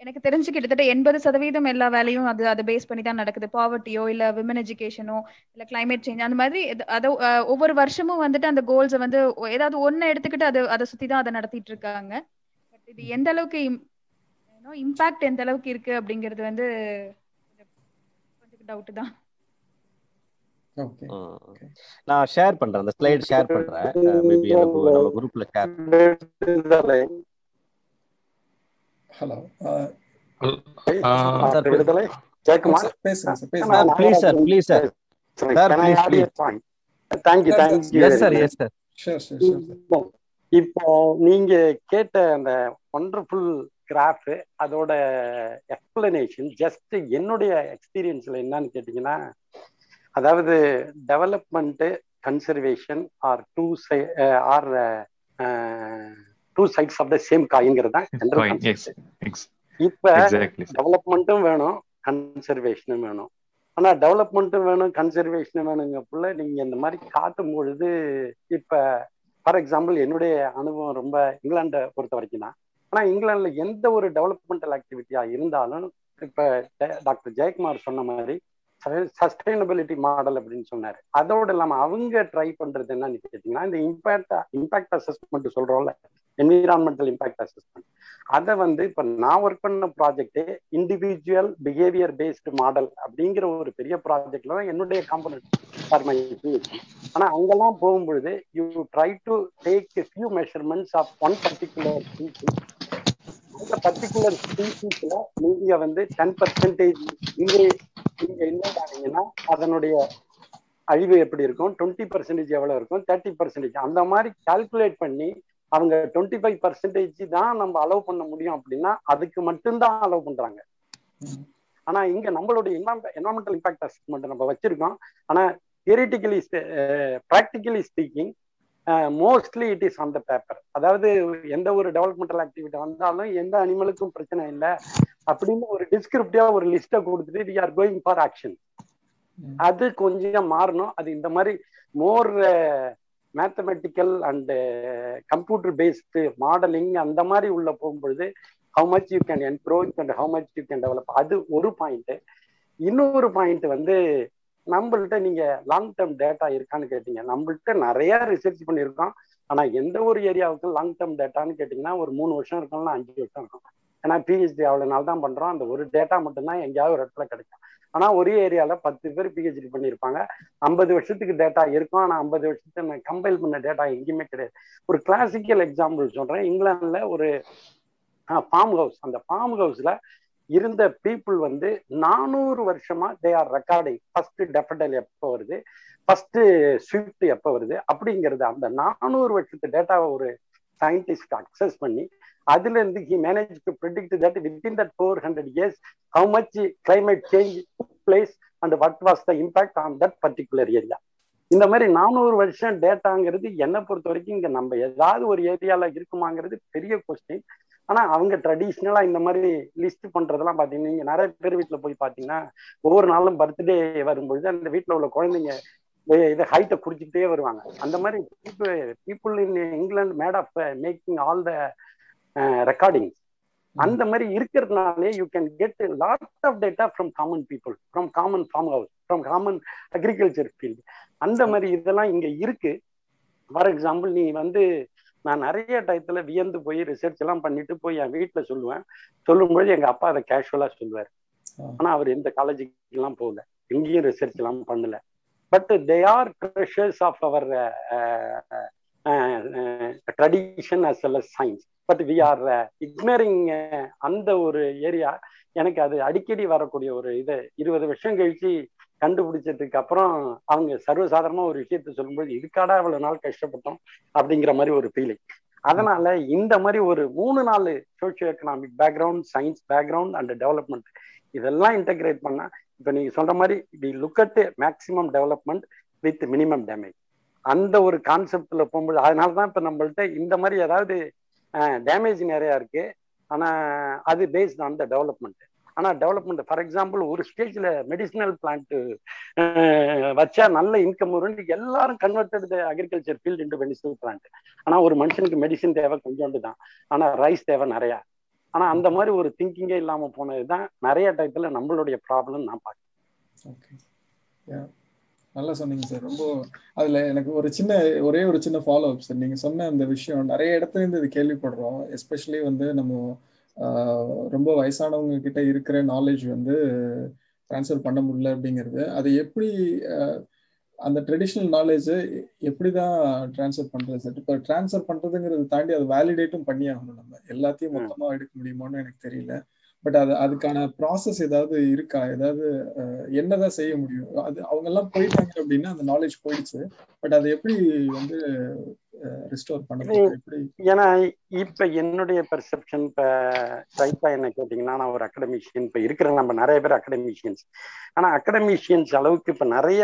எனக்கு தெரிஞ்சு கிட்டத்தட்ட எண்பது சதவீதம் எல்லா வேலையும் அது அதை பேஸ் பண்ணி தான் நடக்குது. பாவர்ட்டியோ இல்ல விமன் எஜுகேஷனோ இல்ல climate சேஞ்ச் அந்த மாதிரி அதை ஒவ்வொரு வருஷமும் வந்துட்டு அந்த கோல்ஸை வந்து ஏதாவது ஒண்ணு எடுத்துக்கிட்டு அது அதை சுத்தி தான் அதை நடத்திட்டு இருக்காங்க. பட் இது எந்த அளவுக்கு இம்பாக்ட் எந்த அளவுக்கு இருக்கு அப்படிங்கிறது வந்து கொஞ்சம் டவுட் தான். நான் ஷேர் பண்றேன் அந்த ஸ்லைட் ஷேர் பண்றேன். மேபி நம்ம நம்ம குரூப்ல ஷேர் ஹலோ சார் விடுதலை ஜெயக்குமார் பேசுங்க சார் பேசுங்க sir please sir please sir sir please please thank you thank you yes sir yes sir sure sure sure இப்போ நீங்க கேட்ட அந்த ஒண்டர்ஃபுல் கிராஃப் அதோட எக்ஸ்பிளனேஷன் ஜஸ்ட் என்னுடைய எக்ஸ்பீரியன்ஸ்ல என்னன்னு கேட்டீங்கன்னா அதாவது development conservation are two are two sides of the same காய்ங்கிறது தான் இப்ப. டெவலப்மெண்ட்டும் வேணும் கன்சர்வேஷனும் வேணும். ஆனா டெவலப்மெண்ட்டும் வேணும் கன்சர்வேஷனும் வேணுங்கக்குள்ள நீங்க இந்த மாதிரி காட்டும் பொழுது இப்ப ஃபார் எக்ஸாம்பிள் என்னுடைய அனுபவம் ரொம்ப இங்கிலாண்டை பொறுத்த வரைக்கும் தான் ஆனா இங்கிலாந்துல எந்த ஒரு டெவலப்மெண்டல் ஆக்டிவிட்டியா இருந்தாலும் இப்ப டாக்டர் ஜெயக்குமார் சொன்ன மாதிரி சஸ்டைனபிலிட்டி மாடல் அப்படின்னு சொன்னாரு. அதோட இல்லாம அவங்க ட்ரை பண்றது என்னன்னு கேட்டீங்கன்னா இந்த இம்பாக்ட் இம்பாக்ட் அசஸ்மெண்ட் சொல்றோம்ல என்விரான்மெண்டல் இம்பாக்ட் அசஸ்மெண்ட் அதை வந்து இப்ப நான் ஒர்க் பண்ண project individual behaviour based model அப்படிங்கிற ஒரு பெரிய ப்ராஜெக்ட்ல தான் என்னுடைய காம்பனன்ட் ஆனா அங்கெல்லாம் போகும்பொழுது you try to take few measurements of one particular இந்த பர்டிகுலர் ஸ்பீசிஸ்ல நீங்க வந்து டென் பர்சன்டேஜ் நீங்க நீங்க என்ன ஆனீங்கன்னா அதனுடைய அழிவு எப்படி இருக்கும்? டுவெண்ட்டி பர்சன்டேஜ் எவ்வளவு இருக்கும்? தேர்ட்டி பர்சன்டேஜ் அந்த மாதிரி கால்குலேட் பண்ணி அவங்க டுவெண்ட்டி ஃபைவ் பர்சன்டேஜ் தான் நம்ம அலோவ் பண்ண முடியும் அப்படின்னா அதுக்கு மட்டும்தான் அலோவ் பண்றாங்க. ஆனா இங்க நம்மளுடைய என்வரான்மெண்டல் இம்பாக்ட் அசஸ்மெண்ட் நம்ம வச்சிருக்கோம். ஆனா theoretically practically speaking mostly it is on the paper அதாவது எந்த ஒரு டெவலப்மெண்டல் ஆக்டிவிட்டி வந்தாலும் எந்த அனிமலுக்கும் பிரச்சனை இல்லை. அப்படின்னு ஒரு டிஸ்கிரிப்டிவா ஒரு லிஸ்ட்டை கொடுத்துட்டு we are going for action அது கொஞ்சம் மாறணும். அது இந்த மாதிரி more mathematical and computer based modelling அந்த மாதிரி உள்ள போகும்பொழுது how much you can encroach and how much you can develop அது ஒரு பாயிண்ட் இன்னொரு பாயிண்ட் வந்து நம்மள்ட்ட நீங்க லாங் டேர்ம் டேட்டா இருக்கான்னு கேட்டீங்க. நம்மள்கிட்ட நிறைய ரிசர்ச் பண்ணியிருக்கோம். ஆனா எந்த ஒரு ஏரியாவுக்கு லாங் டேர்ம் டேட்டான்னு கேட்டீங்கன்னா ஒரு மூணு வருஷம் இருக்கும்னா அஞ்சு வருஷம் இருக்கும். ஏன்னா பிஹெச்டி அவ்வளவு நாள் தான் பண்றோம். அந்த ஒரு டேட்டா மட்டும்தான் எங்கேயாவது ஒரு இடத்துல கிடைக்கும். ஆனா ஒரே ஏரியால பத்து பேர் பிஹெச்டி பண்ணியிருப்பாங்க. ஐம்பது வருஷத்துக்கு டேட்டா இருக்கும். ஆனா ஐம்பது வருஷத்துக்கு கம்பைல் பண்ண டேட்டா எங்கேயுமே கிடையாது. ஒரு கிளாசிக்கல் எக்ஸாம்பிள் சொல்றேன். இங்கிலாந்துல ஒரு ஃபார்ம் ஹவுஸ் அந்த ஃபார்ம் ஹவுஸ்ல இருந்த பீப்புள் வந்து நானூறு வருஷமா தே ஆர் ரெக்கார்டிங் ஃபர்ஸ்ட் டெஃபடல் எப்போ வருது? ஃபர்ஸ்ட் ஸ்விஃப்ட் எப்போ வருது? அப்படிங்கிறது அந்த நானூறு வருஷத்து டேட்டாவை ஒரு சயின்டிஸ்ட் அக்சஸ் பண்ணி அதுல இருந்து he manage to predict that within that four hundred years how much climate change place and what was the impact on that particular area இந்த மாதிரி நானூறு வருஷம் டேட்டாங்கிறது என்னை பொறுத்த வரைக்கும் இங்க நம்ம ஏதாவது ஒரு ஏரியால இருக்குமாங்கிறது பெரிய கொஸ்டின் ஆனா அவங்க ட்ரெடிஷ்னலா இந்த மாதிரி லிஸ்ட் பண்றதெல்லாம் பாத்தீங்கன்னா நீங்க நிறைய பேர் வீட்டுல போய் பாத்தீங்கன்னா ஒவ்வொரு நாளும் பர்த்டே வரும்பொழுது அந்த வீட்டுல உள்ள குழந்தைங்க இதை ஹைட்டை குடிச்சுக்கிட்டே வருவாங்க. அந்த மாதிரி people people in England made of making all the recording அந்த மாதிரி இருக்கிறதுனாலே you can get lot of data from common people from common farm house from common agriculture field அந்த மாதிரி இதெல்லாம் இங்க இருக்கு. ஃபார் எக்ஸாம்பிள் நீ வந்து நான் நிறைய டயத்துல வியந்து போய் ரிசர்ச் எல்லாம் பண்ணிட்டு போய் என் வீட்டுல சொல்லுவேன். சொல்லும்போது எங்க அப்பா அதை கேஷுவலா சொல்லுவார். ஆனா அவர் எந்த காலேஜுக்கு எல்லாம் போகல. எங்கேயும் ரிசர்ச் எல்லாம் பண்ணல. But they are pressures of our tradition as well as science but we are ignoring அந்த ஒரு ஏரியா எனக்கு அது அடிக்கடி வரக்கூடிய ஒரு இது. இருபது வருஷம் கழிச்சு கண்டுபிடிச்சதுக்கு அப்புறம் அவங்க சர்வசாதாரணமா ஒரு விஷயத்த சொல்லும்போது இதுக்காடா இவ்வளவு நாள் கஷ்டப்பட்டோம்? அப்படிங்கிற மாதிரி ஒரு ஃபீலிங் அதனால இந்த மாதிரி ஒரு மூணு நாலு socio economic background science background and development இதெல்லாம் இன்டகிரேட் பண்ணா இப்ப நீங்க சொல்ற மாதிரி we look at maximum development with minimum damage அந்த ஒரு கான்செப்ட்ல போகும்போது அதனால தான் இப்ப நம்மள்ட்ட இந்த மாதிரி ஏதாவது டேமேஜ் நிறைய இருக்கு. ஆனா அது பேஸ்ட் ஆன் த டெவலப்மெண்ட் ஆனா டெவலப்மெண்ட் ஃபார் எக்ஸாம்பிள் ஒரு ஸ்டேஜ்ல மெடிசினல் பிளான்ட் வச்சா நல்ல இன்கம் வரும் எல்லாரும் converted agriculture field into medicinal plant ஆனா ஒரு மனுஷனுக்கு மெடிசின் தேவை கொஞ்சோண்டு தான் ஆனா ரைஸ் தேவை நிறையா. ஆனா அந்த மாதிரி ஒரு திங்கிங்கே இல்லாம போனதுதான் நிறைய டயத்துல நம்மளுடைய ப்ராப்ளம் நான் பார்க்குறேன். நல்லா சொன்னீங்க சார் ரொம்ப அதுல எனக்கு ஒரு சின்ன ஒரே ஒரு சின்ன ஃபாலோ அப் சார் நீங்க சொன்ன அந்த விஷயம் நிறைய இடத்துல இருந்து இது கேள்விப்படுறோம். எஸ்பெஷலி வந்து நம்ம ரொம்ப வயசானவங்க கிட்ட இருக்கிற நாலேஜ் வந்து ட்ரான்ஸ்ஃபர் பண்ண முடியல அப்படிங்கிறது. அது எப்படி அந்த ட்ரெடிஷ்னல் நாலேஜ் எப்படி தான் ட்ரான்ஸ்ஃபர் பண்றது சார் இப்போ ட்ரான்ஸ்ஃபர் பண்றதுங்கிறது தாண்டி அது வேலிடேட்டும் பண்ணி ஆகணும் நம்ம. எல்லாத்தையும் மொத்தமா எடுக்க முடியுமான்னு எனக்கு தெரியல. பட் அது அதுக்கான ப்ராசஸ் ஏதாவது இருக்கா? ஏதாவது என்னதான் செய்ய முடியும்? அது அவங்க எல்லாம் போயிட்டாங்க அப்படின்னா அந்த நாலேஜ் போயிடுச்சு. பட் அதை எப்படி வந்து ரிஸ்டோர் பண்ணுறது எப்படி? ஏன்னா இப்ப என்னுடைய பெர்செப்ஷன் இப்ப ஸ்ட்ரைட்டா என்ன கேட்டீங்கன்னா நான் ஒரு அகடமிஷியன் இப்ப இருக்கிற நம்ம நிறைய பேர் அகடமிஷியன்ஸ் ஆனா அகடமிஷியன்ஸ் அளவுக்கு இப்ப நிறைய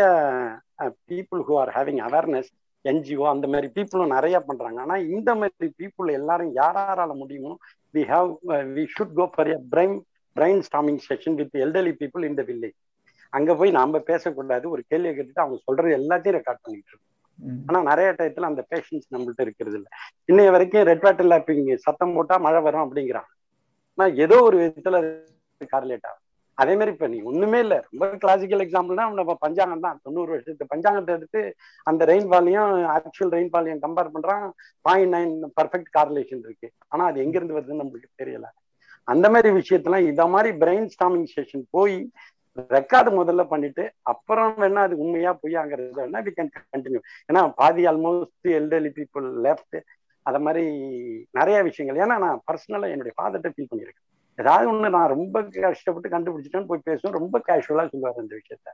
people who are having awareness NGO அந்த மாதிரி பீப்புளும் நிறைய பண்றாங்க. ஆனா இந்த மாதிரி பீப்புள் எல்லாரும் யாரால முடியுமோ we have we should go for a brain brainstorming session with elderly people இந்த வில்லேஜ் அங்க போய் நாம பேசக்கூடாது. ஒரு கேள்வியை கேட்டுட்டு அவங்க சொல்றது எல்லாத்தையும் ரெக்கார்ட் பண்ணிட்டு இருக்கோம். ஆனா நிறைய டயத்துல அந்த பேஷன்ஸ் நம்மள்ட்ட இருக்கிறது இல்லை. இன்னைய வரைக்கும் ரெட் வாட்டர் லேப்பிங் சத்தம் போட்டா மழை வரும் அப்படிங்கிறான். ஆனா ஏதோ ஒரு விதத்துல கார்லேட் ஆகும் அதே மாதிரி இப்ப நீ ஒண்ணுமே இல்ல. ரொம்ப கிளாசிக்கல் எக்ஸாம்பிள்னா நம்ம பஞ்சாங்கம் தான். தொண்ணூறு வருஷத்து பஞ்சாங்கத்தை எடுத்து அந்த ரெயின்ஃபாலையும் ஆக்சுவல் ரெயின்ஃபாலையும் கம்பேர் பண்றான் பாயிண்ட் நைன் பர்ஃபெக்ட் கார்லேஷன் இருக்கு. ஆனா அது எங்க இருந்து வருதுன்னு நம்மளுக்கு தெரியல. அந்த மாதிரி விஷயத்தெல்லாம் இத மாதிரி பிரெயின் ஸ்டாமிங் செஷன் போய் ரெக்கார்டு முதல்ல பண்ணிட்டு அப்புறம் வேணா அது உண்மையா பொய்யாங்கிறது வேணா வி கேன் கண்டினியூ ஏன்னா பாதி ஆல்மோஸ்ட் எல்டர்லி பீப்புள் லெஃப்ட் அத மாதிரி நிறைய விஷயங்கள். ஏன்னா நான் பர்சனலா என்னுடைய ஃபாதர்கிட்ட ஃபீல் பண்ணியிருக்கேன் ஏதாவது ஒண்ணு நான் ரொம்ப கஷ்டப்பட்டு கண்டுபிடிச்சிட்டேன்னு போய் பேசுவேன். ரொம்ப கேஷுவலா சொல்லுவாரு இந்த விஷயத்த.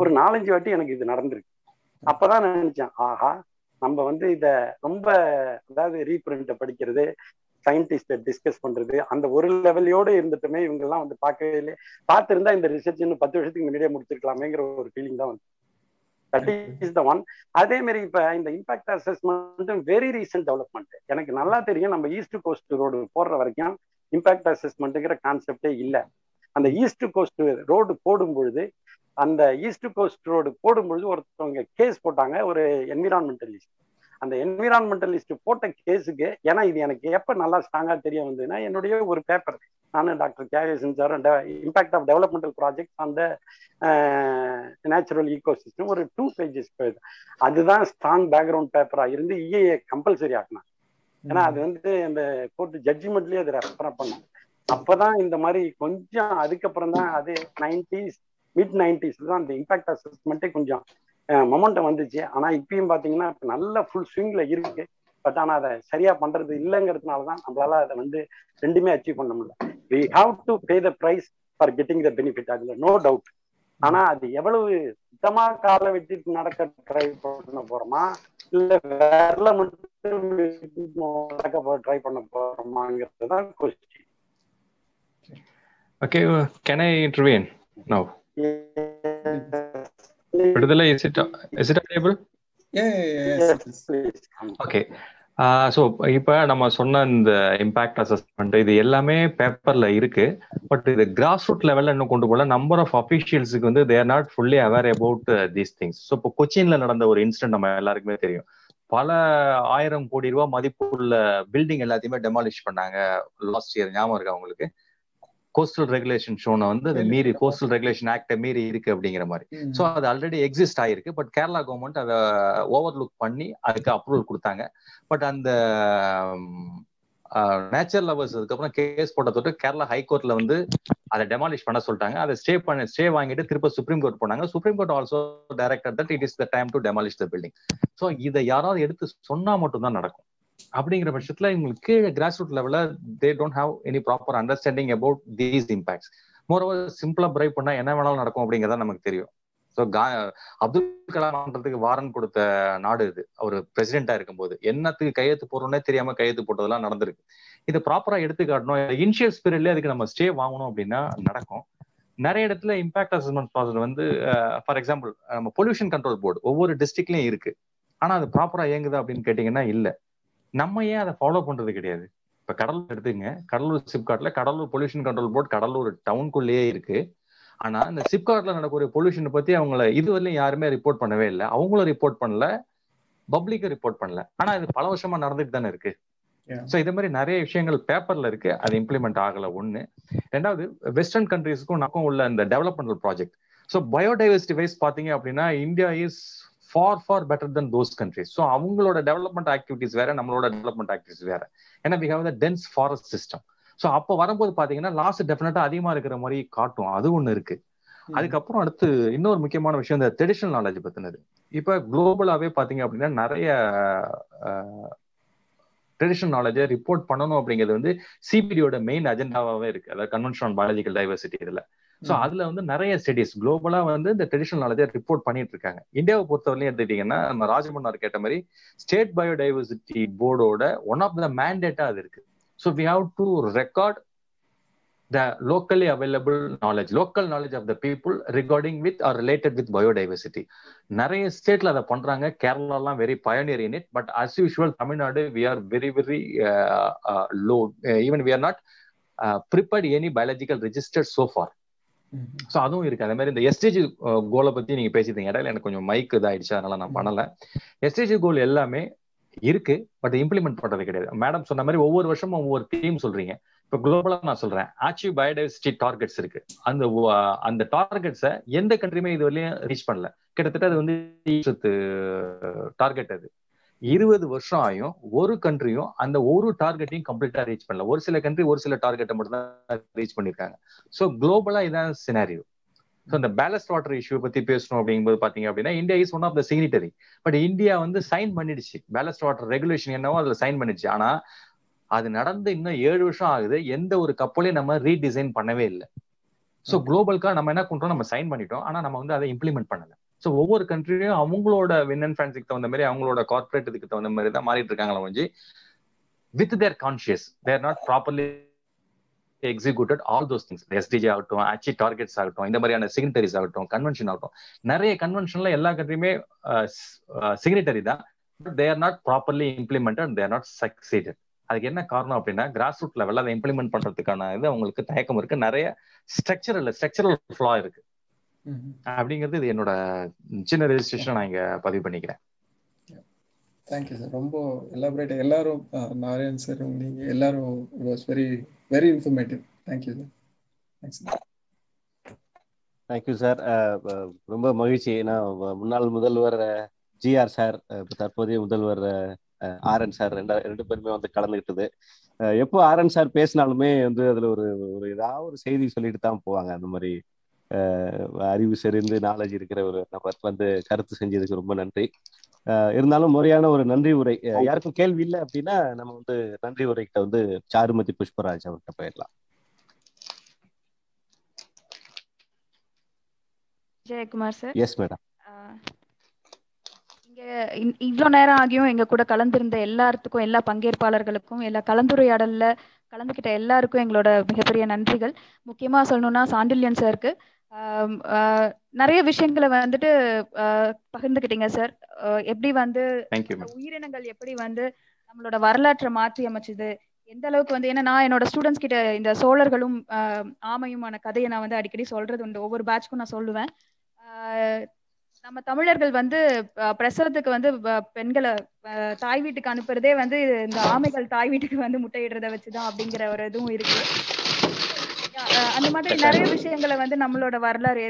ஒரு நாலஞ்சு வாட்டி எனக்கு இது நடந்திருக்கு. அப்பதான் நான் நினைச்சேன் ஆஹா நம்ம வந்து இத ரொம்ப அதாவது ரீபிரிண்ட படிக்கிறது சயின்டிஸ்ட டிஸ்கஸ் பண்றது அந்த ஒரு லெவலையோட இருந்துட்டுமே இவங்க எல்லாம் வந்து பார்க்கவே இல்லை. பார்த்திருந்தா இந்த ரிசர்ச் இன்னும் பத்து வருஷத்துக்கு முன்னாடியே முடிச்சிருக்கலாமேங்கிற ஒரு ஃபீலிங் தான் வந்து. தட் இஸ் த ஒன் அதே மாதிரி இப்ப இந்த impact assessment very recent development எனக்கு நல்லா தெரியும். நம்ம ஈஸ்ட் கோஸ்ட் ரோடு போடுற வரைக்கும் இம்பாக்ட் அசஸ்மெண்ட்டுங்கிற கான்செப்டே இல்லை. அந்த ஈஸ்ட் கோஸ்ட் ரோடு போடும் பொழுது அந்த ஈஸ்ட் கோஸ்ட் ரோடு போடும் பொழுது ஒருத்தவங்க கேஸ் போட்டாங்க ஒரு என்விரான்மெண்டலிஸ்ட் அந்த என்விரான்மெண்டலிஸ்ட் போட்ட கேஸுக்கு ஏன்னா இது எனக்கு எப்போ நல்லா ஸ்ட்ராங்காக தெரிய வந்ததுன்னா என்னுடைய ஒரு பேப்பர் நானும் doctor Kevisan sir impact of developmental project அந்த நேச்சுரல் ஈகோ சிஸ்டம் ஒரு டூ பேஜஸ் போயிடுது அதுதான் ஸ்ட்ராங் பேக்ரவுண்ட் பேப்பரா இருந்து இஏஏ கம்பல்சரி ஆக்கினாங்க. ஏன்னா அது வந்து அந்த கோர்ட் ஜட்ஜ்மெண்ட்லயே அதை ரெஃபர் பண்ணோம் அப்பதான் இந்த மாதிரி கொஞ்சம் அதுக்கப்புறம் தான் அது நைன்டிஸ் மிட் நைன்டிஸ்ல தான் அந்த இம்பாக்ட் அசஸ்மெண்ட்டே கொஞ்சம் மொமெண்டம் வந்துச்சு. ஆனா இப்பயும் பாத்தீங்கன்னா நல்ல ஃபுல் ஸ்விங்ல இருக்கு. பட் ஆனா அதை சரியா பண்றது இல்லைங்கிறதுனாலதான் நம்மளால அதை வந்து ரெண்டுமே அச்சீவ் பண்ண முடியல. We have to pay the price for getting the benefit அதுல நோ டவுட் ஆனா அது எவ்வளவு சுத்தமா காலை வெட்டிட்டு நடக்க ட்ரை பண்ண போறோமா? இல்ல வேற மட்டும் ட்ரை பண்ண போறோமாங்கிறது தான் question Okay, can I intervene now? Vidudala, is it is it available? Yeah, yeah, yes, please. Okay. So இப்போ நம்ம சொன்ன இந்த இம்பாக்ட் அசஸ்மெண்ட் இது எல்லாமே பேப்பர்ல இருக்கு பட் இது கிராஸ் ரூட் லெவல்ல இன்னும் கொண்டு போகல நம்பர் ஆஃப் அஃபிஷியல்ஸுக்கு வந்து they're not fully aware about these things so இப்போ கொச்சின்ல நடந்த ஒரு இன்சிடென்ட் நம்ம எல்லாருக்குமே தெரியும் பல ஆயிரம் கோடி ரூபாய் மதிப்புள்ள பில்டிங் எல்லாத்தையுமே டெமாலிஷ் பண்ணாங்க. லாஸ்ட் இயர் ஞாபகம் இருக்கா உங்களுக்கு? கோஸ்டல் ரெகுலேஷன் ஷோனை வந்து அது மீறி கோஸ்டல் ரெகுலேஷன் ஆக்ட மீறி இருக்கு அப்படிங்கிற மாதிரி. ஸோ அது ஆல்ரெடி எக்ஸிஸ்ட் ஆயிருக்கு. பட் கேரளா கவர்மெண்ட் அதை ஓவர் லுக் பண்ணி அதுக்கு அப்ரூவல் கொடுத்தாங்க. பட் அந்த நேச்சுரல் லவர்ஸ் அதுக்கப்புறம் கேஸ் போட்ட தொட்டு கேரளா ஹைகோர்ட்ல வந்து அதை டெமாலிஷ் பண்ண சொல்லிட்டாங்க. அதை ஸ்டே பண்ண ஸ்டே வாங்கிட்டு திருப்ப சுப்ரீம் கோர்ட் போனாங்க. Supreme Court also director that it is the time to demolish the building so இதை யாராவது எடுத்து சொன்னா மட்டும்தான் நடக்கும். அப்படிங்கிற பட்சத்துல இவங்களுக்கு கீழே கிராஸ் ரூட் லெவலில் they don't have any proper understanding about these impacts moreover சிம்பிளா பிரைவ் பண்ணா என்ன வேணாலும் நடக்கும் அப்படிங்கிறத நமக்கு தெரியும். ஸோ அப்துல் கலாம் வாரன் கொடுத்த நாடு இது. அவர் பிரசிடென்டா இருக்கும்போது. என்னத்துக்கு கையெழுத்து போறோம்னே தெரியாம கையெழுத்து போட்டதெல்லாம் நடந்திருக்கு. இதை ப்ராப்பரா எடுத்து காட்டணும் இனிஷியல் ஸ்பீரியட்ல அதுக்கு நம்ம ஸ்டே வாங்கணும் அப்படின்னா நடக்கும். நிறைய இடத்துல இம்பாக்ட் அசஸ்மெண்ட் ப்ராசஸ் வந்து ஃபார் எக்ஸாம்பிள் நம்ம பொல்யூஷன் கண்ட்ரோல் போர்டு ஒவ்வொரு டிஸ்ட்ரிக்ட்லயும் இருக்கு. ஆனா அது ப்ராப்பரா இயங்குதா அப்படின்னு கேட்டீங்கன்னா இல்ல. நம்ம ஏன் அதை ஃபாலோ பண்றது கிடையாது? இப்ப கடலூர் எடுத்துங்க Cuddalore சிப்காட்ல Cuddalore pollution control board Cuddalore டவுனுக்குள்ளேயே இருக்கு. ஆனா இந்த சிப்காட்ல நடக்கூடிய பொல்யூஷனை பத்தி அவங்கள இதுவரையிலும் யாருமே ரிப்போர்ட் பண்ணவே இல்லை. அவங்களும் ரிப்போர்ட் பண்ணல. பப்ளிக்கும் ரிப்போர்ட் பண்ணல. ஆனா இது பல வருஷமா நடந்துட்டு தானே இருக்கு. ஸோ இதே மாதிரி நிறைய விஷயங்கள் பேப்பர்ல இருக்கு. அது இம்ப்ளிமெண்ட் ஆகல ஒண்ணு. ரெண்டாவது வெஸ்டர்ன் கண்ட்ரீஸ்க்கும் நமக்கும் உள்ள இந்த developmental project so biodiversity wise பாத்தீங்க அப்படின்னா India is far far better than those countries so அவங்களோட டெவலப்மெண்ட் ஆக்டிவிட்டிஸ் வேற நம்மளோட டெவலப்மெண்ட் ஆக்டிவிட்டிஸ் வேற. ஏன்னா we have the dense forest system so அப்போ வரும்போது பாத்தீங்கன்னா லாஸ் டெஃபினட்டா அதிகமா இருக்கிற மாதிரி காட்டும். அது ஒண்ணு இருக்கு. அதுக்கப்புறம் அடுத்து இன்னொரு முக்கியமான விஷயம் இந்த ட்ரெடிஷனல் நாலேஜ் பத்தினது. இப்ப குளோபலாவே பாத்தீங்க அப்படின்னா நிறைய ட்ரெடிஷனல் நாலேஜை ரிப்போர்ட் பண்ணணும் அப்படிங்கிறது வந்து சிபிடியோட மெயின் அஜெண்டாவாவே இருக்கு. அதாவது கன்வென்ஷன் பயாலஜிக்கல் டைவர்சிட்டி இதுல. ஸோ அதுல வந்து நிறைய ஸ்டடிஸ் குளோபலா வந்து இந்த ட்ரெடிஷனல் நாலேஜை ரிப்போர்ட் பண்ணிட்டு இருக்காங்க. இந்தியாவை பொறுத்தவரையிலும் எடுத்துக்கிட்டீங்கன்னா நம்ம ராஜமன்னார் கேட்ட மாதிரி ஸ்டேட் பயோடைவர்சிட்டி போர்டோட ஒன் ஆஃப் த மேண்டேட்டா அது இருக்கு. So we have to record the locally available knowledge local knowledge of the people regarding with or related with biodiversity. நிறைய ஸ்டேட்ல அதை பண்றாங்க. கேரளாலாம் very pioneer in it but as usual Tamil Nadu we are very very low even we are not prepared any biological registered so far so அதுவும் இருக்கு. அதே மாதிரி இந்த எஸ்டிஜி கோலை பத்தி நீங்க பேசிட்டீங்க இடையில எனக்கு கொஞ்சம் மைக் இதாயிடுச்சு. அதனால நான் பண்ணல. எஸ்டிஜி கோல் எல்லாமே இருக்கு பட் இம்ப்ளிமெண்ட் பண்றது கிடையாது. மேடம் சொன்ன மாதிரி ஒவ்வொரு வருஷமும் ஒவ்வொரு தீம் சொல்றீங்க. இப்ப குளோபலா நான் சொல்றேன். ஆச்சீவ் பயோடைவர்சிட்டி டார்கெட்ஸ் இருக்கு. அந்த அந்த டார்கெட்ஸை எந்த கண்ட்ரியுமே இது வரையும் ரீச் பண்ணல. கிட்டத்தட்ட அது வந்து டார்கெட் அது. இருபது வருஷம் ஆயும் ஒரு கண்ட்ரியும் அந்த ஒரு டார்கெட்டையும் கம்ப்ளீட்டா ரீச் பண்ணல. ஒரு சில கண்ட்ரி ஒரு சில டார்கெட்டை மட்டும் தான் ரீச் பண்ணிருக்காங்க. ஸோ குளோபலா இதான் சினாரியோ ஸோ இந்த பேலஸ்ட் வாட்டர் இஷ்யூ பத்தி பேசணும் அப்படிங்கும்போது பாத்தீங்க அப்படின்னா India is one of the signatory but India வந்து சைன் பண்ணிடுச்சு. பேலஸ்ட் வாட்டர் ரெகுலேஷன் என்னவோ அதுல சைன் பண்ணிடுச்சு. ஆனா அது நடந்து இன்னும் ஏழு வருஷம் ஆகுது. எந்த ஒரு கப்பலையும் நம்ம ரீடிசைன் பண்ணவே இல்லை. ஸோ குளோபல்கா நம்ம என்ன பண்றோம்? நம்ம சைன் பண்ணிட்டோம். ஆனா நம்ம வந்து அதை இம்ப்ளிமெண்ட் பண்ணல. ஸோ ஒவ்வொரு கண்ட்ரியும் அவங்களோட வின் அண்ட் ஃபேன்ஸுக்கு தகுந்த மாதிரி அவங்களோட கார்பரேட் இதுக்கு தகுந்த மாதிரி தான் மாறிட்டு இருக்காங்களா கொஞ்சி with their conscious they're not properly executed all those things SDG ஆகட்டும் ஆச்சி டார்கெட்ஸ் ஆகட்டும் இந்த மாதிரியான சிக்னட்டரிஸ் ஆகட்டும் கன்வென்ஷன் ஆகட்டும். நிறைய கன்வென்ஷன்ல எல்லா கண்ட்ரியுமே சிக்னட்டரி தான். They're not properly implemented they're not succeeded அதுக்கு என்ன காரணம் அப்படின்னா கிராஸ் ரூட் லெவல்ல அதை இம்ப்ளிமெண்ட் பண்றதுக்கான இது அவங்களுக்கு தயக்கம் இருக்கு. நிறைய ஸ்ட்ரக்சரல் ஸ்ட்ரக்சரல் ஃபிளா இருக்கு. அப்படிங்கிறது இது என்னோட சின்ன ரெஜிஸ்ட்ரேஷன் நான் இங்க பதிவு பண்ணிக்கிறேன். தேங்க்யூ சார் ரொம்ப எலாபரேட் எல்லாரும் நாராயண் சார் நீங்க எல்லாரும் it was very very informative thank you sir thanks thank you sir ரொம்ப மகிழ்ச்சி. ஏன்னா முன்னாள் முதல்வர் ஜிஆர் சார் தற்போதைய முதல்வர் ஆர்என் சார் ரெண்டா ரெண்டு பேருமே வந்து கலந்துக்கிட்டது எப்போ ஆர்என் சார் பேசினாலுமே வந்து அதுல ஒரு ஒரு ஏதாவது ஒரு செய்தி சொல்லிட்டு தான் போவாங்க. அந்த மாதிரி அறிவு செறிந்து நாலேஜ் இருக்கிற ஒரு நபர் வந்து கருத்து செஞ்சதுக்கு ரொம்ப நன்றி. இருந்தாலும் முறையான ஒரு நன்றி உரை. யாருக்கும் கேள்வி இல்லை அப்படின்னா நம்ம வந்து நன்றி உரைக்கிட்ட வந்து சாருமதி புஷ்பராஜ் அவர்கிட்ட போயிடலாம். ஜெயக்குமார் சார். எஸ் மேடம் இவ்வளோ நேரம் ஆகியும் எங்க கூட கலந்திருந்த எல்லாத்துக்கும் எல்லா பங்கேற்பாளர்களுக்கும் எல்லா கலந்துரையாடல்ல கலந்துக்கிட்ட எல்லாருக்கும் எங்களோட மிகப்பெரிய நன்றிகள். முக்கியமா சொல்லணும்னா சாண்டில்யன் சாருக்கு. நிறைய விஷயங்களை வந்துட்டு பகிர்ந்துக்கிட்டீங்க சார். எப்படி வந்து உயிரினங்கள் எப்படி வந்து நம்மளோட வரலாற்றை மாற்றி அமைச்சுது? எந்த அளவுக்கு வந்து ஏன்னா நான் என்னோட ஸ்டூடெண்ட்ஸ் கிட்ட இந்த சோழர்களும் ஆமையுமான கதையை நான் வந்து அடிக்கடி சொல்றது உண்டு. ஒவ்வொரு பேட்ச்க்கும் நான் சொல்லுவேன். நம்ம தமிழர்கள் வந்து பிரசவத்துக்கு வந்து பெண்களை தாய் வீட்டுக்கு அனுப்புறதே வந்து இந்த ஆமைகள் தாய் வீட்டுக்கு வந்து முட்டையிடுறத வச்சுதான் அப்படிங்கிற ஒரு இதுவும் இருக்கு. அந்த மாதிரி நிறைய விஷயங்களை வந்து நம்மளோட வரலாறு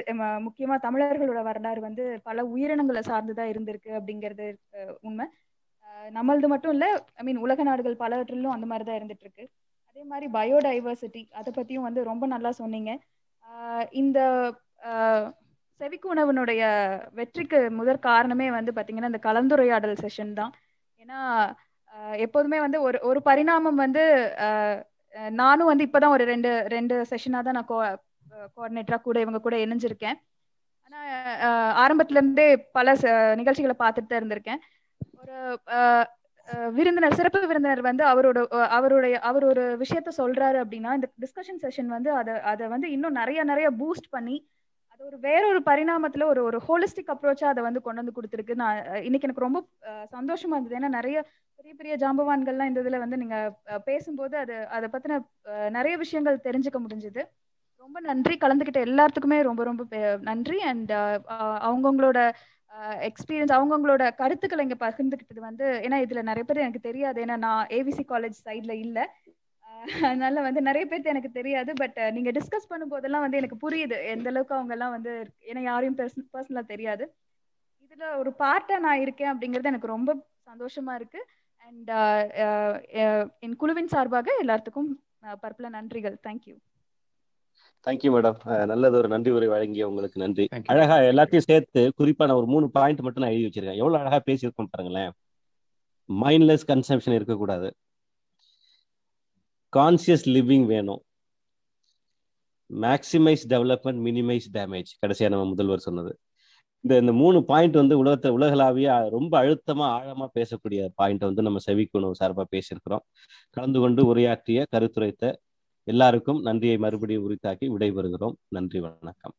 முக்கியமா தமிழர்களோட வரலாறு வந்து பல உயிரினங்களை சார்ந்துதான் இருந்திருக்கு அப்படிங்கிறது உண்மை. நம்மளது மட்டும் இல்ல ஐ மீன் உலக நாடுகள் பலவற்றிலும் அந்த மாதிரிதான் இருந்துட்டு இருக்கு அதே மாதிரி பயோடைவர்சிட்டி அதை பத்தியும் வந்து ரொம்ப நல்லா சொன்னீங்க. இந்த செவிக்கு உணவனுடைய வெற்றிக்கு முதற் காரணமே வந்து பாத்தீங்கன்னா இந்த கலந்துரையாடல் செஷன் தான். ஏன்னா எப்போதுமே வந்து ஒரு ஒரு பரிணாமம் வந்து நானும் வந்து இப்பதான் ஒரு ரெண்டு ரெண்டு செஷனா தான் நான் கோஆர்டினேட்டரா கூட இவங்க கூட இணைஞ்சிருக்கேன். ஆனா ஆரம்பத்துல இருந்தே பல நிகழ்ச்சிகளை பார்த்துட்டு தான் இருந்திருக்கேன். ஒரு விருந்தினர் சிறப்பு விருந்தினர் வந்து அவரோட அவருடைய அவர் ஒரு விஷயத்த சொல்றாரு அப்படின்னா இந்த டிஸ்கஷன் செஷன் வந்து அதை அதை வந்து இன்னும் நிறைய நிறைய பூஸ்ட் பண்ணி அது ஒரு வேற ஒரு பரிணாமத்துல ஒரு ஒரு ஹோலிஸ்டிக் அப்ரோச்சா அதை வந்து கொண்டு வந்து கொடுத்துருக்கு. நான் இன்னைக்கு எனக்கு ரொம்ப சந்தோஷமா இருந்தது. ஏன்னா நிறைய பெரிய பெரிய ஜாம்பவான்கள்லாம் இந்த இதுல வந்து நீங்க பேசும்போது அது அதை பத்தின நிறைய விஷயங்கள் தெரிஞ்சுக்க முடிஞ்சது. ரொம்ப நன்றி. கலந்துக்கிட்ட எல்லாத்துக்குமே ரொம்ப ரொம்ப பெ- நன்றி. அண்ட் அவங்கவுங்களோட எக்ஸ்பீரியன்ஸ் அவங்கவுங்களோட கருத்துக்களை இங்க பகிர்ந்துக்கிட்டது வந்து ஏன்னா இதுல நிறைய பேர் எனக்கு தெரியாது. ஏன்னா நான் ஏவிசி காலேஜ் சைட்ல இல்ல. அதனால வந்து நிறைய பேர்த்து எனக்கு தெரியாது. பட் நீங்க டிஸ்கஸ் பண்ணும்போதெல்லாம் வந்து எனக்கு புரியுது. எந்த அளவுக்கு அவங்க எல்லாம் வந்து ஏன்னா யாரையும் பர்சனலா தெரியாது. இதுல ஒரு பார்ட்டா நான் இருக்கேன் அப்படிங்கிறது எனக்கு ரொம்ப சந்தோஷமா இருக்கு. அண்ட் என் குழுவின் சார்பாக எல்லாத்துக்கும் பர்பல நன்றிகள். தேங்க்யூ தேங்க்யூ மேடம் நல்லது ஒரு நன்றி உரை வழங்கிய உங்களுக்கு நன்றி. அழகா எல்லாத்தையும் சேர்த்து குறிப்பா நான் ஒரு மூணு பாயிண்ட் மட்டும் நான் எழுதி வச்சிருக்கேன். எவ்வளவு அழகா பேசியிருக்கோம் பாருங்களேன். மைண்ட்லெஸ் கன்சம்ஷன் இருக்கக்கூடாது. கான்சியஸ் லிவிங் வேணும். மேக்சிமைஸ் டெவலப்மெண்ட் மினிமைஸ் டேமேஜ் கடைசியாக நம்ம முதல்வர் சொன்னது. இந்த இந்த மூணு பாயிண்ட் வந்து உலகத்தை உலகளாவிய ரொம்ப அழுத்தமா ஆழமா பேசக்கூடிய பாயிண்ட்டை வந்து நம்ம செவிக்குணவு சார்பாக பேசியிருக்கிறோம். கலந்து கொண்டு உரையாற்றிய கருத்துரைத்த எல்லாருக்கும் நன்றியை மறுபடியும் உரித்தாக்கி விடைபெறுகிறோம். நன்றி வணக்கம்.